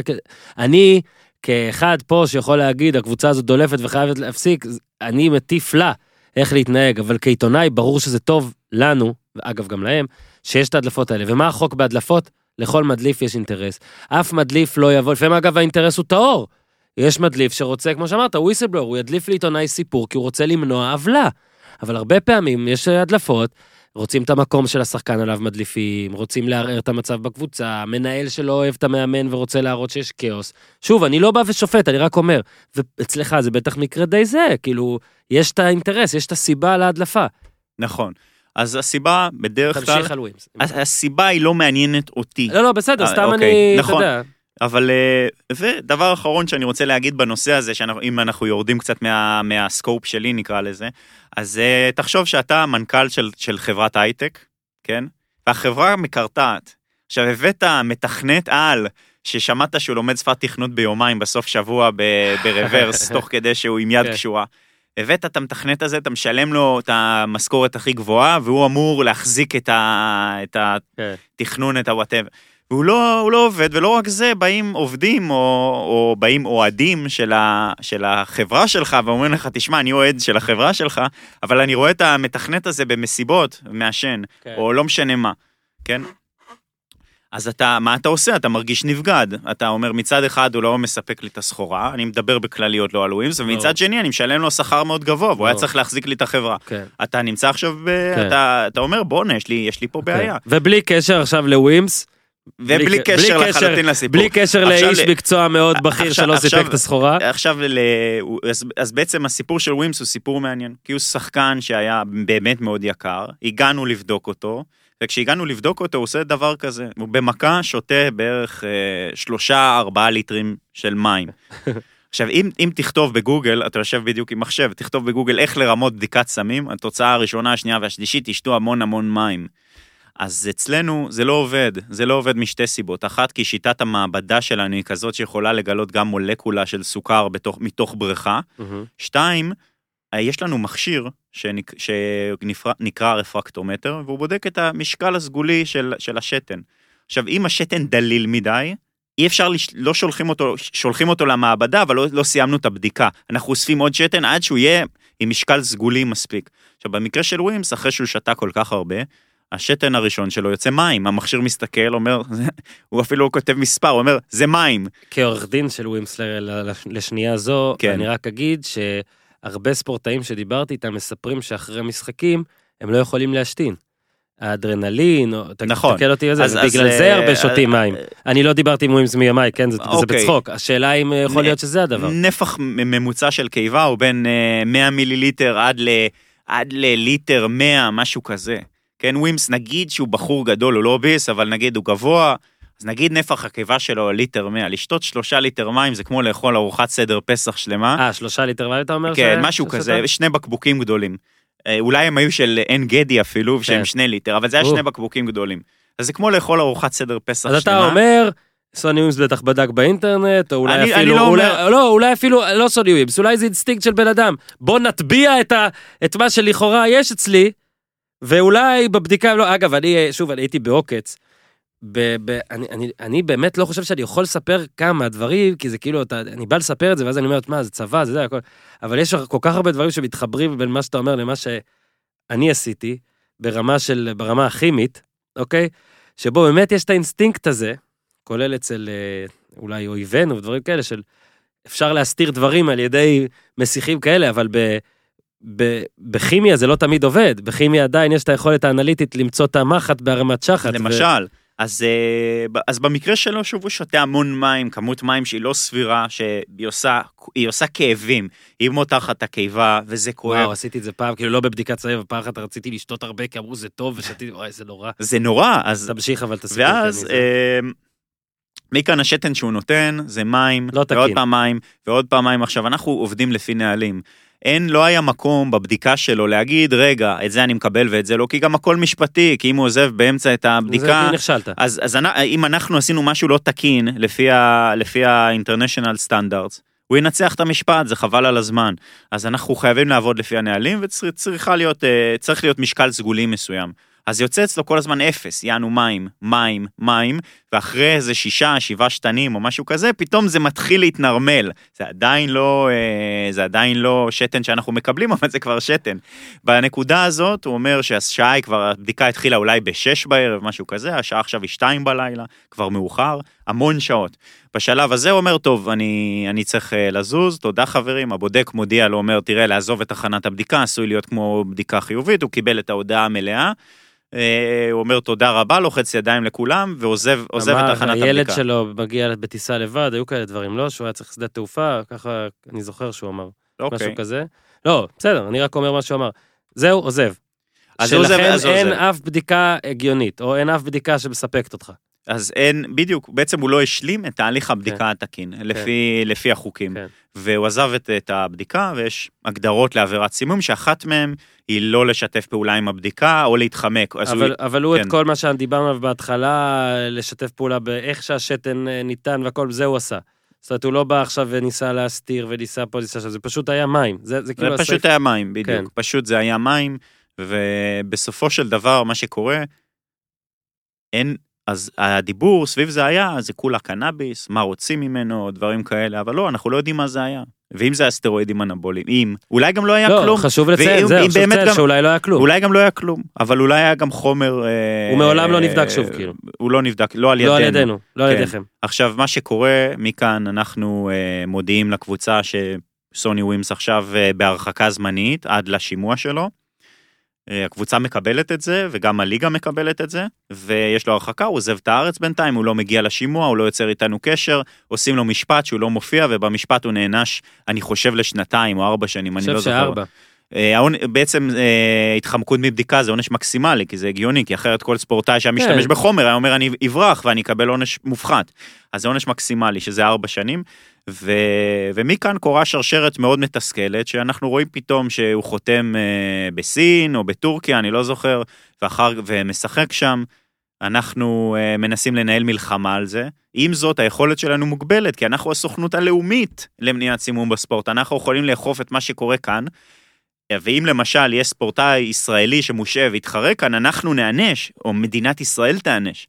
אני כאחד פה שיכול להגיד, הקבוצה הזאת דולפת וחייבת להפסיק, אני מטיף לה איך להתנהג, אבל כעיתונאי ברור שזה טוב לנו, ואגב גם להם, שיש את ההדלפות האלה. ומה החוק בהדלפות? לכל מדליף יש אינטרס. אף מדליף לא יבוא, לפעמים אגב האינטרס הוא טהור. יש מדליף שרוצה, כמו שאמרת, וויסלבלור, הוא ידליף לעיתונאי סיפור כי הוא רוצה למנוע עוולה. אבל הרבה פעמים יש הדלפות, רוצים את המקום של השחקן עליו מדליפים, רוצים לערער את המצב בקבוצה, מנהל שלא אוהב את המאמן ורוצה להראות שיש כאוס. שוב, אני לא בא ושופט, אני רק אומר, ואצלך זה בטח מקרה די זה, כאילו, יש את האינטרס, יש את הסיבה להדלפה. נכון. אז הסיבה, בדרך כלל, תמשיך על ווימס. הסיבה היא לא מעניינת אותי. לא, לא, בסדר, אה, סתם אוקיי, אני, אתה נכון. יודע. אבל, אה, ודבר אחרון שאני רוצה להגיד בנושא הזה, שאם אנחנו יורדים קצת מה, מהסקופ שלי נקרא לזה, אז אה, תחשוב שאתה מנכ"ל של, של חברת הייטק, כן? והחברה מקרטעת. עכשיו הבאת מתכנת על, ששמעת שהוא לומד שפת תכנות ביומיים בסוף שבוע ב- ב reverse, תוך כדי שהוא עם יד כן. קשורה. הבאת את המתכנת הזה, אתה משלם לו את המשכורת הכי גבוהה, והוא אמור להחזיק את, ה, את כן. התכנון, את ה whatever. והוא לא, לא עובד, ולא רק זה, באים עובדים או, או באים אוהדים של, ה, של החברה שלך ואומרים לך, תשמע, אני אוהד של החברה שלך, אבל אני רואה את המתכנת הזה במסיבות, מעשן, כן. או לא משנה מה, כן? אז אתה, מה אתה עושה? אתה מרגיש נבגד. אתה אומר, מצד אחד הוא לא מספק לי את הסחורה, אני מדבר בכלליות לא על ווימס, ומצד שני אני משלם לו שכר מאוד גבוה, והוא היה לא. צריך להחזיק לי את החברה. כן. אתה נמצא עכשיו, ב... כן. אתה, אתה אומר, בואנה, יש לי, יש לי פה בעיה. כן. ובלי קשר עכשיו לווימס, ובלי בלי קשר לחלוטין לסיפור. בלי קשר לאיש מקצוע מאוד בכיר עכשיו- שלא סיפק את הסחורה. עכשיו, אז בעצם הסיפור של ווימס הוא סיפור מעניין, כי הוא שחקן שהיה באמת מאוד יקר, הגענו לבדוק אותו, וכשהגענו לבדוק אותו הוא עושה דבר כזה, הוא במכה שותה בערך אה, שלושה ארבעה ליטרים של מים. עכשיו, אם, אם תכתוב בגוגל, אתה יושב בדיוק עם מחשב, תכתוב בגוגל איך לרמות בדיקת סמים, התוצאה הראשונה, השנייה והשלישית, תשתו המון המון מים. אז אצלנו זה לא עובד, זה לא עובד משתי סיבות. אחת, כי שיטת המעבדה שלנו היא כזאת שיכולה לגלות גם מולקולה של סוכר בתוך, מתוך בריכה. מהמם. שתיים, אה, יש לנו מכשיר שנק, שנקרא רפרקטומטר, והוא בודק את המשקל הסגולי של, של השתן. עכשיו, אם השתן דליל מדי, אי אפשר, לש... לא שולחים אותו, שולחים אותו למעבדה, אבל לא, לא סיימנו את הבדיקה. אנחנו אוספים עוד שתן עד שהוא יהיה עם משקל סגולי מספיק. עכשיו, במקרה של ווימס, אחרי שהוא שתה כל כך הרבה, השתן הראשון שלו יוצא מים, המכשיר מסתכל, אומר, הוא אפילו לא כותב מספר, הוא אומר, זה מים. כעורך דין של ווימס ל- ל- לשנייה זו, כן. אני רק אגיד שהרבה ספורטאים שדיברתי איתם מספרים שאחרי משחקים הם לא יכולים להשתין. האדרנלין, נכון. תקל אותי בזה, אז, זה אה, הרבה שותים אה, מים. אני לא דיברתי עם ווימס מימיי, כן, זה אוקיי. בצחוק. השאלה אם אה, יכול להיות שזה הדבר. נפח ממוצע של קיבה הוא בין אה, 100 מיליליטר עד, ל, עד לליטר 100, משהו כזה. כן, ווימס, נגיד שהוא בחור גדול, הוא לא beast, אבל נגיד הוא גבוה, אז נגיד נפח הקיבה שלו ליטר 100. לשתות שלושה ליטר מים זה כמו לאכול ארוחת סדר פסח שלמה. אה, שלושה ליטר מים אתה אומר? כן, ש- משהו ששתה? כזה, שני בקבוקים גדולים. אה, אולי הם היו של עין גדי אפילו, שהם כן. שני ליטר, אבל זה היה או. שני בקבוקים גדולים. אז זה כמו לאכול ארוחת סדר פסח אז שלמה. אתה אומר, סוני ווימס בטח בדק באינטרנט, או אולי אני- אני אפילו, לא אולי, אומר- לא, אולי אפילו, לא סוני ווימס, אולי זה אינסטינקט של בן אדם. בוא נטביע את, ה, את מה שלכאורה יש אצלי, ואולי בבדיקה, לא, אגב, אני, שוב, אני הייתי בעוקץ. ב, ב, אני, אני, אני באמת לא חושב שאני יכול לספר כמה מהדברים, כי זה כאילו, אתה, אני בא לספר את זה, ואז אני אומר, מה, זה צבא, זה זה, הכל. אבל יש כל כך הרבה דברים שמתחברים בין מה שאתה אומר למה שאני עשיתי, ברמה של, ברמה הכימית, אוקיי? שבו באמת יש את האינסטינקט הזה, כולל אצל אה, אולי אויבינו ודברים כאלה, של אפשר להסתיר דברים על ידי מסיחים כאלה, אבל ב, ב, בכימיה זה לא תמיד עובד. בכימיה עדיין יש את היכולת האנליטית למצוא את המחט בערימת שחת. ו- למשל, אז, אה, אז במקרה שלו, שוב, הוא שותה המון מים, כמות מים שהיא לא סבירה, שהיא עושה, עושה כאבים, היא מותחת את הקיבה, וזה כואב. וואו, עשיתי את זה פעם, כאילו לא בבדיקת צבע, פעם אחת רציתי לשתות הרבה, כי אמרו זה טוב, ושתיתי, וואי, זה נורא. זה נורא, אז... תמשיך אבל את הסיפור. ואז, אה, מכאן השתן שהוא נותן זה מים, לא ועוד תקין. פעם מים, ועוד פעם מים. עכשיו, אנחנו עובדים לפי נהלים. אין, לא היה מקום בבדיקה שלו להגיד, רגע, את זה אני מקבל ואת זה לא, כי גם הכל משפטי, כי אם הוא עוזב באמצע את הבדיקה, זה נכשלת. אז, אז אם אנחנו עשינו משהו לא תקין, לפי ה-international standards, הוא ינצח את המשפט, זה חבל על הזמן. אז אנחנו חייבים לעבוד לפי הנהלים, וצריכה להיות, אה, צריך להיות משקל סגולי מסוים. אז יוצא אצלו כל הזמן אפס, יענו מים, מים, מים, ואחרי איזה שישה, שבעה שתנים או משהו כזה, פתאום זה מתחיל להתנרמל. זה עדיין לא, אה, זה עדיין לא שתן שאנחנו מקבלים, אבל זה כבר שתן. בנקודה הזאת הוא אומר שהשעה היא כבר, הבדיקה התחילה אולי בשש בערב, משהו כזה, השעה עכשיו היא שתיים בלילה, כבר מאוחר, המון שעות. בשלב הזה הוא אומר, טוב, אני, אני צריך אה, לזוז, תודה חברים, הבודק מודיע לו, אומר, תראה, לעזוב את תחנת הבדיקה, עשוי להיות כמו בדיקה חיובית, הוא קיבל את ההודעה המלאה. אה, הוא אומר תודה רבה, לוחץ ידיים לכולם, ועוזב עוזב את תחנת הבדיקה. הילד שלו מגיע בטיסה לבד, היו כאלה דברים, לא? שהוא היה צריך שדה תעופה, ככה אני זוכר שהוא אמר. אוקיי. משהו כזה. לא, בסדר, אני רק אומר מה שהוא אמר. זהו, עוזב. אז הוא עוזב, אז הוא אין עוזב. אף בדיקה הגיונית, או אין אף בדיקה שמספקת אותך. אז אין, בדיוק, בעצם הוא לא השלים את תהליך הבדיקה התקין, לפי, לפי החוקים. כן. והוא עזב את, את הבדיקה, ויש הגדרות לעבירת סימום, שאחת מהן היא לא לשתף פעולה עם הבדיקה, או להתחמק. אבל, הוא, אבל הוא את כן. כל מה שדיברנו עליו בהתחלה, לשתף פעולה באיך שהשתן אה, ניתן והכל, זה הוא עשה. זאת אומרת, הוא לא בא עכשיו וניסה להסתיר וניסה פה, ניסה שם, זה פשוט היה מים. זה, זה זה כאילו פשוט הסעיף- היה מים, בדיוק. כן. פשוט זה היה מים, ובסופו של דבר, מה שקורה, אין, אז הדיבור סביב זה היה, זה כולה קנאביס, מה רוצים ממנו, דברים כאלה, אבל לא, אנחנו לא יודעים מה זה היה. ואם זה היה סטרואידים אנבוליים, אם, אולי גם לא היה לא, כלום. חשוב לציין, זהו, אם חשוב לציין שאולי לא היה כלום. אולי גם לא היה כלום, אבל אולי היה גם חומר... אה, הוא מעולם לא אה, נבדק שוב, כאילו. הוא לא נבדק, לא על ידינו. לא על ידינו, לא על כן. ידיכם. עכשיו, מה שקורה, מכאן אנחנו אה, מודיעים לקבוצה שסוני ווימס עכשיו אה, בהרחקה זמנית עד לשימוע שלו. אה, הקבוצה מקבלת את זה, וגם הליגה מקבלת את זה, ויש לו הרחקה, הוא עוזב את הארץ בינתיים, הוא לא מגיע לשימוע, הוא לא יוצר איתנו קשר, עושים לו משפט שהוא לא מופיע, ובמשפט הוא נענש, אני חושב, לשנתיים או ארבע שנים, אני אני לא חושב זוכר. שארבע. אה, בעצם אה, התחמקות מבדיקה זה עונש מקסימלי, כי זה הגיוני, כי אחרת כל ספורטאי שהיה משתמש כן. בחומר היה אומר אני אברח ואני אקבל עונש מופחת. אז זה עונש מקסימלי, שזה ארבע שנים, ו... ומכאן קורה שרשרת מאוד מתסכלת, שאנחנו רואים פתאום שהוא חותם אה, בסין או בטורקיה, אני לא זוכר, ואחר... ומשחק שם. אנחנו מנסים לנהל מלחמה על זה. עם זאת, היכולת שלנו מוגבלת, כי אנחנו הסוכנות הלאומית למניעת סימום בספורט. אנחנו יכולים לאכוף את מה שקורה כאן, ואם למשל יש ספורטאי ישראלי שמושעה ויתחרה כאן, אנחנו נענש, או מדינת ישראל תענש.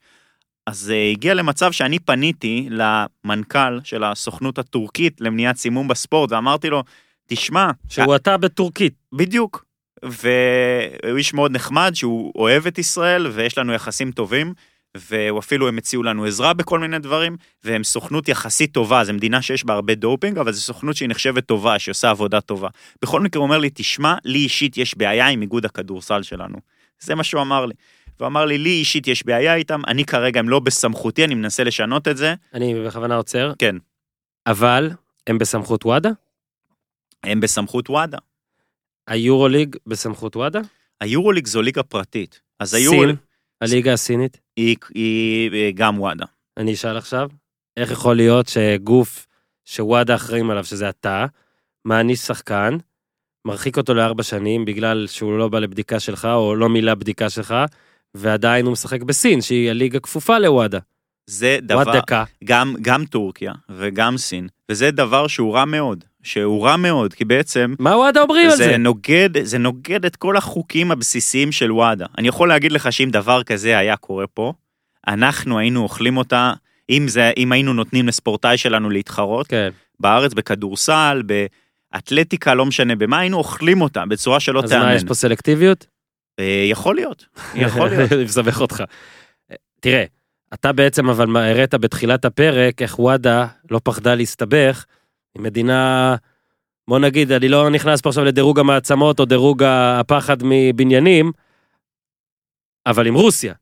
אז זה הגיע למצב שאני פניתי למנכ"ל של הסוכנות הטורקית למניעת סימום בספורט, ואמרתי לו, תשמע, שהוא אתה בטורקית. בדיוק. והוא איש מאוד נחמד, שהוא אוהב את ישראל, ויש לנו יחסים טובים, והוא אפילו הם הציעו לנו עזרה בכל מיני דברים, והם סוכנות יחסית טובה, זו מדינה שיש בה הרבה דופינג, אבל זו סוכנות שהיא נחשבת טובה, שעושה עבודה טובה. בכל מקרה הוא אומר לי, תשמע, לי אישית יש בעיה עם איגוד הכדורסל שלנו. זה מה שהוא אמר לי. והוא אמר לי, לי אישית יש בעיה איתם, אני כרגע הם לא בסמכותי, אני מנסה לשנות את זה. אני בכוונה עוצר. כן. אבל הם בסמכות וואדה? הם בסמכות וואדה. היורוליג בסמכות וואדה? היורוליג זו ליגה פרטית. אז היורוליג סין, הליגה הסינית. היא, היא אה, גם וואדה. אני אשאל עכשיו, איך יכול להיות שגוף שוואדה אחראים עליו, שזה אתה, מעניש שחקן, מרחיק אותו לארבע שנים בגלל שהוא לא בא לבדיקה שלך, או לא מילא בדיקה שלך, ועדיין הוא משחק בסין, שהיא הליגה כפופה לוואדה. זה דבר. גם, גם טורקיה וגם סין, וזה דבר שהוא רע מאוד, שהוא רע מאוד, כי בעצם מה וואדה אומרים על זה? נוגד, זה נוגד את כל החוקים הבסיסיים של וואדה. אני יכול להגיד לך שאם דבר כזה היה קורה פה, אנחנו היינו אוכלים אותה, אם, זה, אם היינו נותנים לספורטאי שלנו להתחרות, כן. בארץ בכדורסל, באתלטיקה, לא משנה במה, היינו אוכלים אותה בצורה שלא אז מה, תיאמן. יש פה סלקטיביות? אה, יכול להיות, יכול להיות. אני מסבך אותך. תראה, אתה בעצם אבל מה- הראת בתחילת הפרק איך וואדה לא פחדה להסתבך עם מדינה, בוא נגיד, אני לא נכנס פה עכשיו לדירוג המעצמות או דירוג הפחד מבניינים, אבל עם רוסיה.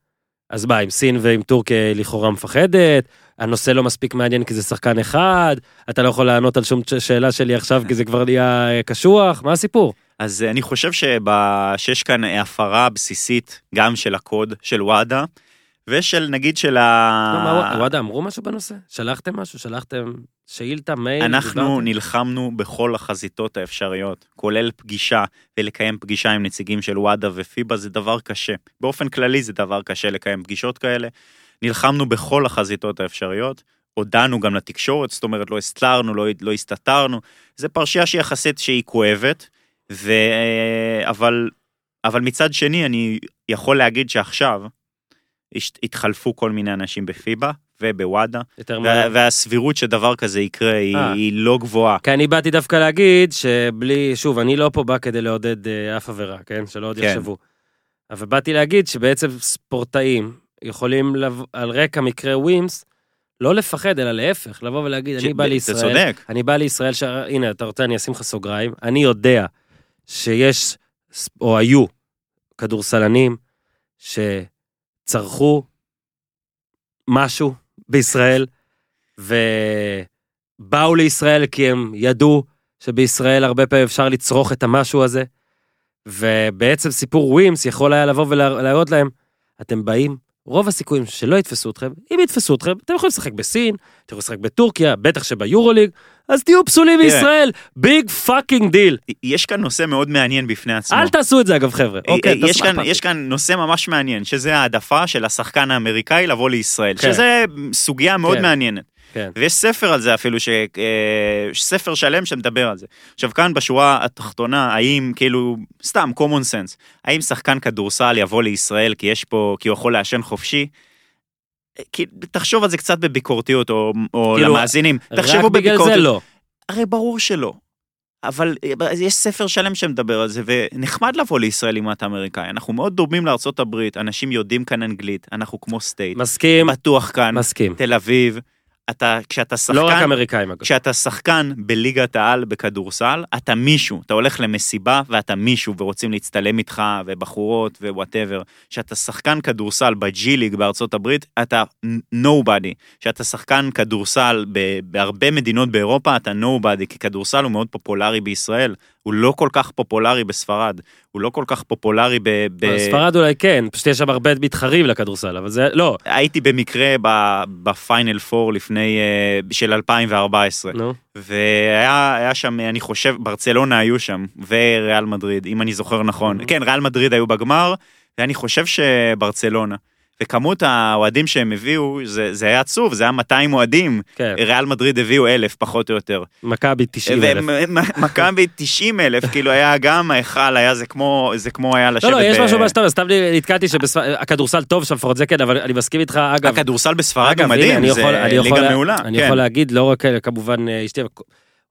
אז מה, עם סין ועם טורקיה לכאורה מפחדת, הנושא לא מספיק מעניין כי זה שחקן אחד, אתה לא יכול לענות על שום שאלה שלי עכשיו כי זה כבר נהיה אה, קשוח, מה הסיפור? אז אה, אני חושב שיש כאן הפרה בסיסית גם של הקוד של וואדה, ושל נגיד של לא, ה... מה, וואדה אמרו משהו בנושא? שלחתם משהו? שלחתם שאילתה, מייל? אנחנו? נלחמנו בכל החזיתות האפשריות, כולל פגישה, ולקיים פגישה עם נציגים של וואדה ופיבה זה דבר קשה. באופן כללי זה דבר קשה לקיים פגישות כאלה. נלחמנו בכל החזיתות האפשריות, הודענו גם לתקשורת, זאת אומרת לא הסתרנו, לא, לא הסתתרנו. זו פרשייה שיחסית שהיא כואבת, ו... אבל, אבל מצד שני אני יכול להגיד שעכשיו התחלפו כל מיני אנשים בפיבה ובוואדה, וה-. והסבירות שדבר כזה יקרה היא, אה. היא לא גבוהה. כי אני באתי דווקא להגיד שבלי, שוב, אני לא פה בא כדי לעודד אה, אף עבירה, כן? שלא עוד כן. יחשבו. אבל באתי להגיד שבעצם ספורטאים יכולים לבוא, על רקע מקרה ווימס, לא לפחד, אלא להפך, לבוא ולהגיד, אני ש- בא אתה לישראל, צודק. אני בא לישראל, ש... הנה, אתה רוצה, אני אשים לך סוגריים, אני יודע שיש, או היו, כדורסלנים שצרכו משהו בישראל, ובאו לישראל כי הם ידעו שבישראל הרבה פעמים אפשר לצרוך את המשהו הזה, ובעצם סיפור ווימס יכול היה לבוא ולהראות להם, אתם באים, רוב הסיכויים שלא יתפסו אתכם, אם יתפסו אתכם, אתם יכולים לשחק בסין, אתם יכולים לשחק בטורקיה, בטח שביורוליג, אז תהיו פסולים. בישראל, big fucking deal. יש כאן נושא מאוד מעניין בפני עצמו. אל תעשו את זה אגב חבר'ה. אוקיי, יש תעשו- כאן, יש כאן נושא ממש מעניין, שזה העדפה של השחקן האמריקאי לבוא לישראל, כן. שזה סוגיה מאוד כן. מעניינת. כן. ויש ספר על זה אפילו, ש... אה, ספר שלם שמדבר על זה. עכשיו כאן בשורה התחתונה, האם כאילו, סתם, common sense, האם שחקן כדורסל יבוא לישראל כי יש פה, כי הוא יכול לעשן חופשי? כי, תחשוב על זה קצת בביקורתיות, או, או כאילו, למאזינים, רק תחשבו בגלל זה בביקורתיות. לא. הרי ברור שלא. אבל אה, יש ספר שלם שמדבר על זה, ונחמד לבוא לישראל אם אתה אמריקאי. אנחנו מאוד דומים הברית, אנשים יודעים כאן אנגלית, אנחנו כמו סטייט. מסכים, בטוח כאן, מסכים. תל אביב, אתה, כשאתה שחקן, לא רק אמריקאים אגב. כשאתה שחקן בליגת העל בכדורסל, אתה מישהו, אתה הולך למסיבה ואתה מישהו ורוצים להצטלם איתך ובחורות ו whatever. כשאתה שחקן כדורסל ב G League בארצות הברית, אתה nobody. כשאתה שחקן כדורסל בהרבה מדינות באירופה, אתה nobody, כי כדורסל הוא מאוד פופולרי בישראל. הוא לא כל כך פופולרי בספרד, הוא לא כל כך פופולרי ב... ב... ספרד אולי כן, פשוט יש שם הרבה מתחרים לכדורסל, אבל זה, לא. הייתי במקרה בפיינל פור לפני, אה, של 2014. נו, והיה היה שם, אני חושב, ברצלונה היו שם, וריאל מדריד, אם אני זוכר נכון. Mhm. כן, ריאל מדריד היו בגמר, ואני חושב שברצלונה. וכמות האוהדים שהם הביאו, זה, זה היה עצוב, זה היה 200 אוהדים. כן, ריאל מדריד הביאו אלף, פחות או יותר. מכבי 90 אלף. ומכבי 90 אלף, כאילו היה גם ההיכל, היה זה כמו, זה כמו היה לשבת לא, לא, יש משהו מה שאתה אומר, סתם נתקעתי שהכדורסל טוב שם, לפחות זה כן, אבל אני מסכים איתך, אגב, הכדורסל בספרד הוא מדהים, זה ליגה לה- מעולה. אני כן. יכול להגיד, לא רק כמובן אה, אשתי,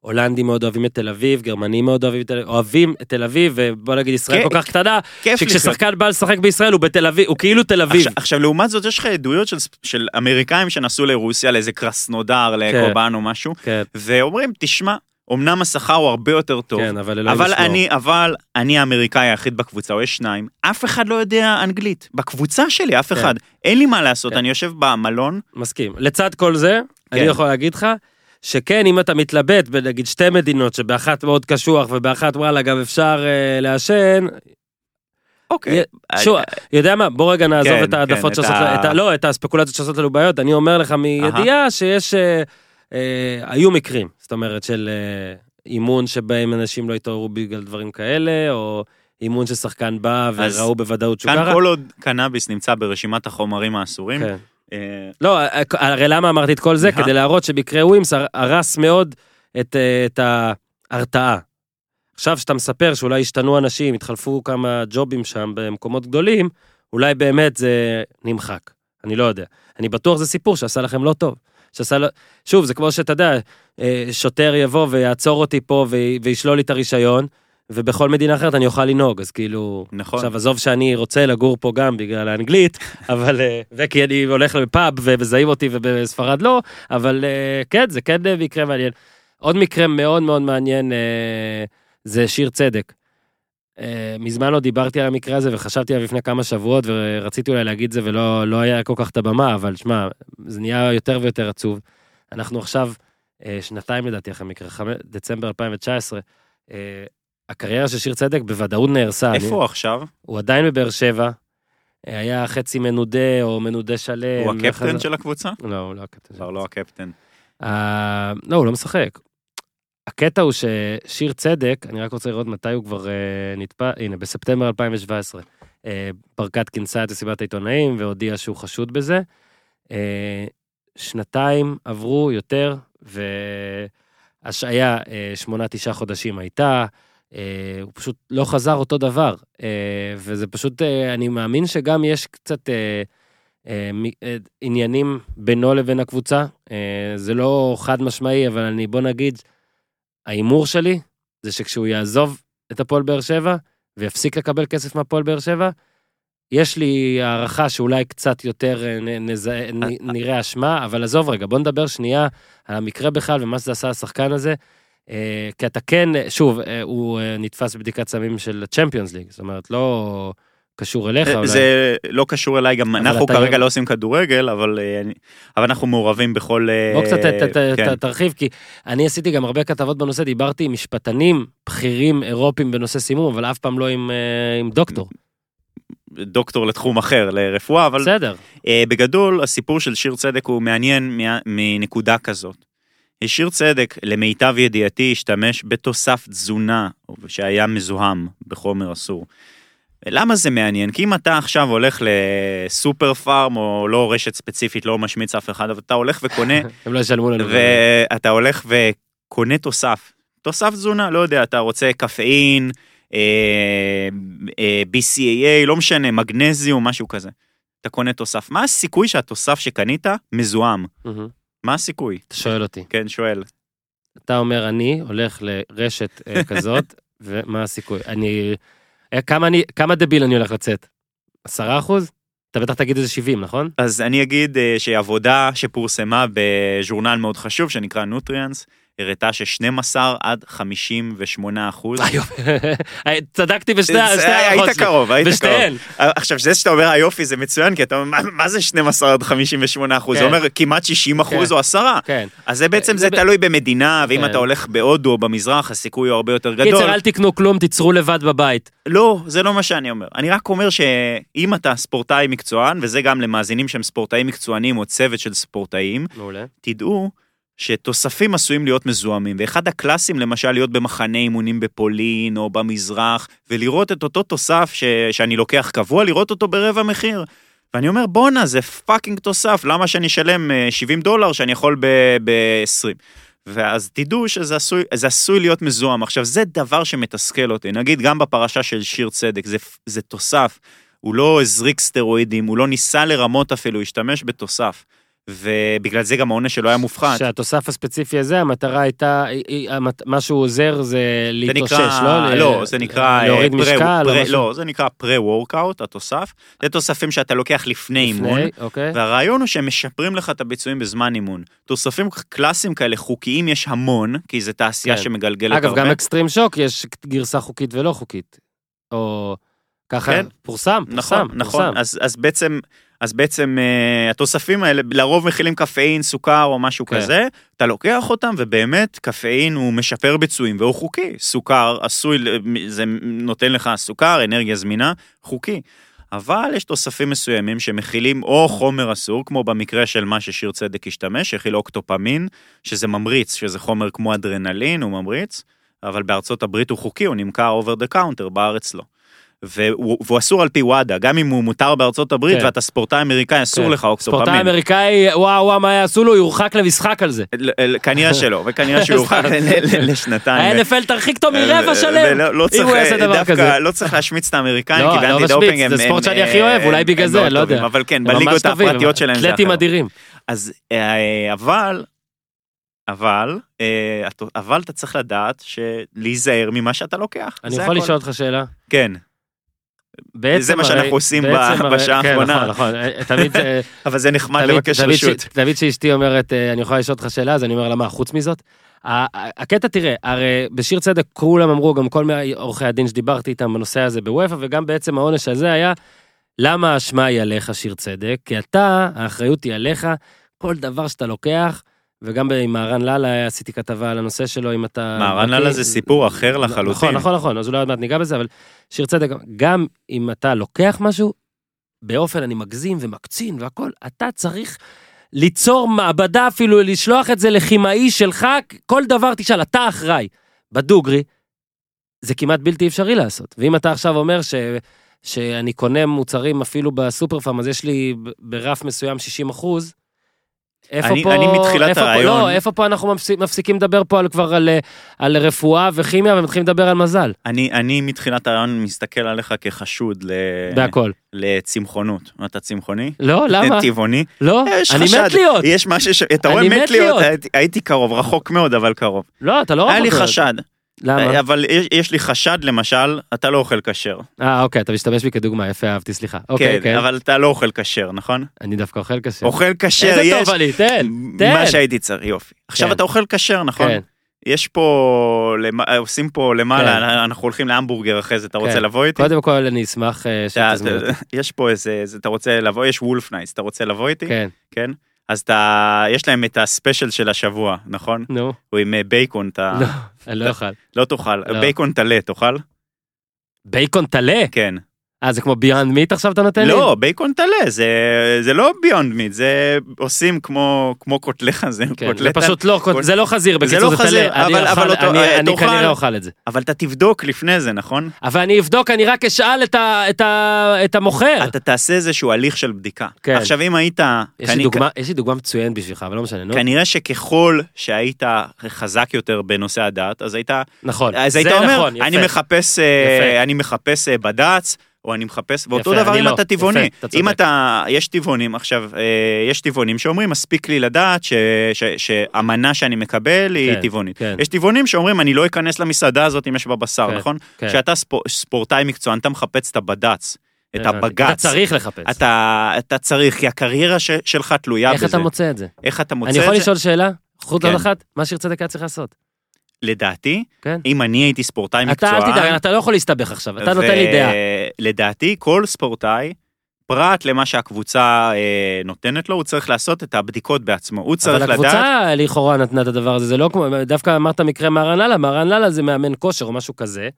הולנדים מאוד אוהבים את תל אביב, גרמנים מאוד אוהבים את תל אביב, אוהבים את תל אביב, ובוא נגיד ישראל כן, כל כך קטנה. שכששחקן בא לשחק בישראל הוא בתל אביב, הוא כאילו תל אביב. עכשיו, לעומת זאת יש לך עדויות של, של אמריקאים שנסעו לרוסיה לאיזה קרסנודר לקורבן או משהו כן, ואומרים תשמע אמנם השכר הוא הרבה יותר טוב כן, אבל אבל. אני אבל אני האמריקאי היחיד בקבוצה או יש שניים אף אחד לא יודע אנגלית בקבוצה שלי אף כן. אחד אין לי מה לעשות כן. אני יושב במלון מסכים. לצד כל זה, אני כן. יכול להגיד לך, שכן, אם אתה מתלבט בנגיד שתי מדינות, שבאחת מאוד קשוח ובאחת וואלה גם אפשר אה, לעשן, אוקיי שוב, יודע מה, בוא רגע נעזוב כן, את העדפות כן, שעושות, את ה- לא, את הספקולציות שעושות לנו בעיות, אני אומר לך מידיעה שיש, אה, אה, היו מקרים, זאת אומרת של אה, אימון שבהם אנשים לא התעוררו בגלל דברים כאלה, או אימון ששחקן בא וראו בוודאות שהוא כאן ככה. כל עוד קנאביס נמצא ברשימת החומרים האסורים כן. אה, לא, הרי למה אמרתי את כל זה? כדי להראות שבקרה ווימס הר- הרס מאוד את, אה, את ההרתעה. עכשיו שאתה מספר שאולי השתנו אנשים, התחלפו כמה ג'ובים שם במקומות גדולים, אולי באמת זה נמחק. אני לא יודע. אני בטוח זה סיפור שעשה לכם לא טוב. שעשה לו... שוב, זה כמו שאתה יודע, אה, שוטר יבוא ויעצור אותי פה וי- וישלול לי את הרישיון, ובכל מדינה אחרת אני אוכל לנהוג, אז כאילו... נכון עכשיו, עזוב שאני רוצה לגור פה גם בגלל האנגלית, אבל... אה, וכי אני הולך לפאב ומזהים אותי ובספרד לא, אבל אה, כן, זה כן אה, מקרה מעניין. עוד מקרה מאוד מאוד מעניין זה שיר צדק. מזמן לא דיברתי על המקרה הזה וחשבתי עליו לפני כמה שבועות ורציתי אולי להגיד זה ולא לא היה כל כך את הבמה, אבל שמע, זה נהיה יותר ויותר עצוב. אנחנו עכשיו, שנתיים לדעתי אחרי מקרה, חמ- דצמבר 2019, אה, הקריירה של שיר צדק בוודאות נהרסה. אני- איפה הוא עכשיו הוא עדיין בבאר שבע. אה, היה חצי מנודה או מנודה שלם. הוא הקפטן וחזר- של הקבוצה? לא, הוא לא הקפטן. כבר לא הקפטן. אה, לא, הוא לא משחק. הקטע הוא ששיר צדק, אני רק רוצה לראות מתי הוא כבר אה, נתפס, הנה, בספטמבר 2017. אה, ברקת כינסה את מסיבת העיתונאים והודיעה שהוא חשוד בזה. שנתיים עברו יותר, והשעיה אה, שמונה, תשעה חודשים הייתה. אה, הוא פשוט לא חזר אותו דבר, אה, וזה פשוט, אה, אני מאמין שגם יש קצת עניינים בינו לבין הקבוצה. זה לא חד משמעי, אבל אני, בוא נגיד, ההימור שלי זה שכשהוא יעזוב את הפועל באר שבע ויפסיק לקבל כסף מהפועל באר שבע, יש לי הערכה שאולי קצת יותר אה, נ- נזהה- נ- נראה אשמה, אבל עזוב רגע, בוא נדבר שנייה על המקרה בכלל ומה שזה עשה לשחקן הזה. אה, כי אתה כן, שוב, אה, הוא אה, נתפס בבדיקת סמים של צ'מפיונס ליג, זאת אומרת, לא קשור אליך אולי. זה לא קשור אליי, גם אנחנו אתה- כרגע לא עושים כדורגל, אבל אנחנו מעורבים בכל... בוא קצת ת- ת- ת- כן. ת- תרחיב, כי אני עשיתי גם הרבה כתבות בנושא, דיברתי עם משפטנים בכירים אירופים בנושא סימום, אבל אף פעם לא עם, עם דוקטור. דוקטור לתחום אחר, לרפואה, אבל בסדר. בגדול הסיפור של שיר צדק הוא מעניין מנקודה כזאת. שיר צדק, למיטב ידיעתי, השתמש בתוסף תזונה שהיה מזוהם בחומר אסור. למה זה מעניין? כי אם אתה עכשיו הולך לסופר פארם, או לא רשת ספציפית, לא משמיץ אף אחד, אבל אתה הולך וקונה, הם לא ישלמו לנו. ואתה הולך וקונה תוסף. תוסף תזונה, לא יודע, אתה רוצה קפאין, אה, אה, BCAA, לא משנה, מגנזיום, משהו כזה. אתה קונה תוסף. מה הסיכוי שהתוסף שקנית מזוהם? מה הסיכוי? אתה שואל אותי. כן, שואל. אתה אומר, אני הולך לרשת אה, כזאת, ומה הסיכוי? אני... אה, כמה אני, כמה דביל אני הולך לצאת? עשרה אחוז? אתה בטח תגיד איזה 70, נכון? אז אני אגיד אה, שעבודה שפורסמה בז'ורנל מאוד חשוב, שנקרא נוטריאנס, הראתה ש-12 עד 58 אחוז. צדקתי בשתי ה- שתי היית ההערכות שלי. קרוב, היית קרוב. בשתיהן. עכשיו, זה שאתה אומר היופי זה מצוין, כי אתה אומר, מה- זה 12 עד 58 אחוז? זה כן. אומר כמעט 60 אחוז כן. או 10. כן. אז זה בעצם, זה תלוי במדינה, ואם כן. אתה הולך בהודו או במזרח, הסיכוי הוא הרבה יותר גדול. קיצר, אל תקנו כלום, תיצרו לבד בבית. לא, זה לא מה שאני אומר. אני רק אומר שאם אתה ספורטאי מקצוען, וזה גם למאזינים שהם ספורטאים מקצוענים או צוות של ספורטאים. תדעו שתוספים עשויים להיות מזוהמים, ואחד הקלאסיים למשל להיות במחנה אימונים בפולין או במזרח, ולראות את אותו תוסף ש... שאני לוקח קבוע, לראות אותו ברבע מחיר. ואני אומר, בואנה, זה fucking תוסף, למה שאני אשלם אה, 70 דולר שאני יכול ב-20? ואז תדעו שזה עשוי, עשוי להיות מזוהם. עכשיו, זה דבר שמתסכל אותי. נגיד, גם בפרשה של שיר צדק, זה, זה תוסף. הוא לא הזריק סטרואידים, הוא לא ניסה לרמות אפילו, הוא השתמש בתוסף. ובגלל זה גם העונש שלו היה מופחת. שהתוסף הספציפי הזה, המטרה הייתה, מה שהוא עוזר זה להתאושש, לא? לא, ל- זה נקרא... אה, להוריד משקל או pre- משהו? לא, זה נקרא פרה-וורקאוט, התוסף. זה תוספים שאתה לוקח לפני אימון. אוקיי. והרעיון הוא שהם משפרים לך את הביצועים בזמן אימון. תוספים קלאסיים כאלה חוקיים יש המון, כי זו תעשייה כן. שמגלגלת אגב, הרבה. גם אקסטרים שוק יש גרסה חוקית ולא חוקית. או ככה, כן. פורסם, נכון, פורסם, נכון. פורסם. אז, אז בעצם, אז בעצם uh, התוספים האלה לרוב מכילים קפאין, סוכר או משהו כן. כזה, אתה לוקח אותם ובאמת קפאין הוא משפר ביצועים והוא חוקי. סוכר עשוי, זה נותן לך סוכר, אנרגיה זמינה, חוקי. אבל יש תוספים מסוימים שמכילים או חומר אסור, כמו במקרה של מה ששיר צדק השתמש, שהכיל אוקטופמין, שזה ממריץ, שזה חומר כמו אדרנלין, הוא ממריץ, אבל בארצות הברית הוא חוקי, הוא נמכר over the counter, בארץ לא. והוא, והוא אסור על פי וואדה, גם אם הוא מותר בארצות הברית כן. ואתה ספורטאי אמריקאי, אסור כן. לך אוקטופמין. ספורטאי אמריקאי, וואו וואו, מה יעשו לו? יורחק למשחק על זה. כנראה שלא, וכנראה שהוא יורחק לשנתיים. ה-NFL תרחיק אותו מרבע שלם, לא אם הוא יעשה דבר כזה. לא צריך להשמיץ את האמריקאים, לא, כי אני לא באנטי דופינג הם... זה ספורט שאני הכי אוהב, הם- אולי בגלל זה, לא יודע. אבל כן, בליגות הפרטיות שלהם זה אחר. אדירים. אז אה, אבל, אבל, אה, אבל אתה צריך לדעת להיזהר ממה שאתה לוקח. אני יכול. לשאול אותך שאלה? כן, בעצם זה מה שאנחנו עושים בשעה האחרונה. אבל זה נחמד לבקש רשות. תמיד שאשתי אומרת, אה, אני יכולה לשאול אותך שאלה, אז אני אומר לה, מה, חוץ מזאת? הקטע, תראה, הרי בשיר צדק כולם אמרו, גם כל עורכי הדין שדיברתי איתם בנושא הזה בוופא, וגם בעצם העונש הזה היה, למה האשמה היא עליך, שיר צדק? כי אתה, האחריות היא עליך, כל דבר שאתה לוקח, וגם עם מהרן לאללה עשיתי כתבה על הנושא שלו, אם אתה... מהרן לאללה זה סיפור אחר לחלוטין. נכון, נכון, נכון, אז אולי עוד מעט ניגע בזה, אבל שיר צדק, גם אם אתה לוקח משהו, באופן אני מגזים ומקצין והכל, אתה צריך ליצור מעבדה אפילו, לשלוח את זה לכימאי שלך, כל דבר תשאל, אתה אחראי. בדוגרי, זה כמעט בלתי אפשרי לעשות. ואם אתה עכשיו אומר ש... שאני קונה מוצרים אפילו בסופר פארם, אז יש לי ברף מסוים 60 אחוז. איפה אני- פה, אני מתחילת איפה פה, הרעיון- לא, איפה פה אנחנו מפסיק, מפסיקים לדבר פה על, כבר על, אה, על רפואה וכימיה ומתחילים לדבר על מזל, אני, אני מתחילת הרעיון מסתכל עליך כחשוד ל... בהכל. לצמחונות. אתה צמחוני? לא, למה? טבעוני? לא, יש אני חשד. מת להיות. יש משהו ש... אתה רואה מת להיות? להיות. הייתי- קרוב, רחוק מאוד, אבל קרוב. לא, אתה לא היה לי רחוק מאוד. חשד. למה? אבל יש- יש לי חשד, למשל, אתה לא אוכל כשר. אה, אוקיי, אתה משתמש בי כדוגמה, יפה, אהבתי, סליחה. אוקיי, כן, כן. אבל אתה לא אוכל כשר, נכון? אני דווקא אוכל כשר. אוכל כשר, איזה יש... טוב אני, תן, תן. מה שהייתי צריך, יופי. עכשיו כן. אתה אוכל כשר, נכון? כן, יש פה, למ- עושים פה למעלה, כן. אנחנו הולכים להמבורגר אחרי זה, אתה רוצה כן. לבוא איתי? קודם כל אני אשמח אה, שתזמין אותי. יש פה איזה, איזה- אתה רוצה לבוא, יש וולפנייטס, אתה רוצה לבוא איתי? כן, כן. אז אתה, יש להם את הספיישל של השבוע, נכון? נו, הוא עם אה, בייקון, אתה לא, אני לא אוכל. לא תאכל. לא. בייקון טלה, תאכל? בייקון טלה? כן. אה, זה כמו ביונד מיט עכשיו אתה נותן לי? לא, בייקון טלה, זה זה לא ביונד מיט, זה עושים כמו כמו קוטלי חזה, כן, זה. פשוט לא, זה לא חזיר, זה בקיצור לא זה חזיר, טלה. אני אבל- אוכל- אבל אותו- אני- אה, אני. כנראה אוכל את זה. אבל אתה תבדוק לפני זה, נכון? אבל אני אבדוק, אני רק אשאל את ה- את ה- את המוכר. אתה תעשה איזשהו הליך של בדיקה. כן. עכשיו אם היית, יש לי כנ- דוגמה- יש לי דוגמה מצוינת בשבילך, אבל לא משנה, נו. כנראה שככל שהיית חזק יותר בנושא הדת, אז היית, נכון, אז זה היית אומר, נכון, יפה. אני מחפש, אה, יפה. אני מחפש אה, בד"ץ, או אני מחפש, ואאותו יפה, דבר אני אם לא. אתה טבעוני. יפה, אתה. אם אתה, יש טבעונים, עכשיו, אה, יש טבעונים שאומרים, מספיק לי לדעת ש- ש- שהמנה שאני מקבל היא כן, טבעונית. כן. יש טבעונים שאומרים, אני לא אכנס למסעדה הזאת אם יש בה בשר, כן, נכון? כן. כשאתה ספור- ספורטאי מקצוען, אתה מחפש את הבד"ץ, את. הבג"ץ. אתה צריך לחפש. אתה, אתה צריך, כי הקריירה ש, שלך תלויה איך בזה. אתה מוצא את זה? איך אתה מוצא אני את יכול זה? לשאול שאלה? חוץ כן. עוד אחת? מה שיר צדק היה צריך לעשות. לדעתי, כן. אם אני הייתי ספורטאי אתה מקצוען... אל תדאג, אתה לא יכול להסתבך עכשיו, אתה נותן לי דעה. לדעתי, כל ספורטאי, פרט למה שהקבוצה אה, נותנת לו, הוא צריך לעשות את הבדיקות בעצמו. הוא צריך אבל לדעת... הקבוצה לכאורה נתנה את הדבר הזה, זה לא כמו, דווקא אמרת מקרה מהרן לאללה, מהרן לאללה זה מאמן כושר או משהו כזה.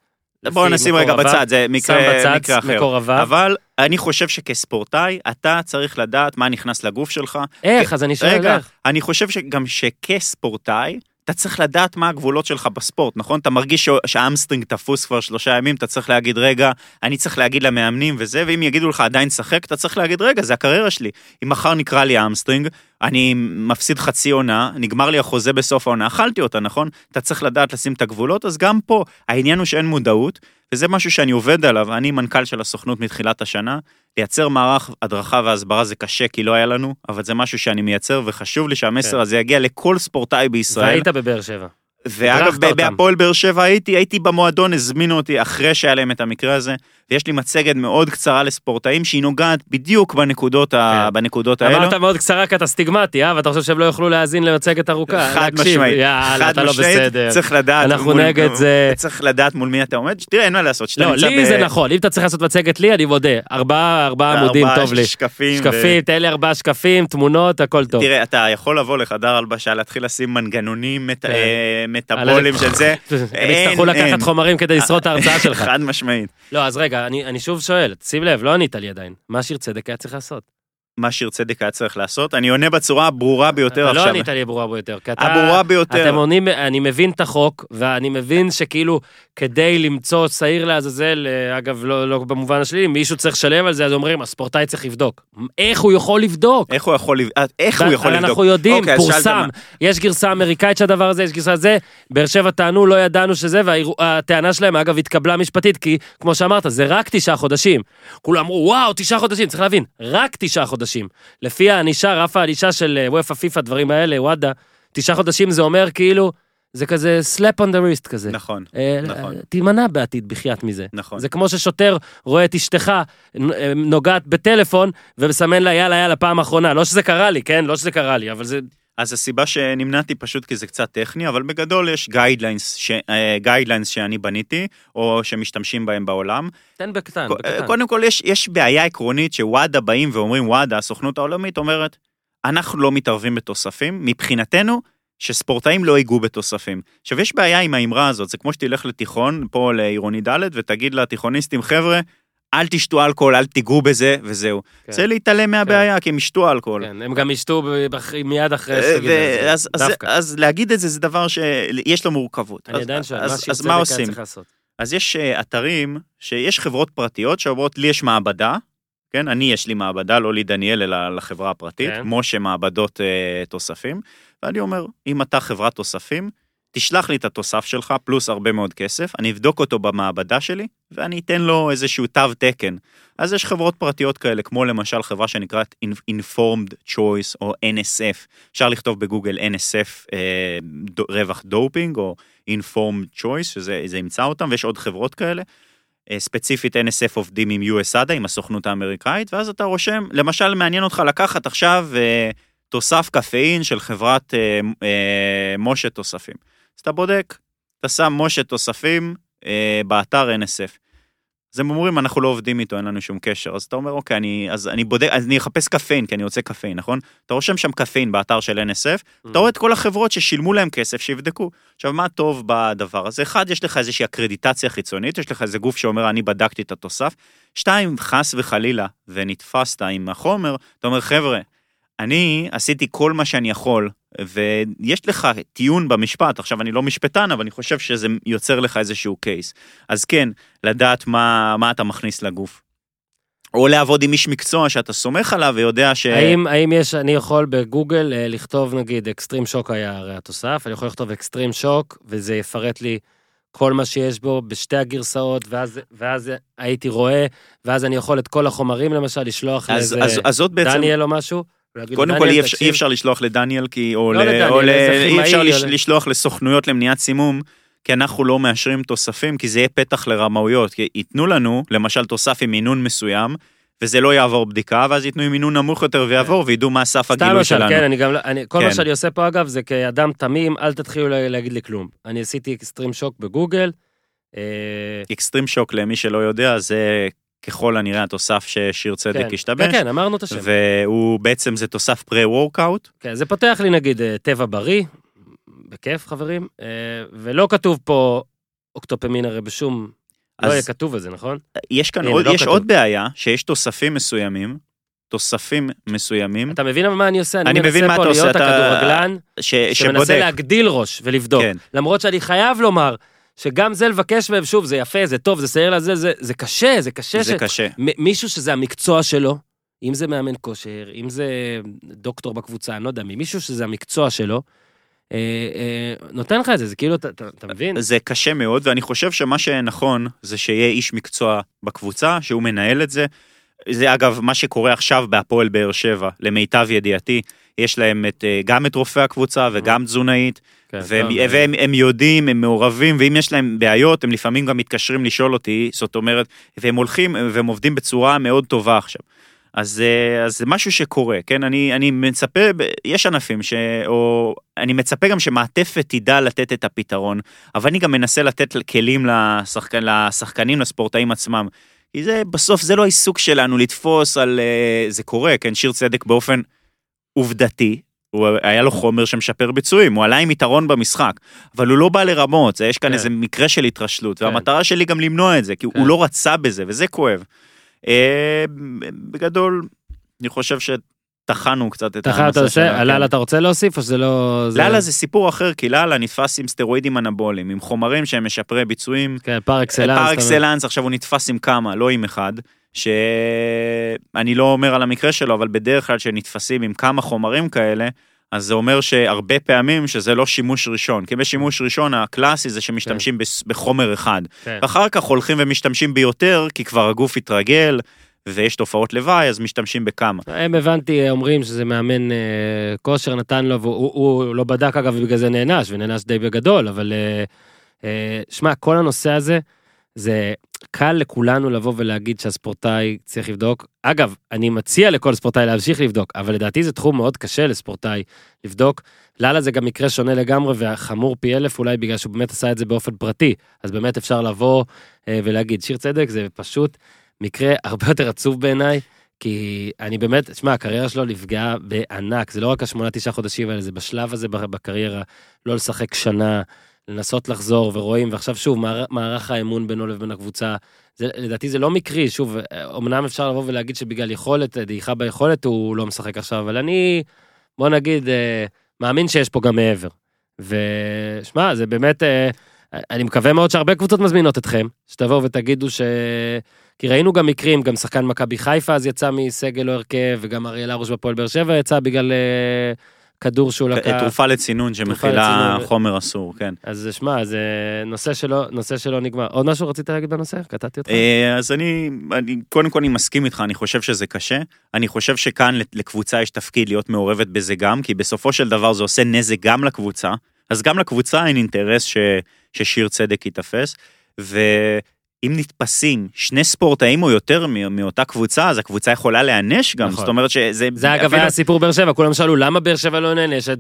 בואו נשים רגע מקורביו. בצד, זה מקרה, בצד, מקרה אחר. מקורביו. אבל אני חושב שכספורטאי, אתה צריך לדעת מה נכנס לגוף שלך. איך? אז אני שואל רגע, איך. אני חושב שגם שכספורטאי, אתה צריך לדעת מה הגבולות שלך בספורט, נכון? אתה מרגיש שהאמסטרינג תפוס כבר שלושה ימים, אתה צריך להגיד, רגע, אני צריך להגיד למאמנים וזה, ואם יגידו לך עדיין שחק, אתה צריך להגיד, רגע, זה הקריירה שלי. אם מחר נקרא לי האמסטרינג, אני מפסיד חצי עונה, נגמר לי החוזה בסוף העונה, אכלתי אותה, נכון? אתה צריך לדעת לשים את הגבולות, אז גם פה, העניין הוא שאין מודעות, וזה משהו שאני עובד עליו, אני מנכ"ל של הסוכנות מתחילת השנה, לייצר מערך הדרכה והסברה זה קשה כי לא היה לנו, אבל זה משהו שאני מייצר וחשוב לי שהמסר כן. הזה יגיע לכל ספורטאי בישראל. והיית בבאר שבע. ואגב. בהפועל באר שבע הייתי, הייתי במועדון, הזמינו אותי אחרי שהיה להם את המקרה הזה, ויש לי מצגת מאוד קצרה לספורטאים שהיא נוגעת בדיוק בנקודות, ה... כן. בנקודות האלו. אמרת מאוד קצרה כי אתה סטיגמטי, אה? ואתה חושב שהם לא יוכלו להאזין למצגת ארוכה? חד. משמעית, יאללה, אתה לא בסדר. צריך לדעת, אנחנו מול- נגד זה. צריך לדעת מול מי אתה עומד, תראה אין מה לעשות, לא, לי ב- זה נכון, אם אתה צריך לעשות מצגת לי, אני מודה. ארבעה, ארבעה עמודים, טוב לי. שקפים, ו- שקפים, תן לי ארבעה שקפים, תמונות, הכל טוב. תראה, אתה יכול לבוא לחדר הלבשה, להתחיל לשים מנגנונים כן. אה, מטאבולים של זה. הם יצטרכו לקחת. חומרים כדי לשרוד את ההרצאה שלך. חד משמעית. לא, אז רגע, אני אני שוב שואל, שים לב, לא ענית לי עדיין. מה שיר צדק היה צריך לעשות? מה שיר צדק היה צריך לעשות, אני עונה בצורה הברורה ביותר אתה לא עכשיו. ענית לי ברורה ביותר, כי אתה... הברורה ביותר. אתם עונים, אני מבין את החוק, ואני מבין שכאילו, כדי למצוא שעיר לעזאזל, אה, אגב, לא, לא במובן השלילי, מישהו צריך לשלם על זה, אז אומרים, הספורטאי צריך לבדוק. איך הוא יכול לבדוק? איך הוא יכול אה, איך הוא יכול לבדוק? אנחנו יודעים, אוקיי, אז שאלת פורסם, יש גרסה אמריקאית של הדבר הזה, יש גרסה זה, באר שבע טענו, לא ידענו שזה, והטענה שלהם, אגב, התקבלה משפטית, כי כמו שאמרת, זה רק תשעה חודשים. כולם אמרו, וואו, תשעה חודשים, צריך להבין, רק תשעה חודשים. לפי הענישה, רף הענישה של אה, וופא, פיפא, דברים האלה, וואדה, תשעה חודשים זה אומר כאילו, זה כזה slap on the wrist כזה. נכון, אה, נכון. תימנע בעתיד בחייאת מזה. נכון. זה כמו ששוטר רואה את אשתך אה, נוגעת בטלפון ומסמן לה יאללה יאללה פעם אחרונה. לא שזה קרה לי, כן? לא שזה קרה לי, אבל זה... אז הסיבה שנמנעתי פשוט כי זה קצת טכני, אבל בגדול יש guidelines ש... אה, guidelines שאני בניתי, או שמשתמשים בהם בעולם. תן בקטן, בקטן. קודם כל יש, יש בעיה עקרונית שוואדה באים ואומרים וואדה, הסוכנות העולמית אומרת, אנחנו לא מתערבים בתוספים, מבחינתנו, שספורטאים לא ייגעו בתוספים. עכשיו יש בעיה עם האמרה הזאת, זה כמו שתלך לתיכון, פה לעירוני ד' ותגיד לתיכוניסטים, חבר'ה, אל תשתו אלכוהול, אל תיגעו בזה, וזהו. כן. זה להתעלם מהבעיה, כי הם ישתו אלכוהול. כן, הם גם ישתו מיד אחרי אה, שתגיד את ו- זה, אז- אז- דווקא. אז להגיד את זה זה דבר שיש לו מורכבות. אני אז- עדיין שואל, אז- מה אז היה עושים? צריך לעשות? אז יש אה, אתרים שיש חברות פרטיות שאומרות לי יש מעבדה, כן, אני יש לי מעבדה, לא לי דניאל אלא לחברה הפרטית, כן. משה מעבדות אה, תוספים, ואני אומר, אם אתה חברת תוספים, תשלח לי את התוסף שלך פלוס הרבה מאוד כסף, אני אבדוק אותו במעבדה שלי, ואני אתן לו איזשהו תו תקן. אז יש חברות פרטיות כאלה, כמו למשל חברה שנקראת Informed Choice או NSF, אפשר לכתוב בגוגל NSF אה, דו, רווח דופינג או Informed Choice, שזה זה ימצא אותם, ויש עוד חברות כאלה. אה, ספציפית NSF עובדים עם USADA, עם הסוכנות האמריקאית, ואז אתה רושם, למשל מעניין אותך לקחת עכשיו אה, תוסף קפאין של חברת אה, אה, משה תוספים. אז אתה בודק, אתה שם משה תוספים אה, באתר NSF. אז הם אומרים, אנחנו לא עובדים איתו, אין לנו שום קשר. אז אתה אומר, אוקיי, אני, אז אני בודק, אז אני אחפש קפאין, כי אני רוצה קפאין, נכון? אתה רושם שם קפאין באתר של NSF, אתה רואה את כל החברות ששילמו להם כסף, שיבדקו. עכשיו, מה טוב בדבר הזה? אחד, יש לך איזושהי אקרדיטציה חיצונית, יש לך איזה גוף שאומר, אני בדקתי את התוסף. שתיים, חס וחלילה, ונתפסת עם החומר, אתה אומר, חבר'ה, אני עשיתי כל מה שאני יכול, ויש לך טיעון במשפט, עכשיו אני לא משפטן, אבל אני חושב שזה יוצר לך איזשהו קייס. אז כן, לדעת מה, מה אתה מכניס לגוף. או לעבוד עם איש מקצוע שאתה סומך עליו ויודע ש... האם, האם יש, אני יכול בגוגל אה, לכתוב נגיד אקסטרים שוק היה הרי התוסף, אני יכול לכתוב אקסטרים שוק וזה יפרט לי כל מה שיש בו בשתי הגרסאות, ואז, ואז הייתי רואה, ואז אני יכול את כל החומרים למשל לשלוח אז, לאיזה אז, אז זאת בעצם... דניאל או משהו. קודם כל "דניאל, אי אפשר, אפשר לשלוח לדניאל כי או, לא ל, לדניאל, או ל, אי אפשר או לשלוח לסוכנויות למניעת סימום כי אנחנו לא מאשרים תוספים כי זה יהיה פתח לרמאויות כי ייתנו לנו למשל תוסף עם מינון מסוים וזה לא יעבור בדיקה ואז ייתנו עם מינון נמוך יותר ויעבור וידעו מה סף סתם הגילוי למשל, שלנו. כן, אני גם, לא- אני, כל מה כן. שאני עושה פה אגב זה כאדם תמים, אל תתחילו לה- להגיד לי כלום. אני עשיתי אקסטרים שוק בגוגל, אה, אקסטרים שוק למי שלא יודע זה ככל הנראה התוסף ששיר צדק כן, השתמש. כן, כן, אמרנו את השם. והוא בעצם זה תוסף פרה-וורקאוט. כן, זה פותח לי נגיד אה, טבע בריא, בכיף חברים, אה, ולא כתוב פה אוקטופמין הרי בשום, לא אז- יהיה כתוב את זה, נכון? יש כאן עוד, לא יש כתוב. עוד בעיה שיש תוספים מסוימים, תוספים מסוימים, אתה מבין מה אני עושה? אני מבין מה מנסה אתה פה עושה, להיות אתה- הכדורגלן ש, שמנסה שבודק. להגדיל ראש ולבדוק. כן. למרות שאני חייב לומר שגם זה לבקש מהם, שוב, זה יפה, זה טוב, זה שעיר לזה, זה, זה קשה, זה קשה. זה ש- קשה. מ- מישהו שזה המקצוע שלו, אם זה מאמן כושר, אם זה דוקטור בקבוצה, אני לא יודע מי, מישהו שזה המקצוע שלו, אה, אה, נותן לך את זה, זה כאילו, אתה, אתה, אתה מבין? זה קשה מאוד, ואני חושב שמה שנכון זה שיהיה איש מקצוע בקבוצה, שהוא מנהל את זה. זה אגב מה שקורה עכשיו בהפועל באר שבע, למיטב ידיעתי, יש להם את, אה, גם את רופא הקבוצה וגם תזונאית, כן, והם, טוב, והם הם יודעים, הם מעורבים, ואם יש להם בעיות, הם לפעמים גם מתקשרים לשאול אותי, זאת אומרת, והם הולכים, והם עובדים בצורה מאוד טובה עכשיו. אז, אה, אז זה משהו שקורה, כן? אני, אני מצפה, יש ענפים ש... או... אני מצפה גם שמעטפת תדע לתת את הפתרון, אבל אני גם מנסה לתת כלים לשחקן, לשחקנים, לספורטאים עצמם. כי זה, בסוף זה לא העיסוק שלנו לתפוס על... אה, זה קורה, כן? שיר צדק באופן עובדתי, הוא היה לו חומר שמשפר ביצועים, הוא עלה עם יתרון במשחק, אבל הוא לא בא לרמות, יש כאן כן. איזה מקרה של התרשלות, כן. והמטרה שלי גם למנוע את זה, כי כן. הוא לא רצה בזה, וזה כואב. אה, בגדול, אני חושב שטחנו קצת את אתה אתה הנושא עושה, שלה, על כן. אתה רוצה להוסיף או שזה לא... לאללה זה סיפור אחר, כי לאללה נתפס עם סטרואידים אנבוליים, עם חומרים שהם משפרי ביצועים, כן, פר אקסלנס. פר אתה. אקסלנס, עכשיו הוא נתפס עם כמה, לא עם אחד, שאני לא אומר על המקרה שלו, אבל בדרך כלל שנתפסים עם כמה חומרים כאלה, אז זה אומר שהרבה פעמים שזה לא שימוש ראשון, כי בשימוש ראשון הקלאסי זה שמשתמשים בס- בחומר אחד, כן. ואחר כך הולכים ומשתמשים ביותר, כי כבר הגוף התרגל, ויש תופעות לוואי, אז משתמשים בכמה. הם הבנתי, אומרים שזה מאמן אה, כושר נתן לו, והוא הוא, הוא לא בדק אגב, ובגלל זה נענש, ונענש די בגדול, אבל אה, אה, שמע, כל הנושא הזה, זה קל לכולנו לבוא ולהגיד שהספורטאי צריך לבדוק. אגב, אני מציע לכל ספורטאי להמשיך לבדוק, אבל לדעתי זה תחום מאוד קשה לספורטאי לבדוק. לאללה זה גם מקרה שונה לגמרי, והחמור פי אלף אולי בגלל שהוא באמת עשה את זה באופן פרטי, אז באמת אפשר לבוא אה, ולהגיד, שיר צדק זה פשוט מקרה הרבה יותר עצוב בעיניי. כי אני באמת, תשמע, הקריירה שלו נפגעה בענק, זה לא רק השמונה תשעה חודשים האלה, זה בשלב הזה בקריירה, לא לשחק שנה, לנסות לחזור, ורואים, ועכשיו שוב, מער- מערך האמון בינו לבין הקבוצה, זה, לדעתי זה לא מקרי, שוב, אמנם אפשר לבוא ולהגיד שבגלל יכולת, דעיכה ביכולת הוא לא משחק עכשיו, אבל אני, בוא נגיד, אה, מאמין שיש פה גם מעבר. ושמע, זה באמת, אה, אני מקווה מאוד שהרבה קבוצות מזמינות אתכם, שתבואו ותגידו ש... כי ראינו גם מקרים, גם שחקן מכבי חיפה אז יצא מסגל או הרכב, וגם אריאל הרוש בפועל באר שבע יצא בגלל אה, כדור שהוא לקח. תרופה לצינון שמכילה לצינון. חומר אסור, כן. אז שמע, זה נושא שלא, נושא שלא נגמר. עוד משהו רצית להגיד בנושא? קטעתי אותך? אה, אז אני, אני, קודם כל אני מסכים איתך, אני חושב שזה קשה. אני חושב שכאן לקבוצה יש תפקיד להיות מעורבת בזה גם, כי בסופו של דבר זה עושה נזק גם לקבוצה, אז גם לקבוצה אין אינטרס ש, ששיר צדק ייתפס, ואם נתפסים שני ספורטאים או יותר מאותה קבוצה, אז הקבוצה יכולה להיענש גם, נכון. זאת אומרת שזה... זה אגב אפילו- היה סיפור באר שבע, כולם שאלו למה באר שבע לא נענשת,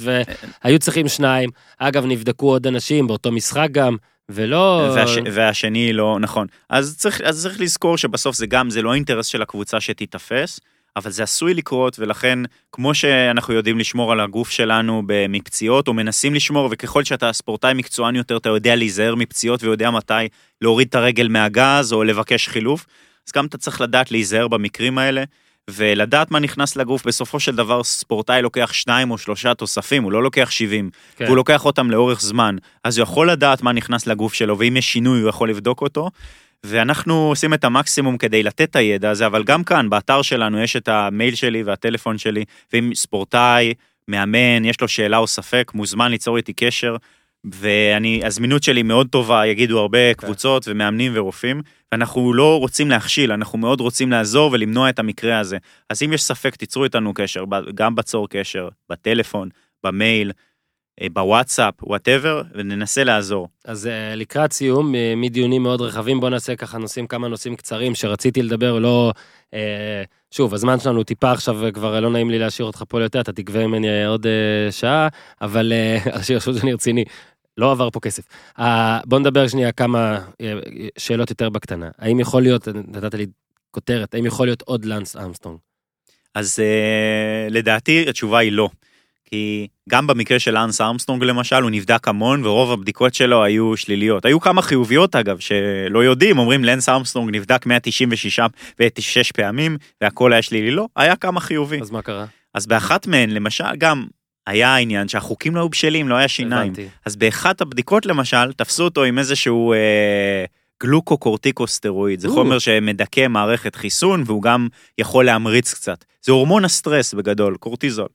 והיו צריכים שניים. אגב, נבדקו עוד אנשים באותו משחק גם, ולא... והש, והשני לא, נכון. אז צריך, אז צריך לזכור שבסוף זה גם, זה לא האינטרס של הקבוצה שתיתפס, אבל זה עשוי לקרות, ולכן, כמו שאנחנו יודעים לשמור על הגוף שלנו מפציעות, או מנסים לשמור, וככל שאתה ספורטאי מקצוען יותר, אתה יודע להיזהר מפציעות ויודע מתי להוריד את הרגל מהגז, או לבקש חילוף, אז גם אתה צריך לדעת להיזהר במקרים האלה. ולדעת מה נכנס לגוף, בסופו של דבר ספורטאי לוקח שניים או שלושה תוספים, הוא לא לוקח 70, כן. והוא לוקח אותם לאורך זמן, אז הוא יכול לדעת מה נכנס לגוף שלו, ואם יש שינוי הוא יכול לבדוק אותו. ואנחנו עושים את המקסימום כדי לתת את הידע הזה, אבל גם כאן, באתר שלנו יש את המייל שלי והטלפון שלי, ואם ספורטאי, מאמן, יש לו שאלה או ספק, מוזמן ליצור איתי קשר. ואני, הזמינות שלי מאוד טובה, יגידו הרבה קבוצות ומאמנים ורופאים, ואנחנו לא רוצים להכשיל, אנחנו מאוד רוצים לעזור ולמנוע את המקרה הזה. אז אם יש ספק, תיצרו איתנו קשר, גם בצור קשר, בטלפון, במייל, בוואטסאפ, whatever, וננסה לעזור. אז אה, לקראת סיום, אה, מדיונים מאוד רחבים, בוא נעשה ככה נושאים, כמה נושאים קצרים שרציתי לדבר, לא... אה, שוב, הזמן שלנו טיפה עכשיו, אה, כבר לא נעים לי להשאיר אותך פה יותר, אתה תגבה ממני אה, עוד אה, שעה, אבל אה, השאיר חשוב שאני רציני, לא עבר פה כסף. אה, בוא נדבר שנייה כמה אה, שאלות יותר בקטנה. האם יכול להיות, נתת לי כותרת, האם יכול להיות עוד לנס ארמסטרונג? אז אה, לדעתי התשובה היא לא. כי גם במקרה של אנס ארמסטרונג למשל, הוא נבדק המון ורוב הבדיקות שלו היו שליליות. היו כמה חיוביות אגב, שלא יודעים, אומרים לנס ארמסטרונג נבדק 196 ו-6 פעמים והכל היה שלילי. לא, היה כמה חיובי. אז מה קרה? אז באחת מהן, למשל, גם היה העניין שהחוקים לא היו בשלים, לא היה שיניים. הבנתי. אז באחת הבדיקות למשל, תפסו אותו עם איזשהו אה, גלוקוקורטיקוסטרואיד, זה. חומר שמדכא מערכת חיסון והוא גם יכול להמריץ קצת. זה הורמון הסטרס בגדול, קורטיזול.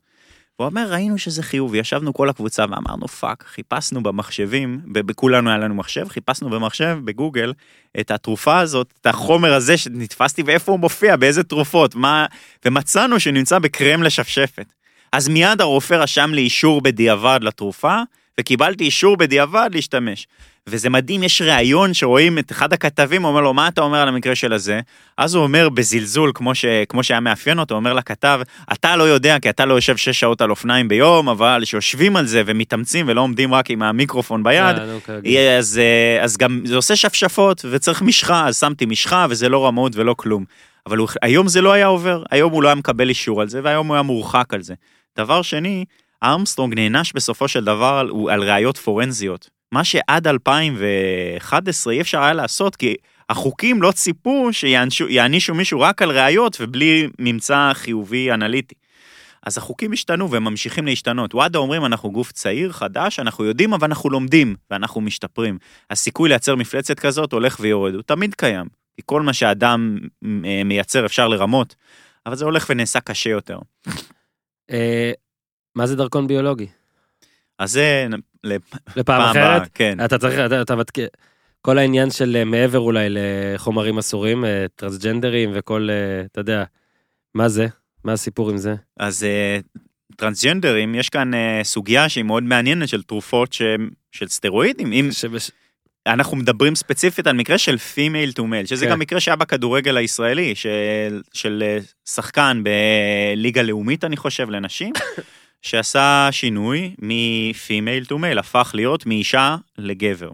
הוא אומר, ראינו שזה חיובי, ישבנו כל הקבוצה ואמרנו fuck, חיפשנו במחשבים, בכולנו היה לנו מחשב, חיפשנו במחשב, בגוגל, את התרופה הזאת, את החומר הזה שנתפסתי ואיפה הוא מופיע, באיזה תרופות, מה, ומצאנו שנמצא בקרם לשפשפת. אז מיד הרופא רשם לי אישור בדיעבד לתרופה, וקיבלתי אישור בדיעבד להשתמש. וזה מדהים, יש ראיון שרואים את אחד הכתבים, אומר לו, מה אתה אומר על המקרה של הזה? אז הוא אומר בזלזול, כמו, ש, כמו שהיה מאפיין אותו, אומר לכתב, אתה לא יודע, כי אתה לא יושב שש שעות על אופניים ביום, אבל שיושבים על זה ומתאמצים ולא עומדים רק עם המיקרופון ביד, אה, נו, כרגיל. יהיה, אז, אה, אז גם זה עושה שפשפות וצריך משחה, אז שמתי משחה וזה לא רמאות ולא כלום. אבל הוא, היום זה לא היה עובר, היום הוא לא היה מקבל אישור על זה והיום הוא היה מורחק על זה. דבר שני, ארמסטרונג נענש בסופו של דבר על, על ראיות פורנזיות. מה שעד 2011 אי אפשר היה לעשות כי החוקים לא ציפו שיענישו מישהו רק על ראיות ובלי ממצא חיובי אנליטי. אז החוקים השתנו והם ממשיכים להשתנות. וואדה אומרים אנחנו גוף צעיר, חדש, אנחנו יודעים אבל אנחנו לומדים ואנחנו משתפרים. הסיכוי לייצר מפלצת כזאת הולך ויורד, הוא תמיד קיים. כי כל מה שאדם אה, מייצר אפשר לרמות, אבל זה הולך ונעשה קשה יותר. אה, מה זה דרכון ביולוגי? אז זה לפעם אחרת? כן. אתה צריך, אתה, אתה מתק... כל העניין של אה, מעבר אולי לחומרים אסורים, אה, טרנסג'נדרים וכל, אה, אתה יודע, מה זה? מה הסיפור עם זה? אז טרנסג'נדרים, יש כאן סוגיה שהיא מאוד מעניינת של תרופות שהם- של סטרואידים. אם שבש... אנחנו מדברים ספציפית על מקרה של female to male, שזה כן. גם מקרה שהיה בכדורגל הישראלי, של, של שחקן בליגה לאומית, אני חושב, לנשים, שעשה שינוי מ female to male, הפך להיות מאישה לגבר.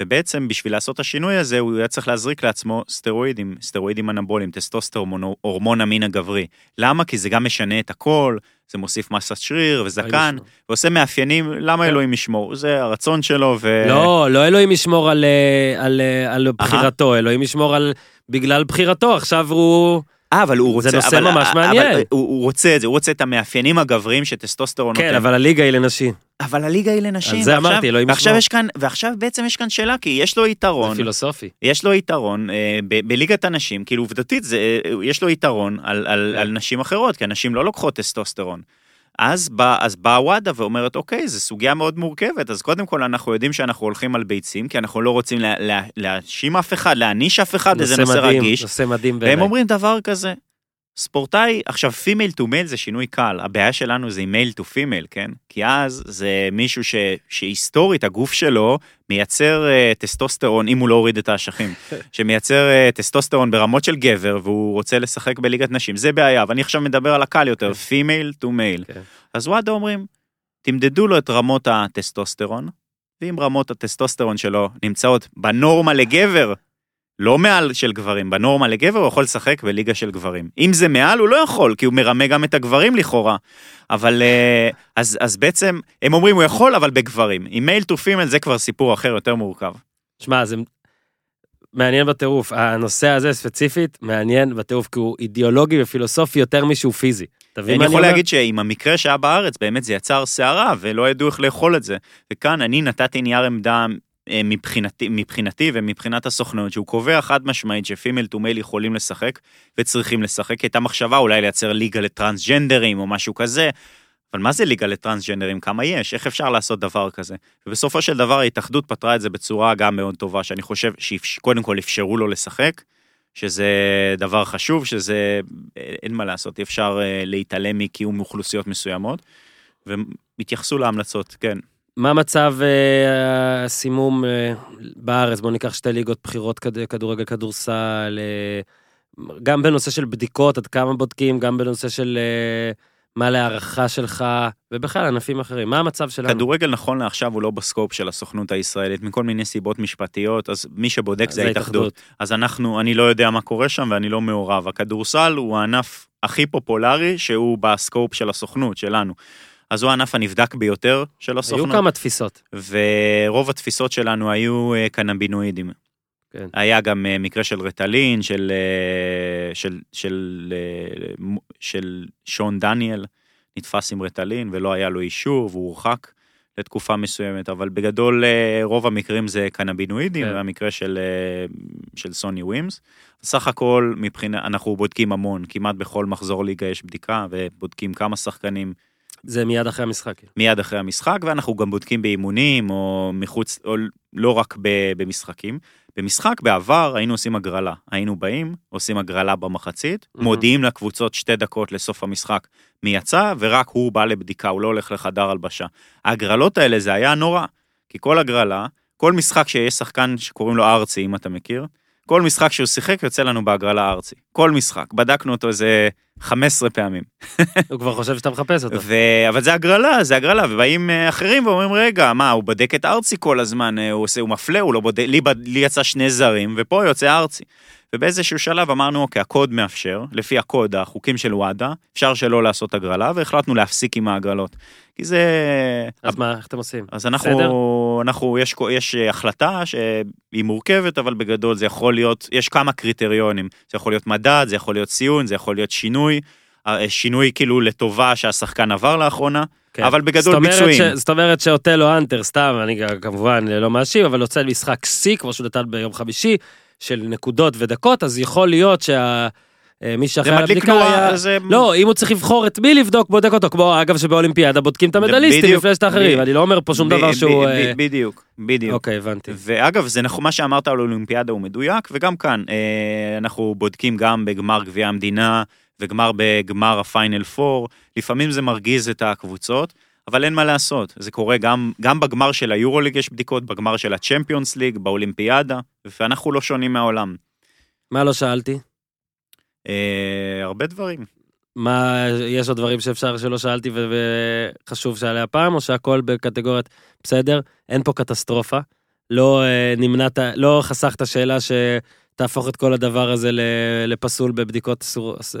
ובעצם בשביל לעשות את השינוי הזה הוא היה צריך להזריק לעצמו סטרואידים, סטרואידים אנבוליים, טסטוסטרון, הורמון המין הגברי. למה? כי זה גם משנה את הכל, זה מוסיף מסת שריר וזקן, ועושה מאפיינים, למה כן. אלוהים ישמור? זה הרצון שלו ו... לא, לא אלוהים ישמור על, אה, על, אה, על בחירתו, אלוהים ישמור על... בגלל בחירתו, עכשיו הוא... אה, אבל הוא רוצה... זה נושא אבל- ממש אבל מעניין. הוא, הוא רוצה את זה, הוא רוצה את המאפיינים הגבריים שטסטוסטרון כן, נותן. אבל הליגה היא לנשים. אבל הליגה היא לנשים. על זה ועכשיו- אמרתי, אלוהים ועכשיו ישמור. יש כאן, ועכשיו בעצם יש כאן שאלה, כי יש לו זה יתרון, פילוסופי. יש לו יתרון אה, ב- בליגת הנשים, כאילו עובדתית זה, אה, יש לו יתרון על, על, כן. על נשים אחרות, כי הנשים לא לוקחות טסטוסטרון. אז בא, אז באה וואדה ואומרת, אוקיי, זו סוגיה מאוד מורכבת, אז קודם כל אנחנו יודעים שאנחנו הולכים על ביצים, כי אנחנו לא רוצים לה, לה, להאשים אף אחד, להעניש אף אחד, איזה נושא מדהים, רגיש. נושא מדהים והם בעיניי. אומרים דבר כזה, ספורטאי, עכשיו female to male זה שינוי קל, הבעיה שלנו זה עם male to female, כן? כי אז זה מישהו ש, שהיסטורית הגוף שלו מייצר uh, טסטוסטרון, אם הוא לא הוריד את האשכים, שמייצר uh, טסטוסטרון ברמות של גבר והוא רוצה לשחק בליגת נשים, זה בעיה, אבל אני עכשיו מדבר על הקל יותר, female to male. אז וואדה אומרים, תמדדו לו את רמות הטסטוסטרון, ואם רמות הטסטוסטרון שלו נמצאות בנורמה לגבר, לא מעל של גברים, בנורמה לגבר הוא יכול לשחק בליגה של גברים. אם זה מעל הוא לא יכול, כי הוא מרמה גם את הגברים לכאורה. אבל אה, אז, אז בעצם, הם אומרים הוא יכול, אבל בגברים. עם male to female זה כבר סיפור אחר, יותר מורכב. שמע, זה מעניין בטירוף. הנושא הזה ספציפית מעניין בטירוף, כי הוא אידיאולוגי ופילוסופי יותר משהוא פיזי. אני יכול אומר? להגיד שעם המקרה שהיה בארץ, באמת זה יצר סערה, ולא ידעו איך לאכול את זה. וכאן אני נתתי נייר עמדה מבחינתי, מבחינתי ומבחינת הסוכנות, שהוא קובע חד משמעית ש female to male יכולים לשחק וצריכים לשחק. הייתה מחשבה אולי לייצר ליגה לטרנסג'נדרים או משהו כזה. אבל מה זה ליגה לטרנסג'נדרים? כמה יש? איך אפשר לעשות דבר כזה? ובסופו של דבר ההתאחדות פתרה את זה בצורה גם מאוד טובה, שאני חושב שקודם כל אפשרו לו לשחק, שזה דבר חשוב, שזה, אה, אין מה לעשות, אי אפשר אה, להתעלם מקיום אוכלוסיות מסוימות, והתייחסו להמלצות, כן. מה מצב אה, הסימום אה, בארץ? בוא ניקח שתי ליגות בחירות כד- כדורגל, כדורסל, אה, גם בנושא של בדיקות, עד כמה בודקים, גם בנושא של מה להערכה שלך, ובכלל ענפים אחרים. מה המצב שלנו? כדורגל נכון לעכשיו הוא לא בסקופ של הסוכנות הישראלית, מכל מיני סיבות משפטיות, אז מי שבודק זה ההתאחדות. אז אנחנו, אני לא יודע מה קורה שם ואני לא מעורב. הכדורסל הוא הענף הכי פופולרי שהוא בסקופ של הסוכנות, שלנו. אז הוא הענף הנבדק ביותר של היו הסוכנות. כמה תפיסות. ורוב התפיסות שלנו היו אה, קנבינואידים. כן. היה גם אה, מקרה של רטלין, של, אה, של, של, מ- של שון דניאל, נתפס עם רטלין ולא היה לו אישור והוא הורחק לתקופה מסוימת, אבל בגדול רוב המקרים זה קנבינואידים, כן. והמקרה של, של סוני ווימס. סך הכל מבחינה, אנחנו בודקים המון, כמעט בכל מחזור ליגה יש בדיקה ובודקים כמה שחקנים זה מיד אחרי המשחק. מיד אחרי המשחק, ואנחנו גם בודקים באימונים, או מחוץ, או לא רק ב- במשחקים. במשחק בעבר היינו עושים הגרלה. היינו באים, עושים הגרלה במחצית, מהמם. מודיעים לקבוצות שתי דקות לסוף המשחק מי יצא, ורק הוא בא לבדיקה, הוא לא הולך לחדר הלבשה. ההגרלות האלה זה היה נורא, כי כל הגרלה, כל משחק שיש שחקן שקוראים לו ארצי, אם אתה מכיר, כל משחק שהוא שיחק יוצא לנו בהגרלה ארצי. כל משחק, בדקנו אותו איזה 15 פעמים. הוא כבר חושב שאתה מחפש אותו. ו... אבל זה הגרלה, זה הגרלה, ובאים אה, אחרים ואומרים, רגע, מה, הוא בודק את ארצי כל הזמן, אה, הוא עושה, הוא מפלה, הוא לא בודק, לי, לי יצא שני זרים, ופה יוצא ארצי. ובאיזשהו שלב אמרנו, אוקיי, הקוד מאפשר, לפי הקוד, החוקים של וואדה, אפשר שלא לעשות הגרלה, והחלטנו להפסיק עם ההגרלות. כי זה... אז מה, איך אתם עושים? אז בסדר? אנחנו, אנחנו, יש, יש אה, החלטה שהיא מורכבת, אבל בגדול זה יכול להיות, יש כמה קריטריונים. זה יכול להיות מדד, זה יכול להיות ציון, זה יכול להיות שינוי, אה, שינוי כאילו לטובה שהשחקן עבר לאחרונה, כן. אבל בגדול זאת ביצועים. ש- זאת אומרת שאוטלו אנטר, סתם, אני כמובן לא מאשים, אבל יוצא משחק שיא, כמו שהוא נתן ביום חמישי, של נקודות ודקות, אז יכול להיות שה... אה, מי שאחראי על הבדיקה היה... זה... לא, אם הוא צריך לבחור את מי לבדוק, בודק אותו, כמו אגב שבאולימפיאדה בודקים את המדליסטים לפני שאת האחרים, אני לא אומר פה שום דבר שהוא... אה, בדיוק, בדיוק. אוקיי, הבנתי. ואגב, זה נכון, מה שאמרת על האולימפיאדה הוא מדויק, וגם כאן, אה, אנחנו בודקים גם בגמר גביע המדינה, וגמר בגמר הפיינל פור, לפעמים זה מרגיז את הקבוצות, אבל אין מה לעשות, זה קורה גם, גם בגמר של היורוליג יש בדיקות, בגמר של הצ'מפיונס ליג, באולימפיאדה, ואנחנו לא שונים מהעולם. מה לא שאלתי? אה, הרבה דברים. מה, יש עוד דברים שאפשר שלא שאלתי וחשוב שעליה פעם, או שהכל בקטגוריית בסדר? אין פה קטסטרופה. לא אה, נמנעת, לא חסכת שאלה שתהפוך את כל הדבר הזה לפסול בבדיקות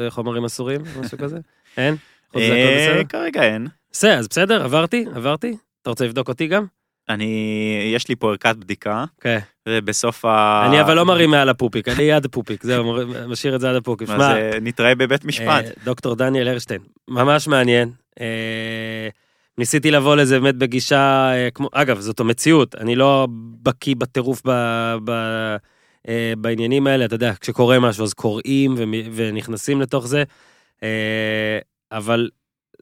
חומרים אסורים, משהו כזה? אין? אה? כרגע אין. בסדר, אז בסדר, עברתי, עברתי. אתה רוצה לבדוק אותי גם? אני, יש לי פה ערכת בדיקה, כן. ובסוף ה... אני אבל לא מרים מעל הפופיק, אני עד הפופיק, זהו, משאיר את זה עד הפופיק. שמע, אה, נתראה בבית משפט. אה, דוקטור דניאל הרשטיין, ממש מעניין. אה, ניסיתי לבוא לזה באמת בגישה, כמו, אגב, זאת המציאות, אני לא בקיא בטירוף ב, בעניינים האלה, אתה יודע, כשקורה משהו אז קוראים ונכנסים לתוך זה, אה, אבל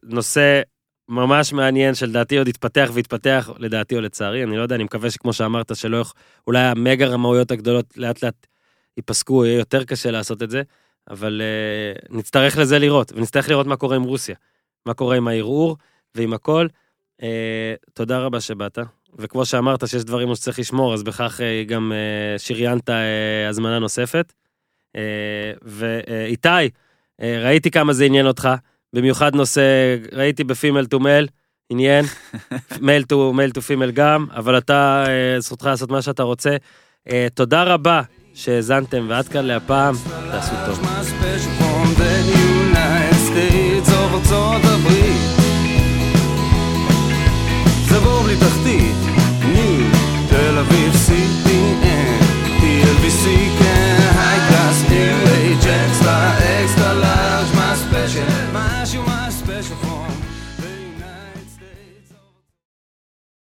נושא ממש מעניין שלדעתי עוד יתפתח ויתפתח, לדעתי או לצערי, אני לא יודע, אני מקווה שכמו שאמרת, שלא, אולי המגה רמאויות הגדולות לאט לאט ייפסקו, יהיה יותר קשה לעשות את זה. אבל uh, נצטרך לזה לראות, ונצטרך לראות מה קורה עם רוסיה, מה קורה עם הערעור ועם הכל. Uh, תודה רבה שבאת, וכמו שאמרת שיש דברים שצריך לשמור, אז בכך uh, גם uh, שריינת uh, הזמנה נוספת. Uh, ואיתי, uh, ראיתי כמה זה עניין אותך, במיוחד נושא, ראיתי ב female to male, עניין, male to male to female גם, אבל אתה, uh, זכותך לעשות מה שאתה רוצה. Uh, תודה רבה שהאזנתם, ועד כאן להפעם, תעשו טוב. se.